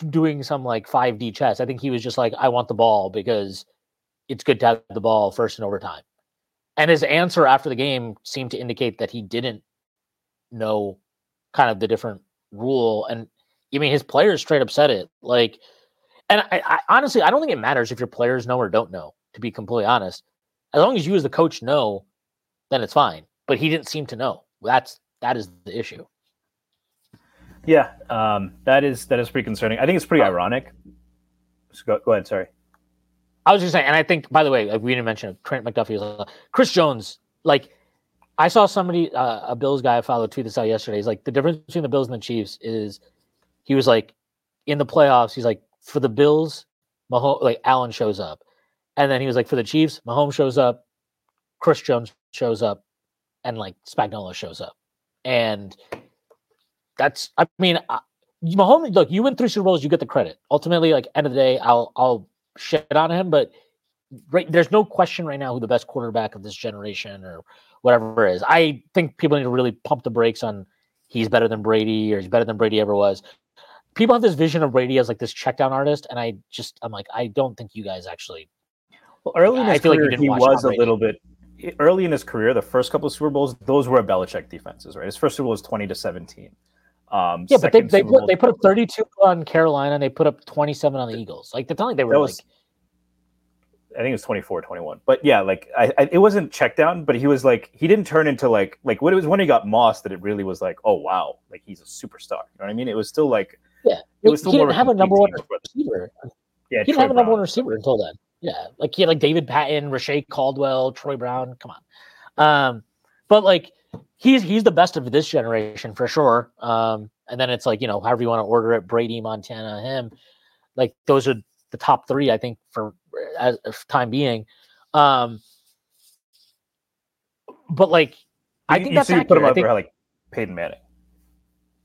doing some like 5D chess. I think he was just like, I want the ball because it's good to have the ball first in overtime. And his answer after the game seemed to indicate that he didn't know kind of the different rule. And I mean, his players straight up said it. Like, and I, I honestly, I don't think it matters if your players know or don't know. To be completely honest, as long as you as the coach know, then it's fine. But he didn't seem to know. That's that is the issue. Yeah, um, that is that is pretty concerning. I think it's pretty ironic. So go, go ahead. Sorry. I was just saying, and I think, by the way, like we didn't mention it, Trent McDuffie was uh, Chris Jones. Like, I saw somebody, uh, a Bills guy I followed, tweet this out yesterday. He's like, the difference between the Bills and the Chiefs is, he was like, in the playoffs, he's like, for the Bills, Mahomes, like Allen shows up, and then he was like, for the Chiefs, Mahomes shows up, Chris Jones shows up, and like Spagnuolo shows up, and that's, I mean, I, Mahomes. Look, you win three Super Bowls, you get the credit. Ultimately, like end of the day, I'll I'll shit on him, but right there's no question right now who the best quarterback of this generation or whatever is. I think people need to really pump the brakes on he's better than Brady or he's better than Brady ever was. People have this vision of Brady as like this check down artist, and I just I'm like, I don't think you guys actually Well, early in I his feel like career, didn't he was Tom a Brady. little bit early in his career. The first couple of Super Bowls, those were Belichick defenses, right? His first Super Bowl was twenty to seventeen. Um, Yeah, but they, they put they put up 32 on Carolina and they put up 27 on the Eagles. Like it's not like they were was- like I think it was 24, 21. But yeah, like I, I, it wasn't check down, but he was like he didn't turn into like like when it was when he got Moss that it really was like oh wow like he's a superstar. You know what I mean? It was still like yeah. it was still he more didn't have a number one receiver. Yeah, He didn't Troy have a number one receiver until then. Yeah, like he had like David Patten, Reche Caldwell, Troy Brown. Come on, um, but like he's he's the best of this generation for sure. Um, and then it's like you know however you want to order it, Brady, Montana, him, like those are the top three I think for as, as time being. Um, but like I think you, that's so you put him I up think, for like Peyton Manning.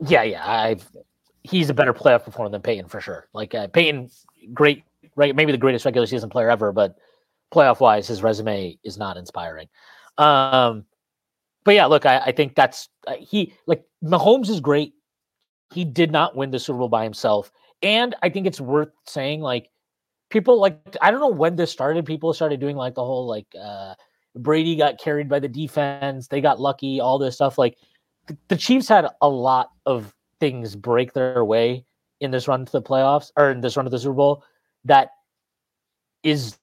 yeah, yeah, I've he's a better playoff performer than Peyton for sure. Like uh, Peyton, great, right? Maybe the greatest regular season player ever, but playoff wise, his resume is not inspiring. Um, but yeah, look, I, I think that's uh, he like Mahomes is great. He did not win the Super Bowl by himself, and I think it's worth saying like people like I don't know when this started. People started doing like the whole like uh Brady got carried by the defense, they got lucky, all this stuff. Like the, the Chiefs had a lot of things break their way in this run to the playoffs or in this run to the Super Bowl that is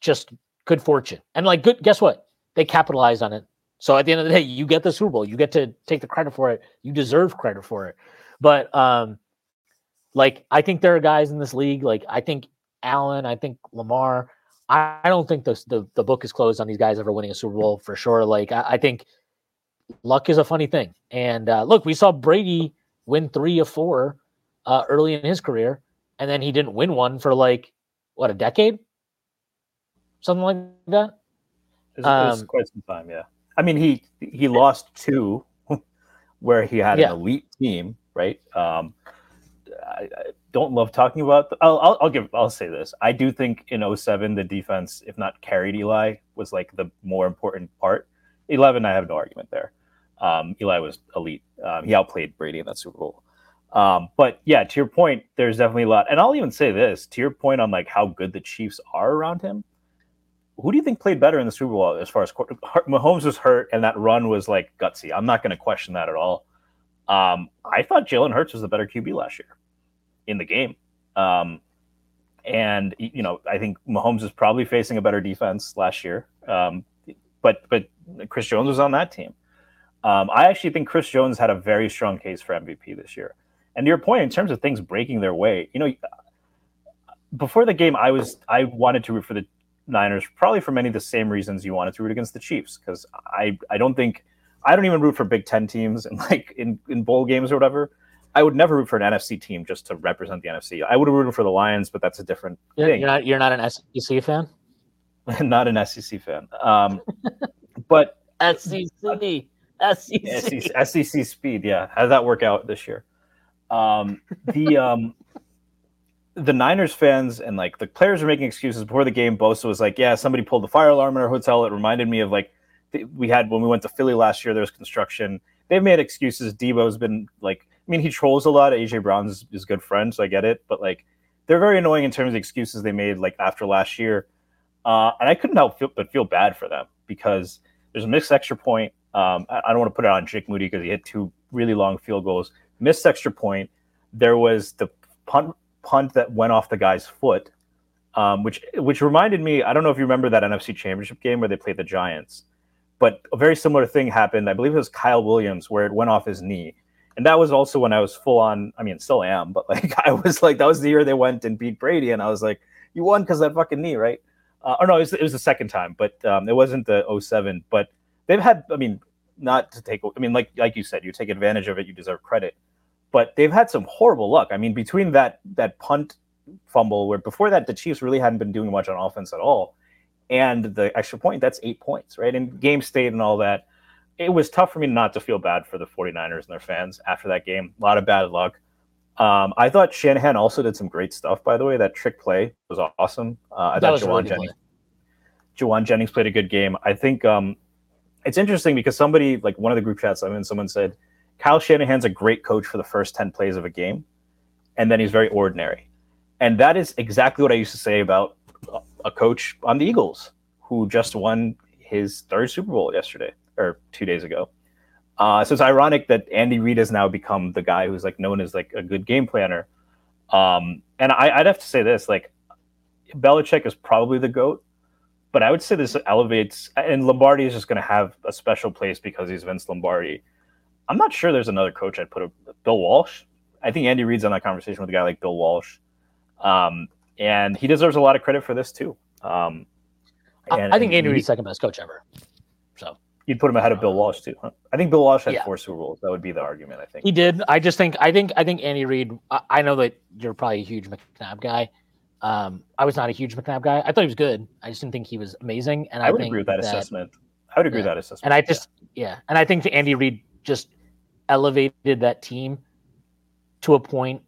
just good fortune. And like good guess what? They capitalized on it. So at the end of the day, you get the Super Bowl. You get to take the credit for it. You deserve credit for it. But um like I think there are guys in this league, like I think Allen, I think Lamar. I, I don't think the, the the book is closed on these guys ever winning a Super Bowl for sure. Like I, I think luck is a funny thing. And uh, look, we saw Brady win three of four uh, early in his career, and then he didn't win one for like what a decade, something like that. It was, it was Um, quite some time, yeah. I mean, he he lost two where he had Yeah. an elite team, right? Um, I, I don't love talking about. The, I'll, I'll I'll give I'll say this. I do think in 07, the defense, if not carried Eli, was like the more important part. Eleven, I have no argument there. Um, Eli was elite. Um, he outplayed Brady in that Super Bowl. Um, but yeah, to your point, there's definitely a lot. And I'll even say this to your point on like how good the Chiefs are around him who do you think played better in the Super Bowl as far as Mahomes was hurt and that run was like gutsy? I'm not going to question that at all. Um, I thought Jalen Hurts was the better QB last year in the game. Um, and you know, I think Mahomes is probably facing a better defense last year. Um, but but Chris Jones was on that team. Um, I actually think Chris Jones had a very strong case for MVP this year. And to your point, in terms of things breaking their way, you know, before the game, I was I wanted to root for the Niners, probably for many of the same reasons you wanted to root against the Chiefs, because I I don't think I don't even root for Big Ten teams and like in, in bowl games or whatever. I would never root for an NFC team just to represent the NFC. I would have rooted for the Lions, but that's a different You're, thing. you're not you're not an SEC fan. not an SEC fan. Um, but SEC, SEC. SEC, SEC E speed, yeah. How did that work out this year? Um, the um, the Niners fans and like the players were making excuses before the game. Bosa was like, "Yeah, somebody pulled the fire alarm in our hotel." It reminded me of like th- we had when we went to Philly last year. There was construction. They've made excuses. Deebo's been like, I mean, he trolls a lot. AJ Brown's is good friend, so I get it. But like, they're very annoying in terms of the excuses they made like after last year. Uh, and I couldn't help feel, but feel bad for them because there's a missed extra point. Um, I, I don't want to put it on Jake Moody because he hit two really long field goals. Missed extra point. There was the punt punt that went off the guy's foot, um, which which reminded me. I don't know if you remember that NFC Championship game where they played the Giants, but a very similar thing happened. I believe it was Kyle Williams where it went off his knee, and that was also when I was full on. I mean, still am, but like I was like that was the year they went and beat Brady, and I was like, you won because that fucking knee, right? Uh, or no, it was, it was the second time, but um, it wasn't the 07. But they've had, I mean, not to take, I mean, like like you said, you take advantage of it, you deserve credit. But they've had some horrible luck. I mean, between that that punt fumble, where before that the Chiefs really hadn't been doing much on offense at all, and the extra point, that's eight points, right? And game state and all that. It was tough for me not to feel bad for the 49ers and their fans after that game. A lot of bad luck. Um, I thought Shanahan also did some great stuff, by the way. That trick play was awesome. Uh, I That thought Jauan really Jennings, Jauan Jennings played a good game. I think um, it's interesting because somebody, like one of the group chats I'm in, someone said, Kyle Shanahan's a great coach for the first 10 plays of a game, and then he's very ordinary. And that is exactly what I used to say about a coach on the Eagles who just won his third Super Bowl yesterday or two days ago. Uh, so it's ironic that Andy Reid has now become the guy who's like known as like a good game planner. Um, and I, I'd have to say this: like Belichick is probably the goat, but I would say this elevates. And Lombardi is just going to have a special place because he's Vince Lombardi. I'm not sure there's another coach I'd put a Bill Walsh. I think Andy Reid's on that conversation with a guy like Bill Walsh, um, and he deserves a lot of credit for this too. Um, I- and- I think and Andy Reid's second best coach ever. So You'd put him ahead of Bill Walsh too. Huh? I think Bill Walsh had Yeah. four Super Bowls. That would be the argument. I think. He did. I just think I think I think Andy Reid. I, I know that you're probably a huge McNabb guy. Um, I was not a huge McNabb guy. I thought he was good. I just didn't think he was amazing. And I, I would think agree with that, assessment. I would agree yeah. with that assessment. And I just yeah. and I think Andy Reid just elevated that team to a point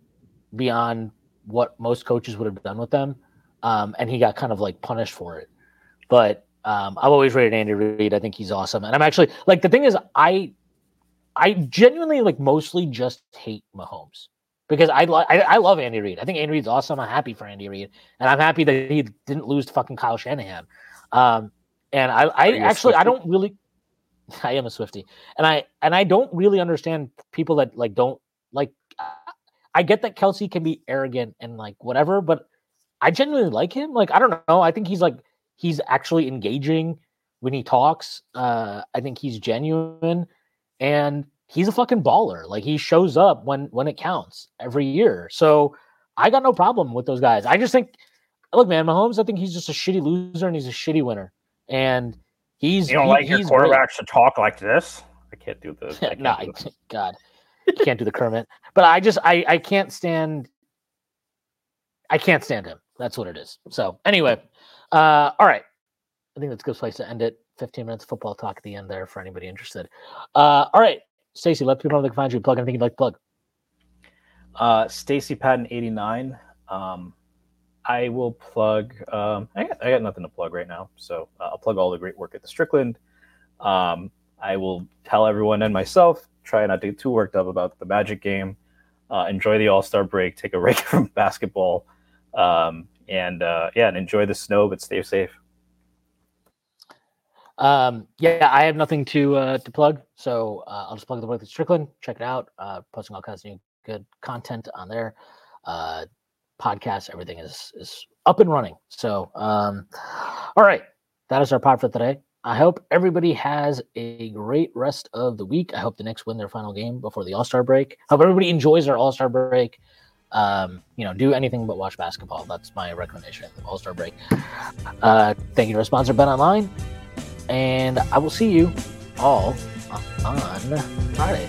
beyond what most coaches would have done with them. Um, and he got kind of like punished for it. But um, I've always rated Andy Reid. I think he's awesome. And I'm actually like the thing is I I genuinely like mostly just hate Mahomes because I, li- I I love Andy Reid. I think Andy Reid's awesome. I'm happy for Andy Reid, and I'm happy that he didn't lose to fucking Kyle Shanahan. Um, and I I actually I don't really I am a Swiftie, and I and I don't really understand people that like don't like. I get that Kelce can be arrogant and like whatever, but I genuinely like him. Like I don't know. I think he's like he's actually engaging when he talks. Uh, I think he's genuine, and he's a fucking baller. Like he shows up when when it counts every year. So I got no problem with those guys. I just think, look, man, Mahomes. I think he's just a shitty loser and he's a shitty winner, and he's you don't he- like your he's great. quarterbacks to talk like this. I can't do this. I can't no, do I, God, You can't do the Kermit. But I just I I can't stand. I can't stand him. That's what it is. So anyway, uh, all right. I think that's a good place to end it. 15 minutes of football talk at the end there for anybody interested. Uh, all right, Stacy, let people know they can find you. Plug anything you'd like to plug. Uh, Stacy Patton eighty nine. Um, I will plug. Um, I got, I got nothing to plug right now, so uh, I'll plug all the great work at the Strickland. Um, I will tell everyone and myself try not to get too worked up about the Magic game. Uh, enjoy the All Star break. Take a break from basketball, um, and uh, yeah, and enjoy the snow, but stay safe. Um, yeah, I have nothing to uh, to plug, so uh, I'll just plug the work at Strickland. Check it out. Uh, posting all kinds of new good content on there. Uh, podcasts, everything is is up and running. So, um, all right, that is our pod for today. I hope everybody has a great rest of the week. I hope the Knicks win their final game before the All Star break. Hope everybody enjoys their All Star break. Um, you know, do anything but watch basketball. That's my recommendation. All Star break. Uh, thank you to our sponsor, BetOnline and I will see you all on Friday.